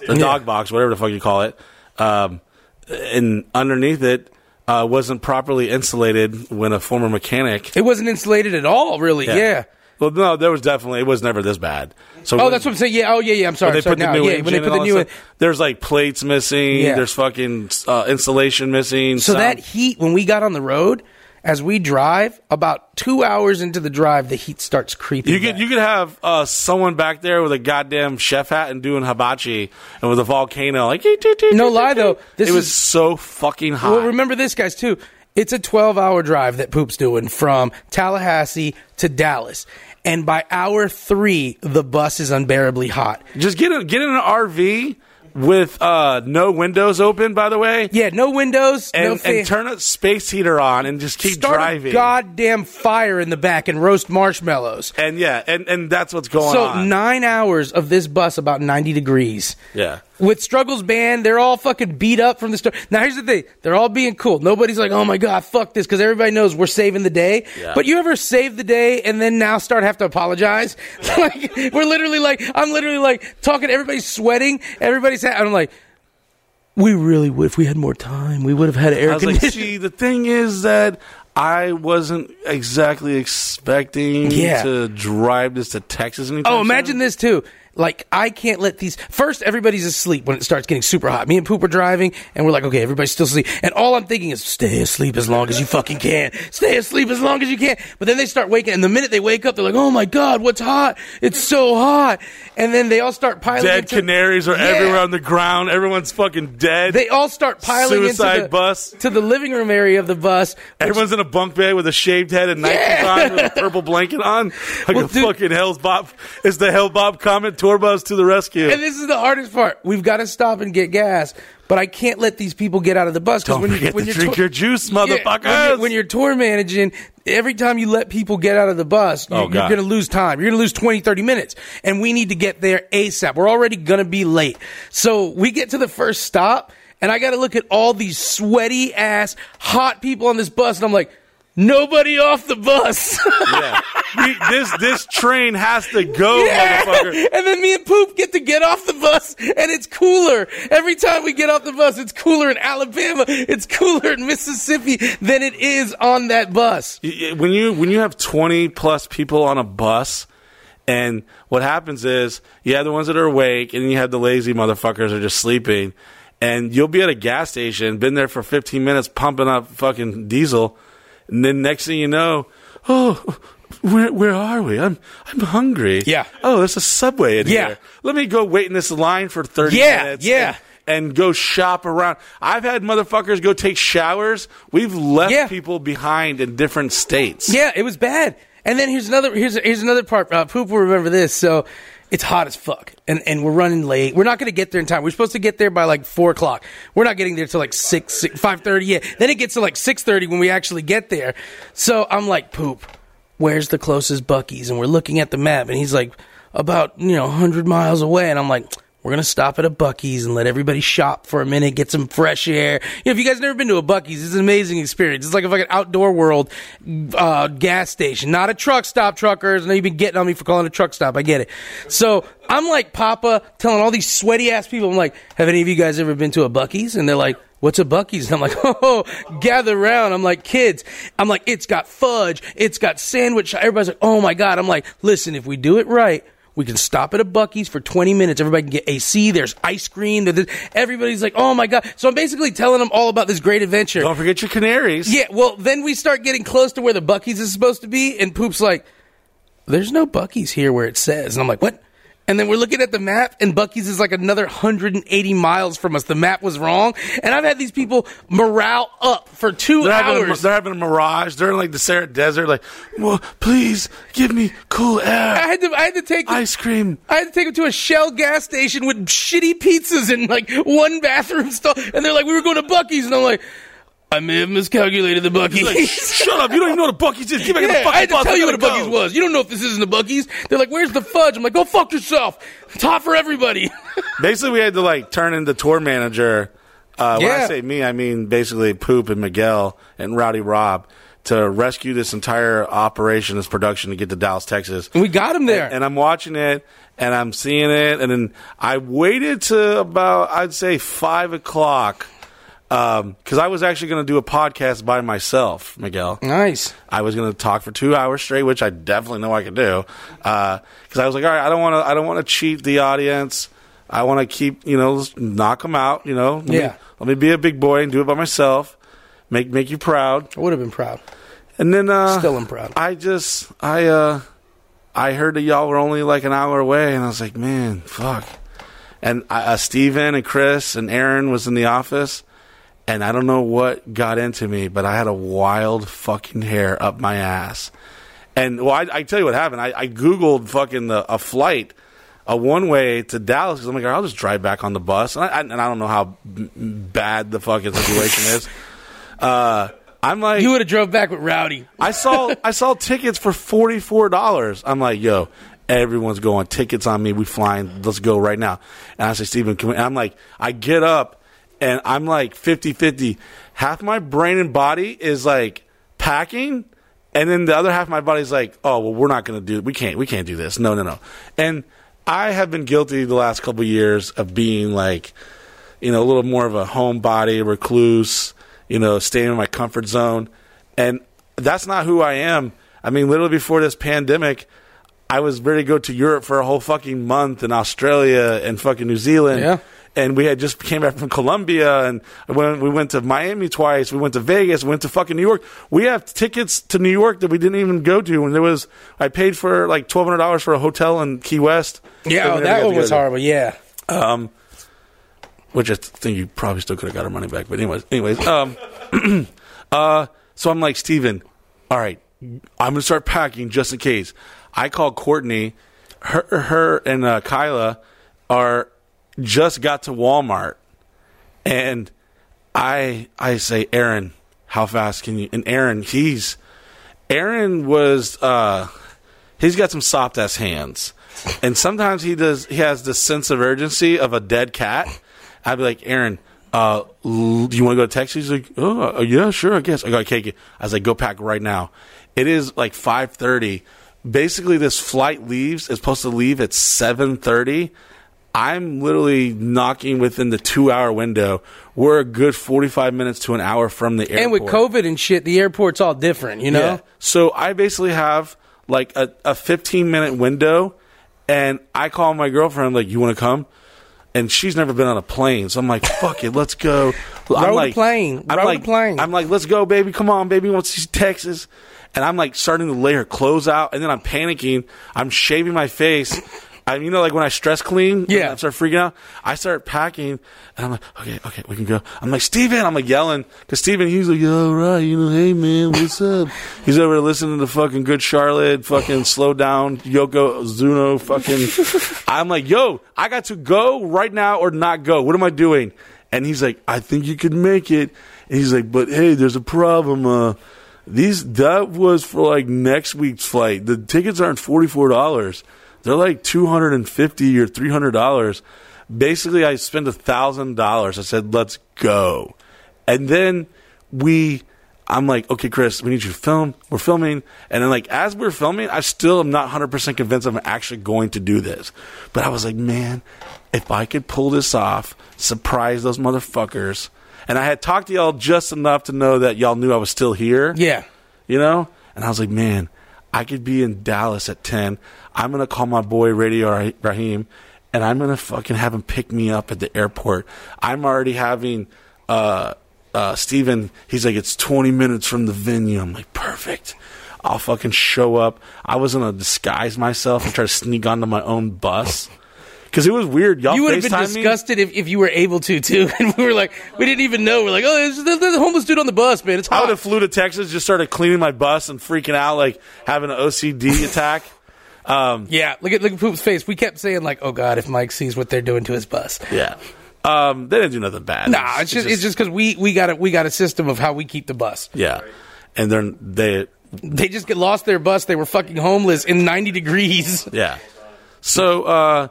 the dog box, whatever the fuck you call it. Um, and underneath it uh, wasn't properly insulated when a former mechanic. It wasn't insulated at all, really. Yeah. Well, no, there was definitely it was never this bad. So Oh, when- that's what I'm saying. Yeah. Oh, yeah, yeah. I'm sorry. when they sorry. put the Now, new yeah, when they put the new. stuff, there's like plates missing. Yeah. There's fucking uh, insulation missing. So sound- that heat, when we got on the road, as we drive, about two hours into the drive, the heat starts creeping. You could you could have uh, someone back there with a goddamn chef hat and doing hibachi and with a volcano like No lie though, this it was so fucking hot. Well, remember this, guys, too. It's a 12 hour drive that Poop's doing from Tallahassee to Dallas. And by hour three, the bus is unbearably hot. Just get in, get in an RV with uh, no windows open. By the way, Yeah, no windows, no and, and turn a space heater on and just keep Start driving. a goddamn fire in the back and roast marshmallows. and yeah, and and that's what's going on. so nine hours of this bus about 90 degrees. yeah. With Struggles Band, they're all fucking beat up from the start. Now here's the thing: they're all being cool. Nobody's like, "Oh my god, fuck this," because everybody knows we're saving the day. Yeah. But you ever save the day and then now start have to apologize? like we're literally like, I'm literally like talking. Everybody's sweating. Everybody's. Ha- I'm like. We really would if we had more time. We would have had air was like, conditioning. see, the thing is that I wasn't exactly expecting Yeah. to drive this to Texas. anytime Oh, soon. imagine this too. Like I can't let these. First, everybody's asleep when it starts getting super hot. Me and Poop are driving, and we're like, okay, everybody's still asleep. And all I'm thinking is, stay asleep as long as you fucking can. Stay asleep as long as you can. But then they start waking, and the minute they wake up, they're like, oh my god, what's hot? It's so hot. And then they all start piling. Dead into, canaries are Yeah. everywhere on the ground. Everyone's fucking dead. They all start piling Suicide into the bus. to the living room area of the bus. Everyone's in a bunk bed with a shaved head and Yeah. on with a purple blanket on. Like Well, a dude- fucking Hell's Bob. It's the Hell Bob comment tour bus to the rescue. And this is the hardest part. We've got to stop and get gas, but I can't let these people get out of the bus. Don't when you, when to drink tour- your juice, Yeah, when, you're, when you're tour managing, every time you let people get out of the bus, Oh, you're, you're going to lose time. You're going to lose 20, 30 minutes. And we need to get there ASAP. We're already going to be late. So we get to the first stop, and I got to look at all these sweaty ass, hot people on this bus, and I'm like, nobody off the bus. yeah. We, this this train has to go, Yeah. motherfucker. And then me and Poop get to get off the bus, and it's cooler. Every time we get off the bus, it's cooler in Alabama, it's cooler in Mississippi than it is on that bus. When you when you have twenty plus people on a bus, and what happens is you have the ones that are awake, and you have the lazy motherfuckers that are just sleeping, and you'll be at a gas station, been there for fifteen minutes, pumping up fucking diesel, and then next thing you know, oh. Where where are we? I'm I'm hungry. Yeah. Oh, there's a subway in Yeah. here. Let me go wait in this line for thirty Yeah, minutes. yeah. And, and go shop around. I've had motherfuckers go take showers. We've left Yeah. people behind in different states. Yeah, it was bad. And then here's another here's here's another part. Uh, Poop will remember this. So it's hot as fuck, and and we're running late. We're not to get there in time. We're supposed to get there by like four o'clock. We're not getting there till like six, six five thirty. Yeah. Then it gets to like six thirty when we actually get there. So I'm like, Poop, where's the closest Buc-ee's? And we're looking at the map, and he's like, about you know hundred miles away. And I'm like. We're gonna stop at a Buc-ee's and let everybody shop for a minute, get some fresh air. You know, if you guys never been to a Buc-ee's, it's an amazing experience. It's like a fucking outdoor world uh, gas station, not a truck stop. Truckers, I know you've been getting on me for calling a truck stop. I get it. So I'm like Papa telling all these sweaty ass people. I'm like, have any of you guys ever been to a Buc-ee's? And they're like. What's a Buc-ee's? I'm like, oh, gather around. I'm like, kids. I'm like, it's got fudge. It's got sandwich. Everybody's like, oh my God. I'm like, listen, if we do it right, we can stop at a Buc-ee's for 20 minutes. Everybody can get AC. There's ice cream. There's- Everybody's like, oh my God. So I'm basically telling them all about this great adventure. Don't forget your canaries. Yeah, well, then we start getting close to where the Buc-ee's is supposed to be, and Poop's like, there's no Buc-ee's here where it says. And I'm like, what? And then we're looking at the map, and Buc-ee's is like another 180 miles from us. The map was wrong. And I've had these people morale up for 2 They're having, a, hours. they're having a mirage. They're in like the Desert Desert. Like, well, please give me cool air. I had to, I had to take ice cream. I had to take them to a Shell gas station with shitty pizzas and like one bathroom stall. And they're like, we were going to Buc-ee's. And I'm like, I may have miscalculated the Buc-ee's. Like, Shut up! You don't even know what a Buc-ee's is. Get back in the Yeah, fucking I had to bus. tell you what a gotta Buc-ee's go. was. You don't know if this isn't a Buc-ee's. They're like, "Where's the fudge?" I'm like, "Go fuck yourself." It's hot for everybody. Basically, we had to like turn into tour manager. Uh, When Yeah. I say me, I mean basically Poop and Miguel and Rowdy Rob to rescue this entire operation, this production to get to Dallas, Texas. And we got him there. and I'm watching it and I'm seeing it, and then I waited to about I'd say five o'clock because I was actually going to do a podcast by myself, Miguel. nice. I was going to talk for two hours straight, which I definitely know I could do. Because I was like, all right, I don't want to, I don't want to cheat the audience. I want to keep, you know, knock them out. You know, let me, Yeah. let me be a big boy and do it by myself. Make make you proud. I would have been proud. And then uh, Still am proud. I just I uh I heard that y'all were only like an hour away, and I was like, man, fuck. And uh, Steven and Chris and Aaron was in the office, and I don't know what got into me, but I had a wild fucking hair up my ass. And well, I, I tell you what happened. I, I googled fucking the, a flight, a one way to Dallas because I'm like, I'll just drive back on the bus, and I, and I don't know how b- bad the fucking situation is. Uh, I'm like, You would have drove back with Rowdy. I saw I saw tickets for forty four dollars. I'm like, yo, everyone's going tickets on me. We flying. Let's go right now. And I say, Steven? I'm like, I get up and I'm like 50-50. Half my brain and body is like packing, and then the other half of my body's like, oh well, we're not gonna do. We can't. We can't do this. No, no, no. And I have been guilty the last couple of years of being like, you know, a little more of a homebody, recluse, you know, staying in my comfort zone. And that's not who I am. I mean, literally before this pandemic, I was ready to go to Europe for a whole fucking month and Australia and fucking New Zealand. Yeah. And we had just came back from Colombia and when we went to Miami twice, we went to Vegas, we went to fucking New York. We have tickets to New York that we didn't even go to. And there was, I paid for like $1,200 for a hotel in Key West. Yeah, oh, that one was there. horrible. Yeah. Um, which I think you probably still could have got our money back. But anyways, anyways, um, uh, so I'm like Steven, all right, I'm gonna start packing just in case. I called Courtney, her, her and uh, Kyla are just got to Walmart, and I I say Aaron, how fast can you? And Aaron, he's Aaron was uh, he's got some soft ass hands, and sometimes he does. He has this sense of urgency of a dead cat. I'd be like, Aaron, uh, l- do you want to go to Texas? He's like, oh uh, yeah, sure, I guess. I got cake. I was like, go pack right now. It is like five thirty. Basically, this flight leaves. It's supposed to leave at seven thirty. I'm literally knocking within the two hour window. We're a good 45 minutes to an hour from the airport. And with COVID and shit, the airport's all different, you know? Yeah. So I basically have like a, a 15 minute window, and I call my girlfriend, like, you want to come? And she's never been on a plane. So I'm like, fuck it, let's go. I'm the like, plane. I'm the like, plane. I'm like, let's go, baby. Come on, baby. Wants to see Texas. And I'm like starting to lay her clothes out, and then I'm panicking. I'm shaving my face. I, you know, like when I stress clean, Yeah. I start freaking out. I start packing, and I'm like, okay, okay, we can go. I'm like, Steven, I'm like yelling because Steven, he's like, yeah, all right, you know, hey man, what's up? he's over listening to fucking Good Charlotte, fucking slow down, Yoko Zuno, fucking. I'm like, yo, I got to go right now or not go. What am I doing? And he's like, I think you could make it. And he's like, but hey, there's a problem. Uh, these that was for like next week's flight. The tickets aren't forty four dollars. They're like two hundred and fifty or three hundred dollars. Basically, I spent a thousand dollars. I said, "Let's go," and then we. I'm like, okay, Chris, we need you to film. We're filming, and then like as we're filming, I still am not 100 percent convinced I'm actually going to do this. But I was like, man, if I could pull this off, surprise those motherfuckers. And I had talked to y'all just enough to know that y'all knew I was still here Yeah. you know? And I was like, man, I could be in Dallas at 10. I'm going to call my boy Radio Raheem and I'm going to fucking have him pick me up at the airport. I'm already having, uh, uh, Steven, he's like, it's 20 minutes from the venue. I'm like, perfect. I'll fucking show up. I was going to disguise myself and try to sneak onto my own bus. Cause it was weird. Y'all You would have been me? disgusted if, if you were able to, too. And we were like, we didn't even know. We're like, oh, there's, there's a homeless dude on the bus, man. It's I would have flew to Texas, just started cleaning my bus and freaking out, like having an OCD attack. Um, Yeah, look at look at Poop's face. We kept saying like, "Oh God, if Mike sees what they're doing to his bus." Yeah. Um, they didn't do nothing bad. Nah, it's just it's just because we we got a we got a system of how we keep the bus. yeah, and then they They just get lost their bus. They were fucking homeless in ninety degrees. yeah. So uh,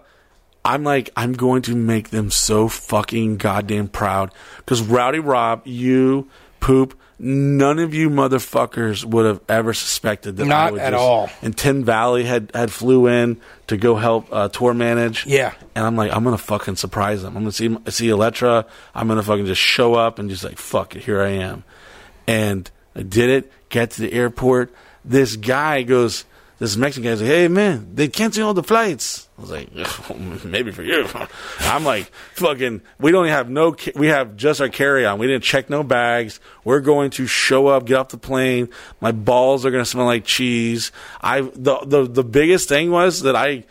I'm like, I'm going to make them so fucking goddamn proud because Rowdy Rob, you poop. None of you motherfuckers would have ever suspected that I Not would at just, all. And Tin Valley had had flew in to go help uh, tour manage. Yeah. And I'm like, I'm gonna fucking surprise them. I'm gonna see see Electra. I'm gonna fucking just show up and just like, fuck it, here I am. And I did it. Get to the airport. This guy goes, this Mexican guy's like, hey man, they canceling all the flights. I was like, maybe for you. I'm like, fucking, we don't have no, we have just our carry on. We didn't check no bags. We're going to show up, get off the plane. My balls are going to smell like cheese. I, the, the, the biggest thing was that I,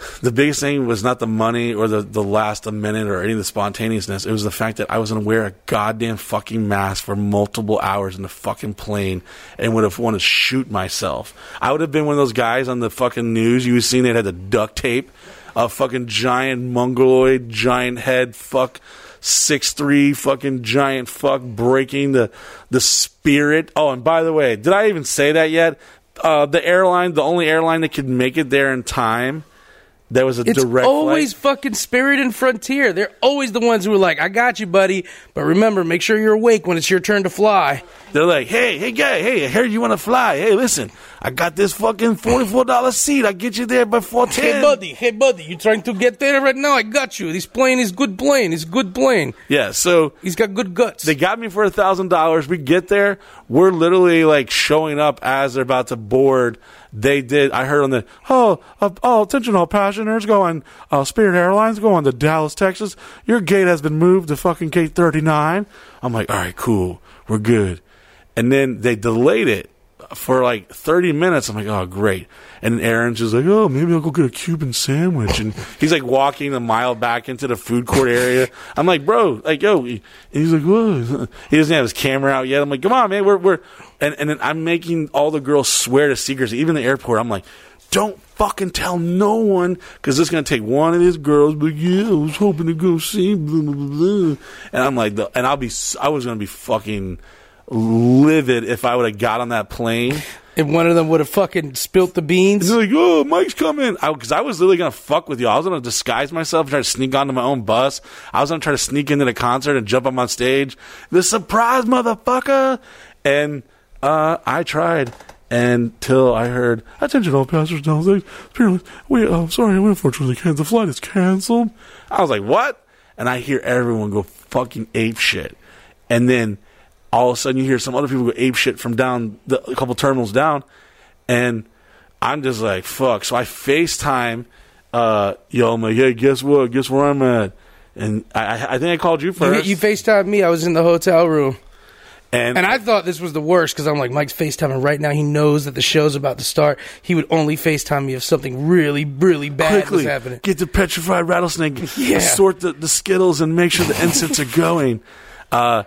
the biggest thing was not the money or the, the last a minute or any of the spontaneousness. It was the fact that I was going to wear a goddamn fucking mask for multiple hours in the fucking plane and would have wanted to shoot myself. I would have been one of those guys on the fucking news you seen that had the duct tape, a fucking giant mongoloid, giant head, fuck six three fucking giant fuck breaking the the spirit. Oh, and by the way, did I even say that yet? Uh, the airline, the only airline that could make it there in time. There was a It's direct always flight. fucking Spirit and Frontier. They're always the ones who are like, "I got you, buddy," but remember, make sure you're awake when it's your turn to fly. They're like, hey, hey, guy, hey, I heard you want to fly. Hey, listen, I got this fucking forty-four dollar seat. I get you there by four ten. Hey, buddy, hey, buddy, you trying to get there right now? I got you. This plane is good plane. It's good plane. Yeah, so he's got good guts. They got me for a thousand dollars. We get there, we're literally like showing up as they're about to board. They did. I heard on the oh uh, oh attention all passengers going uh, Spirit Airlines going to Dallas, Texas. Your gate has been moved to fucking gate thirty nine. I'm like, all right, cool, we're good. And then they delayed it for like 30 minutes. I'm like, oh, great. And Aaron's just like, oh, maybe I'll go get a Cuban sandwich. And he's like walking a mile back into the food court area. I'm like, bro, like, yo. And he's like, what? He doesn't have his camera out yet. I'm like, come on, man. We're, we're, and, and then I'm making all the girls swear to secrecy, even the airport. I'm like, don't fucking tell no one because it's going to take one of these girls. But yeah, I was hoping to go see blah, blah, blah. And I'm like, the, and I'll be, I was going to be fucking livid if I would have got on that plane. If one of them would have fucking spilt the beans. Like, oh, Mike's coming. Because I, was literally going to fuck with you. I was going to disguise myself and try to sneak onto my own bus. I was going to try to sneak into the concert and jump up on stage. The surprise, motherfucker. And uh, I tried until I heard, attention all passengers down stage. Apparently, we, uh, sorry, we unfortunately canceled. The flight is canceled. I was like, what? And I hear everyone go fucking ape shit. And then all of a sudden you hear some other people go ape shit from down the, a couple terminals down. And I'm just like, fuck. So I FaceTime, uh, yo, I'm like, hey, guess what? Guess where I'm at? And I, I- I think I called you You, first. you FaceTime me. I was in the hotel room. and, And I thought this was the worst because I'm like, Mike's FaceTiming right now. He knows that the show's about to start. He would only FaceTime me if something really, really bad was happening. get the petrified rattlesnake, Yeah. sort the, the skittles, and make sure the incense are going. Uh,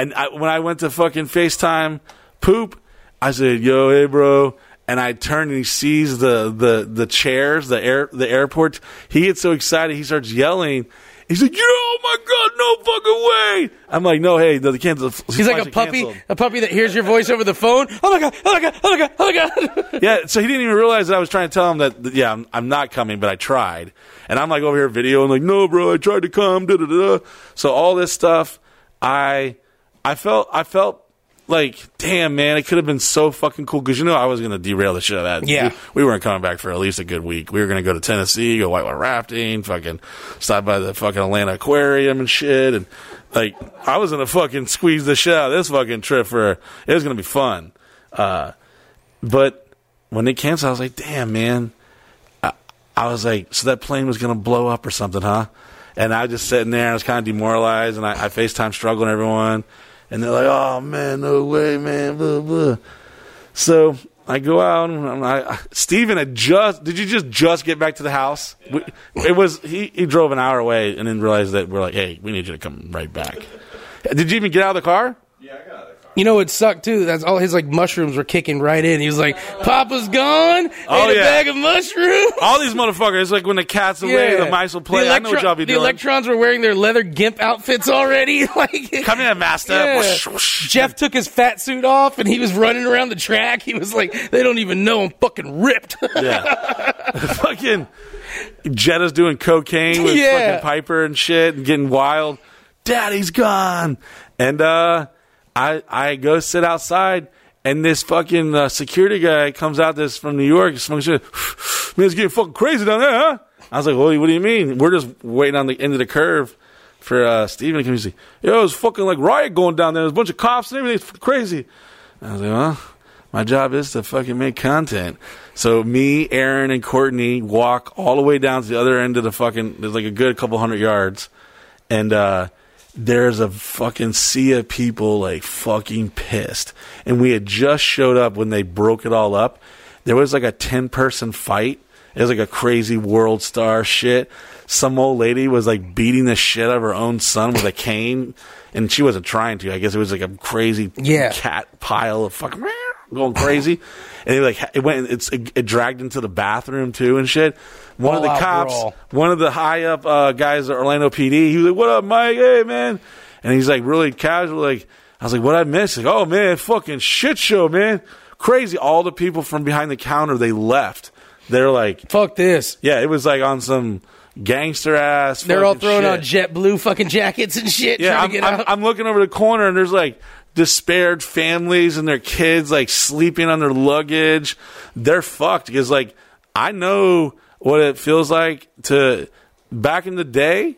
and I, when I went to fucking FaceTime poop, I said, "Yo, hey, bro." And I turn and he sees the, the, the chairs, the air the airport. He gets so excited, he starts yelling. He's like, "Yo, oh my god, no fucking way!" I'm like, "No, hey, the, the cancel." He's like a puppy, a puppy that hears your voice over the phone. Oh my god! Oh my god! Oh my god! Oh my god! yeah, so he didn't even realize that I was trying to tell him that, yeah, I'm, I'm not coming, but I tried. And I'm like over here videoing, like, no, bro, I tried to come, da da. da. So all this stuff, I, I felt, I felt like, damn, man, it could have been so fucking cool because you know I was gonna derail the shit out of that. Yeah. we, we weren't coming back for at least a good week. We were gonna go to Tennessee, go whitewater rafting, fucking stop by the fucking Atlanta Aquarium and shit, and like I was gonna fucking squeeze the shit out of this fucking trip for it was gonna be fun. Uh, but when they canceled, I was like, damn, man. I, I was like, so that plane was going to blow up or something, huh? And I was just sitting there, I was kind of demoralized, and I, I FaceTime struggling everyone. And they're like, oh, man, no way, man, blah, blah. So I go out, and I'm, I, Steven had just, did you just just get back to the house? We, it was, he, he drove an hour away and then realized that we're like, hey, we need you to come right back. Did you even get out of the car? You know what sucked too? That's all his like mushrooms were kicking right in. He was like, "Papa's gone. Oh, ate yeah. a bag of mushrooms." All these motherfuckers, it's like when the cat's away, the mice will play. The, I know what y'all be the doing. electrons were wearing their leather gimp outfits already. like, Come in, master. Yeah. Whoosh, whoosh. Jeff took his fat suit off and he was running around the track. He was like, "They don't even know I'm fucking ripped." Yeah. fucking Jetta's doing cocaine with Yeah. fucking Piper and shit and getting wild. Daddy's gone. And uh I I go sit outside and this fucking uh, security guy comes out this from New York smoking shit. Man, it's getting fucking crazy down there, huh? I was like, well, what do you mean? We're just waiting on the end of the curve for uh, Steven to come and say, yo, it's fucking like riot going down there. There's a bunch of cops and everything. It's crazy. I was like, well, my job is to fucking make content. So me, Aaron, and Courtney walk all the way down to the other end of the fucking. There's like a good couple hundred yards, and uh, there's a fucking sea of people like fucking pissed. And we had just showed up when they broke it all up. There was like a ten person fight It was like a crazy WorldStar shit. Some old lady was like beating the shit out of her own son with a cane, and she wasn't trying to. I guess it was like a crazy Yeah. cat pile of fucking going crazy, and it like it went. It's it, it dragged into the bathroom too and shit. One of the cops, brawl. one of the high up uh, guys at Orlando PD, he was like, "What up, Mike? Hey, man," and he's like really casual, like. I was like, what I missed? Like, oh man, fucking shit show, man. Crazy. All the people from behind the counter, they left. They're like, fuck this. Yeah, it was like on some gangster ass. They're all throwing shit. on JetBlue fucking jackets and shit. Yeah, trying I'm, to get I'm, out. I'm looking over the corner and there's like despaired families and their kids like sleeping on their luggage. They're fucked because like I know what it feels like to back in the day.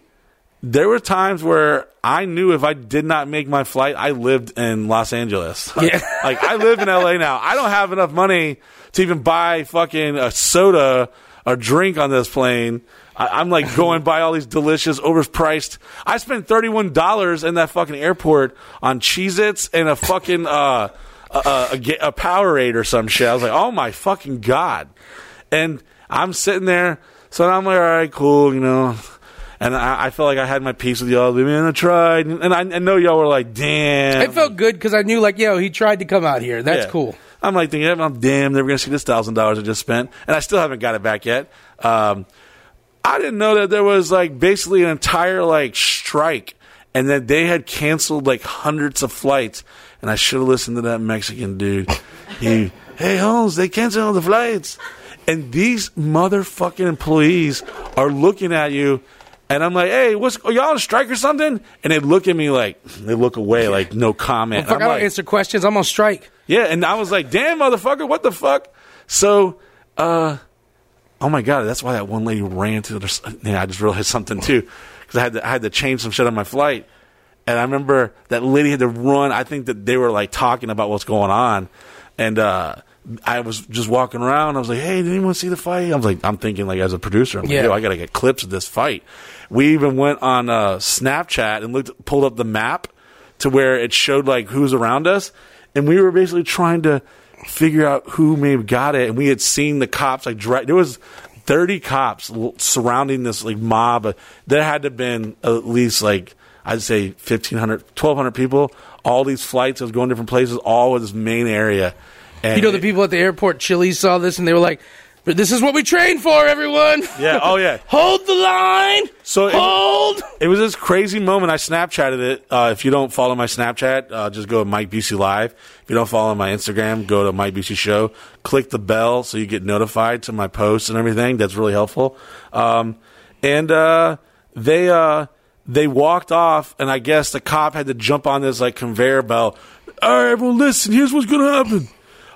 There were times where I knew if I did not make my flight, I lived in Los Angeles. Yeah. like I live in LA now. I don't have enough money to even buy fucking a soda or drink on this plane. I, I'm like going buy all these delicious, overpriced. I spent thirty one dollars in that fucking airport on Cheez-Its and a fucking uh, a, a, a, a Powerade or some shit. I was like, oh my fucking god! And I'm sitting there, so I'm like, all right, cool, you know. And I, I felt like I had my piece with y'all. Man, I tried, and I, I know y'all were like, damn. It felt good because I knew, like, yo, he tried to come out here. That's Yeah. cool. I'm like thinking, I'm damn, never gonna see this thousand dollars I just spent, and I still haven't got it back yet. Um, I didn't know that there was like basically an entire like strike, and that they had canceled like hundreds of flights. And I should have listened to that Mexican dude. He, hey Holmes, they canceled all the flights, and these motherfucking employees are looking at you. And I'm like, hey, what's are y'all on strike or something? And they look at me like they look away, like no comment. Fuck, I'm I don't like, answer questions. I'm on strike. yeah, and I was like, damn, motherfucker, what the fuck? So, uh, oh my God, that's why that one lady ran to the. Yeah, I just realized something too. Because I, had to- I had to change some shit on my flight. And I remember that lady had to run. I think that they were like talking about what's going on. And, uh, I was just walking around. I was like, "Hey, did anyone see the fight?" I was like, "I'm thinking like as a producer, I'm like, Yeah. yo, I gotta get clips of this fight." We even went on uh, Snapchat and looked, pulled up the map to where it showed like who's around us, and we were basically trying to figure out who may have got it. And we had seen the cops like dra- there was thirty cops surrounding this like mob. There had to have been at least like I'd say 1,500, 1,200 people. All these flights that was going different places, all with this main area. And You know, the people at the airport, Chili's, saw this and they were like, "But this is what we trained for, everyone. Yeah. Oh yeah. Hold the line. So it, Hold. it was this crazy moment. I Snapchatted it. Uh, if you don't follow my Snapchat, uh, just go to Mike Busey Live. You don't follow my Instagram, go to Mike Busey Show. Click the bell so you get notified to my posts and everything. That's really helpful. Um, and uh, they uh, they walked off, and I guess the cop had to jump on this like conveyor belt. All right, everyone, listen. Here's what's gonna happen.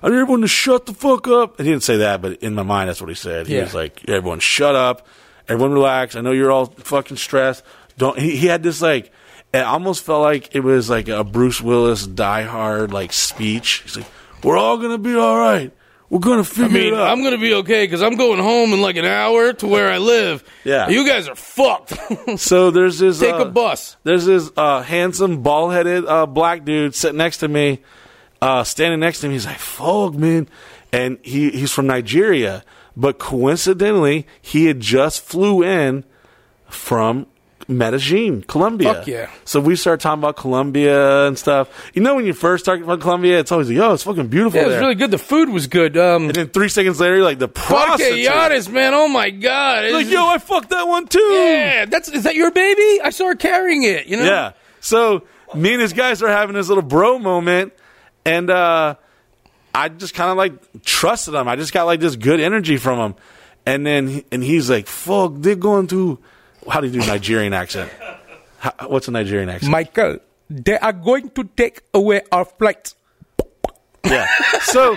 I need everyone to shut the fuck up. And He didn't say that, but in my mind, that's what he said. He Yeah. was like, "Everyone, shut up. Everyone, relax. I know you're all fucking stressed. Don't." He, he had this like, it almost felt like it was like a Bruce Willis Die Hard like speech. He's like, "We're all gonna be all right. We're gonna I mean, it out." I'm gonna be okay because I'm going home in like an hour to where I live. Yeah. you guys are fucked. so there's this Take uh, a bus. There's this uh, handsome, bald headed uh, black dude sitting next to me, uh, standing next to me. He's like, "Fuck, man," and he he's from Nigeria, but coincidentally, he had just flew in from Medellin, Colombia. Fuck yeah. So we start talking about Colombia and stuff. You know, when you first start about Colombia, it's always like, "Yo, it's fucking beautiful." Yeah, it was there." really good. The food was good. Um, and then three seconds later, like the prostitute. Giannis, man. Oh my god. Like, It's- yo, I fucked that one too. Yeah, that's is that your baby? I saw her carrying it. You know. Yeah. So me and his guys are having this little bro moment, and uh, I just kind of like trusted him. I just got like this good energy from him, and then and he's like, "Fuck, they're going to." How do you do Nigerian accent? How, what's a Nigerian accent? Michael, they are going to take away our flight. Yeah. So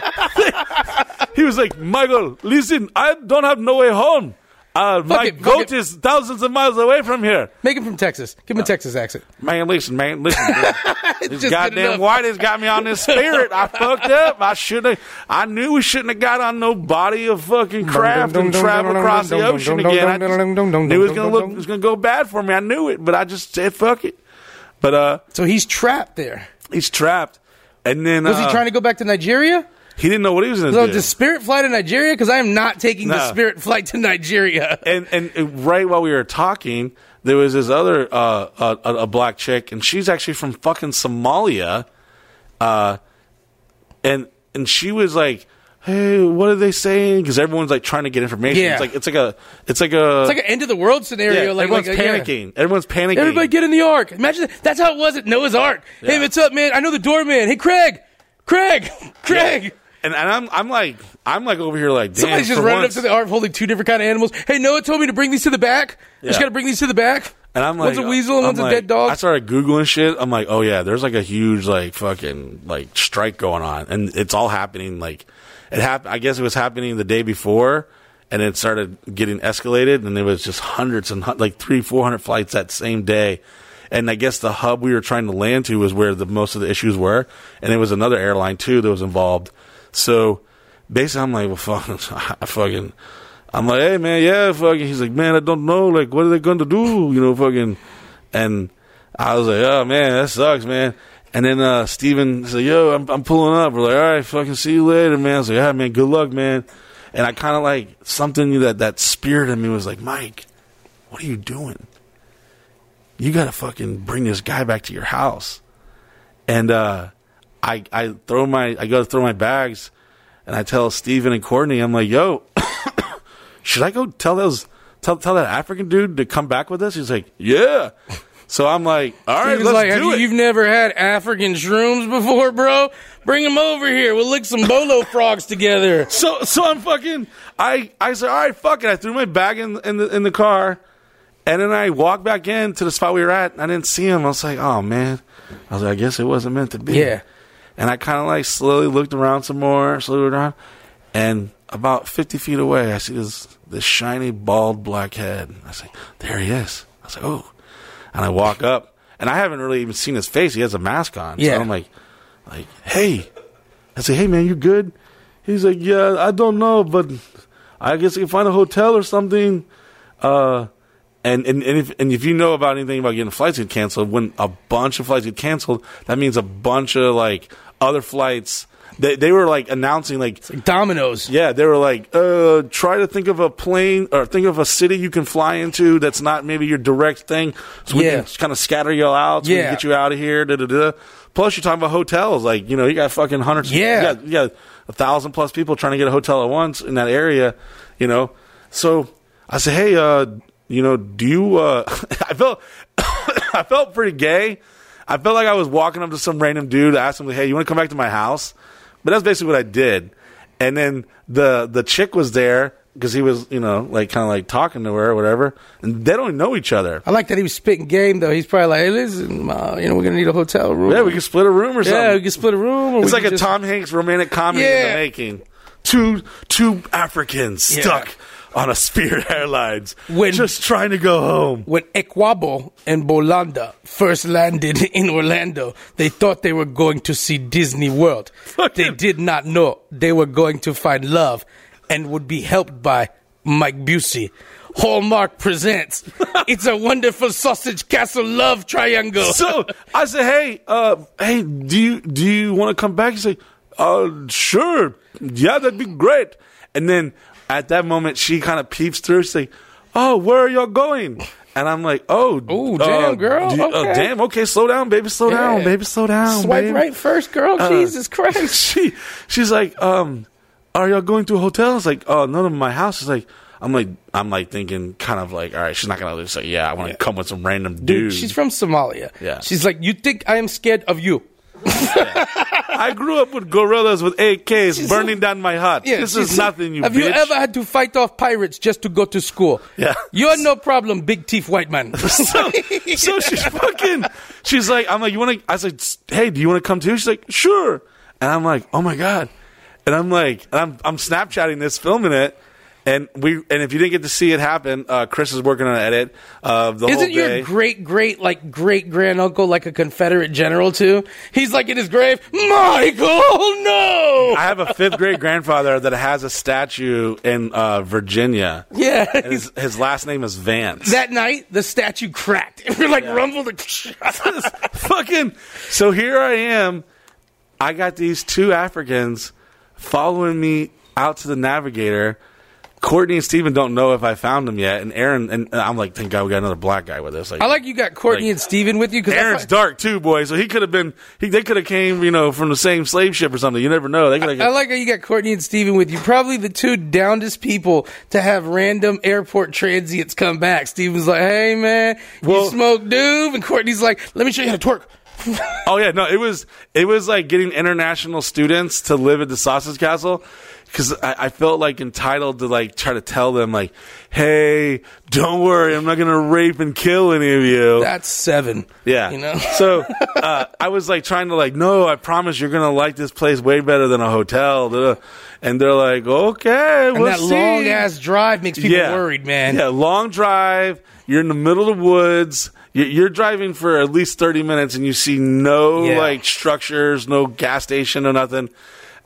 he was like, Michael, listen, I don't have no way home. Uh, my it, fuck goat it. is thousands of miles away from here. Make him from Texas. Give him a Texas accent. Man, listen, man, listen. This goddamn white has got me on this spirit. I fucked up. I should have. I knew we shouldn't have got on no body of fucking craft and travel across the ocean again. I just knew it was gonna look, it was gonna go bad for me. I knew it, but I just said fuck it. But uh, So he's trapped there. he's trapped, and then Was uh, he trying to go back to Nigeria? He didn't know what he was going to So do. the Spirit fly to Nigeria? Because I am not taking the Spirit flight to Nigeria. and, and and right while we were talking, there was this other uh, a, a, black chick, and she's actually from fucking Somalia, uh, and and she was like, "Hey, what are they saying?" Because everyone's like trying to get information. Yeah. It's like it's like a it's like a It's like an end of the world scenario. yeah, like everyone's like, yeah. panicking. Everyone's panicking. Everybody get in the ark. Imagine that. that's how it was at Noah's Ark. Hey, what's up, man? I know the doorman. Hey, Craig, Craig, Craig. And, and I'm I'm like I'm like over here like damn, Somebody's just running once- up to the ark holding two different kind of animals. Hey, Noah told me to bring these to the back. I just got to bring these to the back. And I'm like, one's a weasel and I'm one's like- a dead dog. I started googling shit. I'm like, oh yeah, there's like a huge like fucking like strike going on, and it's all happening. Like it happened. I guess it was happening the day before, and it started getting escalated, and it was just hundreds and like three, four hundred flights that same day. And I guess the hub we were trying to land to was where the most of the issues were, and it was another airline too that was involved. So basically, I'm like, well, fuck, I fucking. I'm like, hey man, yeah, fucking. He's like, man, I don't know, like, what are they going to do? You know, fucking. And I was like, oh man, that sucks, man. And then uh Steven said, yo, I'm, I'm pulling up. We're like, all right, fucking see you later, man. I was like, yeah, man, good luck, man. And I kind of like something that that spirit in me was like, Mike, what are you doing? You got to fucking bring this guy back to your house. And uh I I throw my I go to throw my bags, and I tell Steven and Courtney, I'm like, yo, should I go tell those tell tell that African dude to come back with us? He's like, yeah. So I'm like, all right, let's like, do you, it. you've never had African shrooms before, bro? Bring them over here. We'll lick some bolo frogs together. So so I'm fucking I I said, all right, fuck it. I threw my bag in in the in the car, and then I walked back in to the spot we were at. And I didn't see him. I was like, oh man. I was like, I guess it wasn't meant to be. Yeah. And I kind of like slowly looked around some more, slowly looked around, and about 50 feet away, I see this this shiny bald black head. I say, there he is. I was like, oh. And I walk up, and I haven't really even seen his face. He has a mask on. Yeah. So I'm like, like, hey. I say, hey man, you good? He's like, yeah, I don't know, but I guess I can find a hotel or something. Uh, and and and if and if you know about anything about getting flights get canceled, when a bunch of flights get canceled, that means a bunch of like other flights. They they were like announcing like, dominoes. Yeah, they were like, uh, try to think of a plane or think of a city you can fly into that's not maybe your direct thing, so we Yeah. can kind of scatter you out, so we Yeah. can get you out of here. Da, da, da. Plus, you're talking about hotels, like you know, you got fucking hundreds. Yeah. you got, you got a thousand plus people trying to get a hotel at once in that area, you know. So I said, hey, uh, you know, do you? Uh, I felt I felt pretty gay. I felt like I was walking up to some random dude, asked him, like, "Hey, you want to come back to my house?" But that's basically what I did. And then the the chick was there because he was, you know, like kind of like talking to her or whatever. And they don't know each other. I like that he was spitting game though. He's probably like, hey, listen, uh, you know, we're gonna need a hotel room. Yeah, we can split a room or something. Yeah, we can split a room. or It's like a just- Tom Hanks romantic comedy in the making. Two two Africans Yeah. stuck on a Spirit Airlines, When- just trying to go home. When Equabo and Bolanda first landed in Orlando, they thought they were going to see Disney World. They did not know they were going to find love and would be helped by Mike Busey. Hallmark presents It's a Wonderful Sausage Castle Love Triangle. So I said, "Hey, uh, hey, do you do you want to come back?" He's like, "Uh, sure, yeah, that'd be great." And then at that moment, she kind of peeps through. She's like, "Oh, where are y'all going?" And I'm like, "Oh, Ooh, damn, girl, do you- uh, okay. damn, okay, slow down, baby, slow down, baby, slow down, Swipe babe." right first, girl. Uh, Jesus Christ. she she's like, um, are y'all going to a hotel? It's like, oh, none of my house is like. I'm like, I'm like thinking, kind of like, all right, she's not gonna just say, yeah, I want to come with some random dude. Dude, she's from Somalia. Yeah. She's like, You think I am scared of you? I grew up with gorillas with AKs burning down my hut. this is she's- nothing, you Have bitch. you ever had to fight off pirates just to go to school? Yeah. You're no problem, big teeth white man. so, so she's fucking. She's like, I'm like, you want to? I was like, hey, do you want to come too? She's like, sure. And I'm like, oh my god. And I'm like, and I'm I'm Snapchatting this, filming it. And we and if you didn't get to see it happen, uh, Chris is working on an edit of the whole Isn't your great great like great grand uncle like a Confederate general too? He's like in his grave, Michael, no. I have a fifth grade grandfather that has a statue in uh, Virginia. Yeah. His, his last name is Vance. That night, the statue cracked. We're like rumbled. fucking. So here I am. I got these two Africans following me out to the navigator. Courtney and Steven don't know if I found them yet, and Aaron and I'm like, thank God we got another black guy with us. Like, I like you got Courtney Like- and Steven with you because Aaron's dark too, boy. So he could have been. He, they could have came, you know, from the same slave ship or something. You never know. They could I have. like how you got Courtney and Steven with you. Probably the two downest people to have random airport transients come back. Steven's like, hey, man, Well- you smoke doob? And Courtney's like, let me show you how to twerk. Oh yeah, no, it was it was like getting international students to live at the Sausage Castle because I, I felt like entitled to like try to tell them like, hey, don't worry, I'm not gonna rape and kill any of you. That's seven. Yeah. You know? so uh, I was like trying to like, no, I promise you're gonna like this place way better than a hotel. And they're like, okay, And we'll that see. long ass drive makes people worried, man. Yeah, long drive. You're in the middle of the woods. You- You're driving for at least 30 minutes and you see no Yeah. like structures, no gas station or nothing.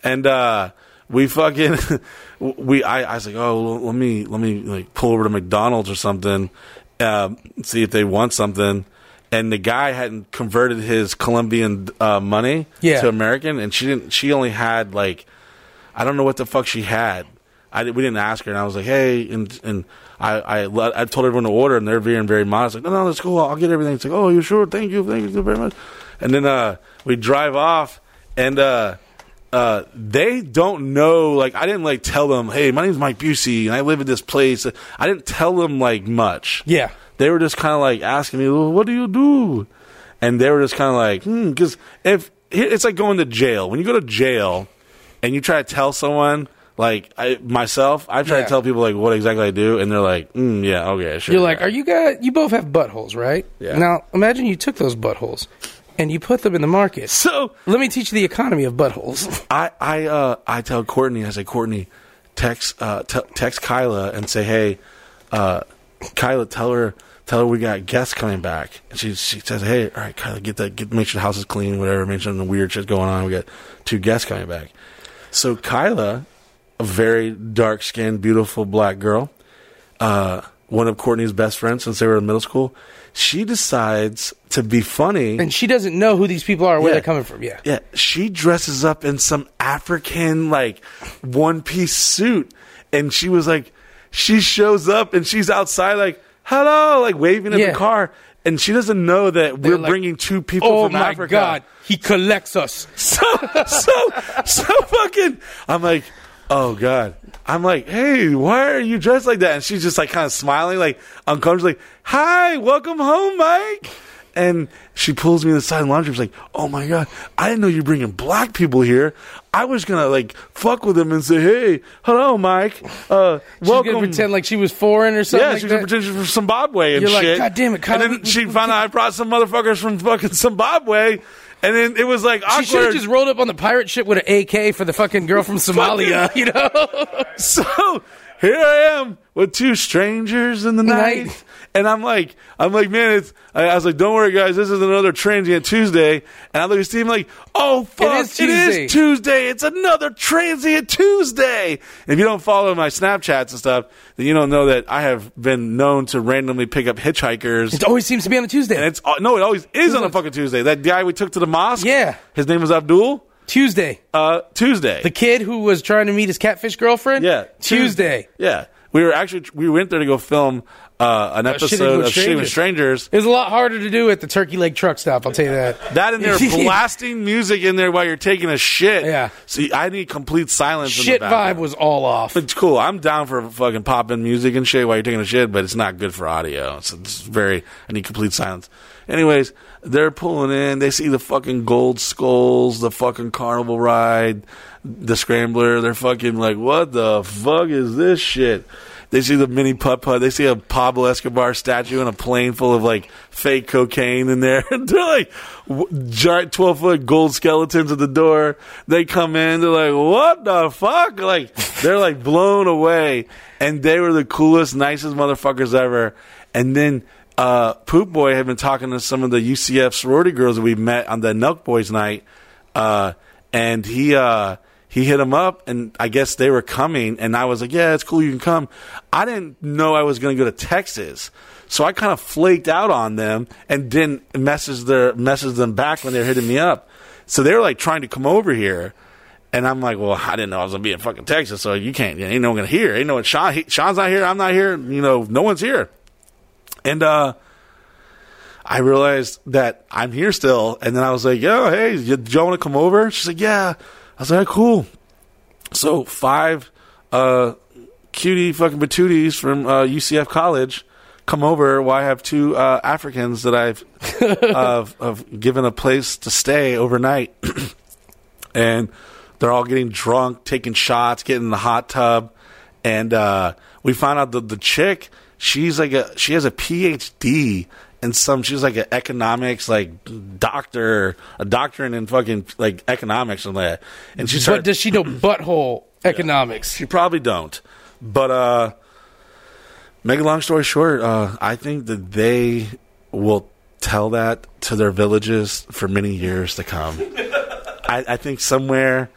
And, uh, we fucking, we, I, I was like, oh, let me, let me like pull over to McDonald's or something, um, see if they want something. And the guy hadn't converted his Colombian, uh, money Yeah. to American and she didn't, she only had like, I don't know what the fuck she had. I, we didn't ask her, and I was like, "Hey," and and I I, let- I told everyone to order, and they're being very modest. Like, "No, no, that's cool. I'll get everything." It's like, "Oh, you sure? Thank you, thank you very much." And then uh, we drive off, and uh, uh, they don't know. Like, I didn't like tell them, "Hey, my name's Mike Busey, and I live at this place." I didn't tell them like much. Yeah. They were just kind of like asking me, well, "What do you do?" And they were just kind of like, "Hmm," because if it's like going to jail. When you go to jail and you try to tell someone like I myself, I try Yeah. to tell people like what exactly I do, and they're like, mm, "Yeah, okay, sure." You're like, are you guys? You both have buttholes, right? Yeah. Now imagine you took those buttholes and you put them in the market. So let me teach you the economy of buttholes. I I uh I tell Courtney, I say, Courtney, text uh t- text Kyla and say, hey, uh, Kyla, tell her tell her we got guests coming back, and she she says, hey, all right, Kyla, get that, get make sure the house is clean, whatever, make sure the weird shit's going on. We got two guests coming back. So Kyla, a very dark skinned, beautiful black girl, uh, one of Courtney's best friends since they were in middle school, she decides to be funny. and she doesn't know who these people are, where Yeah. they're coming from. Yeah. Yeah, she dresses up in some African like one piece suit, and she was like, she shows up and she's outside like, hello, like waving at Yeah. the car, and she doesn't know that we're like, bringing two people Oh from my Africa. God, he collects us. So so so fucking. I'm like, oh god. I'm like, hey, why are you dressed like that? And she's just like kind of smiling, like uncomfortably. Hi, welcome home, Mike. And she pulls me to the side of the laundry. She's like, oh my god, I didn't know you're bringing black people here. I was gonna like fuck with them and say, hey, hello, Mike. Uh, She's welcome. gonna pretend like she was foreign or something. Yeah, like she's that. gonna pretend she's from Zimbabwe and You're like, shit. "God damn it, And then we- we- she we found out I brought some motherfuckers from fucking Zimbabwe, and then it was like awkward. She should have just rolled up on the pirate ship with an AK for the fucking girl from Somalia, you know? so here I am with two strangers in the night. Night. And I'm like, I'm like, man, it's. I, I was like, don't worry, guys, this is another transient Tuesday. And I look at Steve, I'm like, oh fuck, is Tuesday. Tuesday. It's another transient Tuesday. And if you don't follow my Snapchats and stuff, then you don't know that I have been known to randomly pick up hitchhikers. It always seems to be on a Tuesday. and it's uh, no, it always is on a fucking Tuesday. That guy we took to the mosque, Yeah. his name was Abdul. Tuesday. Uh, Tuesday. The kid who was trying to meet his catfish girlfriend? Yeah, Tuesday. Yeah, we were actually we went there to go film uh, an Uh, episode of Shitting with Strangers. It was a lot harder to do at the Turkey Leg truck stop, I'll tell you that. That and they're blasting music in there while you're taking a shit. Yeah. See, I need complete silence. in Shit vibe was all off. It's cool. I'm down for fucking popping music and shit while you're taking a shit, but it's not good for audio. It's, it's very. I need complete silence. Anyways, they're pulling in. They see the fucking gold skulls, the fucking carnival ride, the scrambler. They're fucking like, what the fuck is this shit? They see the mini putt putt. They see a Pablo Escobar statue and a plane full of like fake cocaine in there. they're like giant twelve foot gold skeletons at the door. They come in. They're like, what the fuck? Like they're like blown away. And they were the coolest, nicest motherfuckers ever. And then uh, Poop Boy had been talking to some of the UCF sorority girls that we met on the Nelk Boys night, uh, and he uh, he hit them up, and I guess they were coming, and I was like, "Yeah, it's cool, you can come." I didn't know I was going to go to Texas, so I kind of flaked out on them and didn't message their message them back when they were hitting me up. So they were like trying to come over here, And I'm like, well, I didn't know I was gonna be in fucking Texas, so you can't. Ain't no one gonna hear. Ain't no one. Sean, he, Sean's not here. I'm not here. You know, no one's here. And uh, I realized that I'm here still. And then I was like, yo, hey, you, do y'all want to come over? She's like, yeah. I was like, cool. So five uh, cutie fucking patooties from uh, UCF College come over while I have two uh, Africans that I've uh, have given a place to stay overnight. and they're all getting drunk, taking shots, getting in the hot tub. And uh, we found out that the chick, she's like a she has a PhD in some she was like an economics like doctor, a doctorate in fucking like economics and that. And she But started does she know butthole economics? she probably don't. But uh make a long story short, uh I think that they will tell that to their villages for many years to come. I, I think somewhere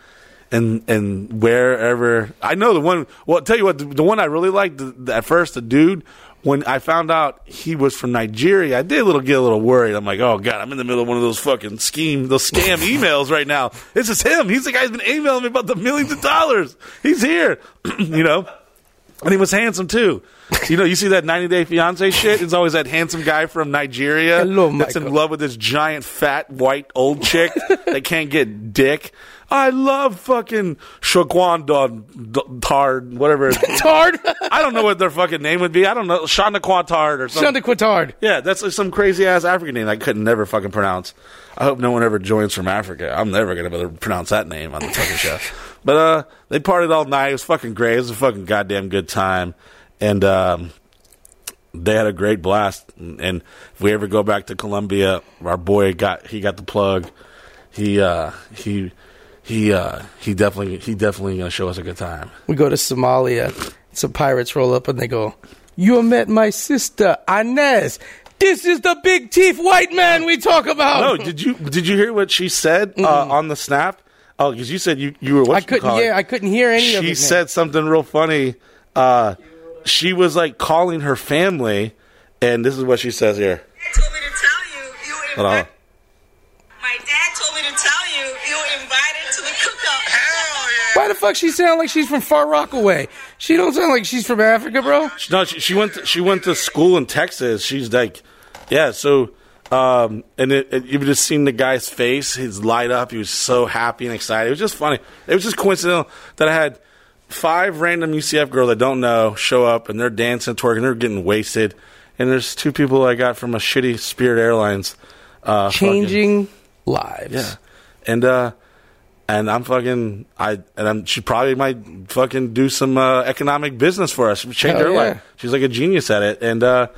and and wherever I know the one. Well, I'll tell you what, the, the one I really liked the, the- at first, the dude. When I found out he was from Nigeria, I did a little get a little worried. I'm like, oh god, I'm in the middle of one of those fucking scheme, those scam emails right now. This is him. He's the guy who's been emailing me about the millions of dollars. He's here, you know. And he was handsome too. You know, you see that 90 Day Fiance shit. It's always that handsome guy from Nigeria Hello, that's in love with this giant, fat, white old chick that can't get dick. I love fucking Shaquan Tard, whatever. Tard, I don't know what their fucking name would be. I don't know. Shonda Quatard or something. Shonda. Yeah, that's like some crazy ass African name I could never fucking pronounce. I hope no one ever joins from Africa. I'm never gonna be able to pronounce that name on the fucking show. But uh, they partied all night. It was fucking great. It was a fucking goddamn good time, and um, they had a great blast. And if we ever go back to Colombia, our boy got he got the plug. He uh, he he uh, he definitely he definitely gonna show us a good time. We go to Somalia. Some pirates roll up and they go, "You met my sister Inez. This is the big teeth white man we talk about." No, did you did you hear what she said uh, on the snap? Oh, because you said you you were what I you couldn't. call it? Yeah, I couldn't hear any of it. she man. said something real funny. Uh, she was like calling her family, and this is what she says here. told me to tell you, you Hold on. invited. My dad Why the fuck she sound like she's from Far Rockaway? She don't sound like she's from Africa, bro. No, she, she went. To, she went to school in Texas. She's like, yeah. So, um, and it, it, you just seen the guy's face. His light up. He was so happy and excited. It was just funny. It was just coincidental that I had five random UCF girls I don't know show up and they're dancing, twerking, they're getting wasted. And there's two people I got from a shitty Spirit Airlines. Uh, fucking- Changing lives. yeah. And uh and I'm fucking I and I'm she probably might fucking do some uh, economic business for us. Change Hell her yeah. life. She's like a genius at it. And uh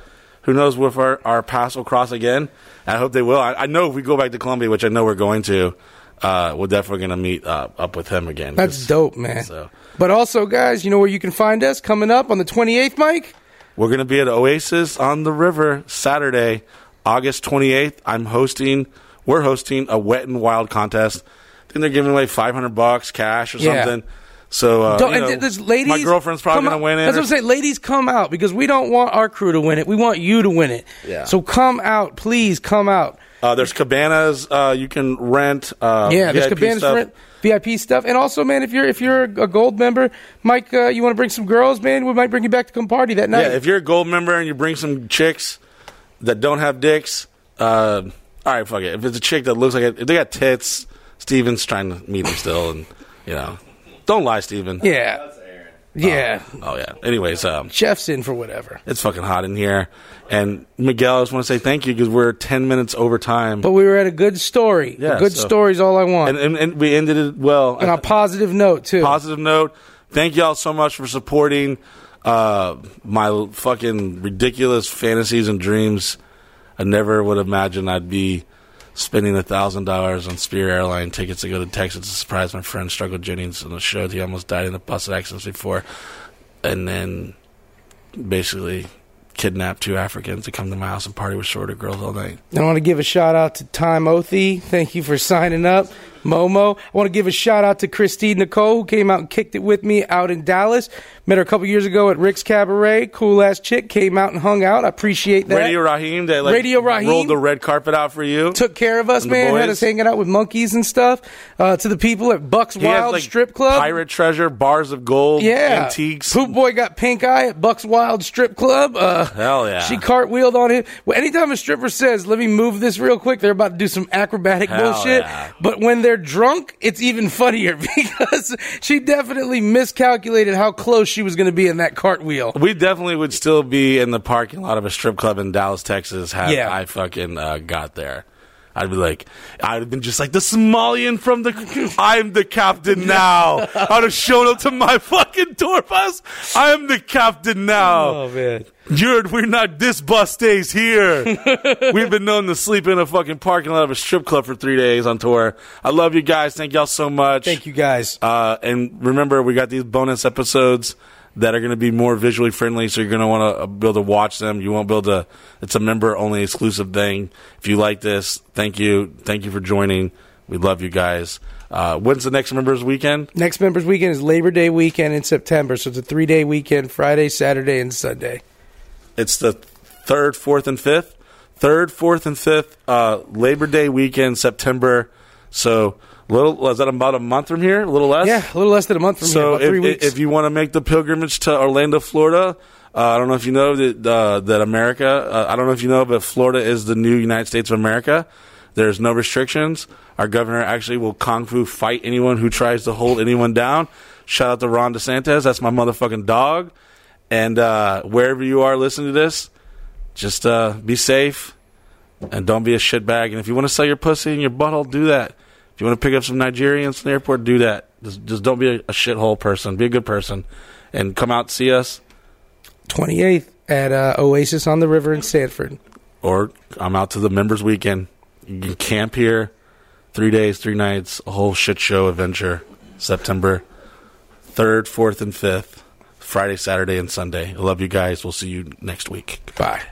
who knows if our, our paths will cross again. I hope they will. I, I know if we go back to Colombia, which I know we're going to, uh, we're definitely going to meet uh, up with him again. That's dope, man. So- But also, guys, you know where you can find us coming up on the 28th, Mike? We're going to be at Oasis on the River Saturday, August 28th. I'm hosting, we're hosting a wet and wild contest. Think they're giving away 500 bucks cash or Yeah. something. So, uh, you know, there's ladies. my girlfriend's probably going to win it. That's or what I'm saying. Ladies, come out because we don't want our crew to win it. We want you to win it. Yeah. So come out, please come out. Uh, there's cabanas uh, you can rent. Uh, yeah, there's VIP cabanas stuff. it, VIP stuff, and also, man, if you're if you're a gold member, Mike, uh, you want to bring some girls, man, we might bring you back to come party that night. Yeah, if you're a gold member and you bring some chicks that don't have dicks, uh, all right, fuck it. If it's a chick that looks like it, if they got tits, Steven's trying to meet him still, and you know, don't lie, Steven. yeah, yeah. Oh yeah. Anyways, um, Jeff's in for whatever. it's fucking hot in here, and Miguel, I just want to say thank you because we're ten minutes over time. But we were at a good story. Yeah, a good so- story's all I want. and, and, and we ended it well. on a positive note too. positive note. Thank y'all so much for supporting uh, my fucking ridiculous fantasies and dreams. I never would imagine I'd be spending a thousand dollars on Spirit Airline tickets to go to Texas to surprise my friend Struggle Jennings on the show. He almost died in a bus accident before, and then basically kidnapped two Africans to come to my house and party with shorter girls all night. I want to give a shout out to Time Othie. Thank you for signing up. Momo. I want to give a shout out to Christine Nicole, who came out and kicked it with me out in Dallas. Met her a couple years ago at Rick's Cabaret. Cool ass chick. Came out and hung out. I appreciate that. Radio Raheem, they like Radio Raheem. rolled the red carpet out for you. Took care of us, man. Had us hanging out with monkeys and stuff. Uh, to the people at Buck's He has, Wild like, Strip Club. Pirate treasure, bars of gold, Yeah. antiques. Poop Boy got pink eye at Buck's Wild Strip Club. Uh, Hell yeah. She cartwheeled on him. Well, anytime a stripper says, let me move this real quick, they're about to do some acrobatic Hell bullshit. yeah. But when they're drunk, it's even funnier because she definitely miscalculated how close she was going to be in that cartwheel. We definitely would still be in the parking lot of a strip club in Dallas, Texas, had Yeah. I fucking uh, got there. I'd be like, I'd have been just like the Somalian from the. I'm the captain now. I'd have shown up to my fucking tour bus. I'm the captain now. Oh, man. You're, we're not. This bus stays here. We've been known to sleep in a fucking parking lot of a strip club for three days on tour. I love you guys. Thank y'all so much. Thank you guys. Uh, and remember, we got these bonus episodes that are going to be more visually friendly, so you're going to want to be able to watch them. You won't be able to. It's a member only exclusive thing. If you like this, thank you. Thank you for joining. We love you guys. Uh, when's the next members weekend? Next members weekend is Labor Day weekend in September, so it's a three day weekend Friday, Saturday, and Sunday. It's the third, fourth, and fifth. Third, fourth, and fifth. Uh, Labor Day weekend, September. So little is that about a month from here? A little less. Yeah, a little less than a month from so here, about if, if you want to make the pilgrimage to Orlando, Florida, uh, I don't know if you know that uh, that America. Uh, I don't know if you know, but Florida is the new United States of America. There's no restrictions. Our governor actually will kung fu fight anyone who tries to hold anyone down. Shout out to Ron DeSantis. That's my motherfucking dog. And uh, wherever you are listening to this, just uh, be safe and don't be a shitbag. And if you want to sell your pussy and your butthole, do that. If you want to pick up some Nigerians in the airport, do that. Just, just don't be a, a shithole person. Be a good person, and come out and see us. 28th at uh, Oasis on the River in Sanford. Or I'm out to the members weekend. You can camp here, three days, three nights, a whole shit show adventure. September third, fourth, and fifth. Friday, Saturday, and Sunday. I love you guys. We'll see you next week. Bye.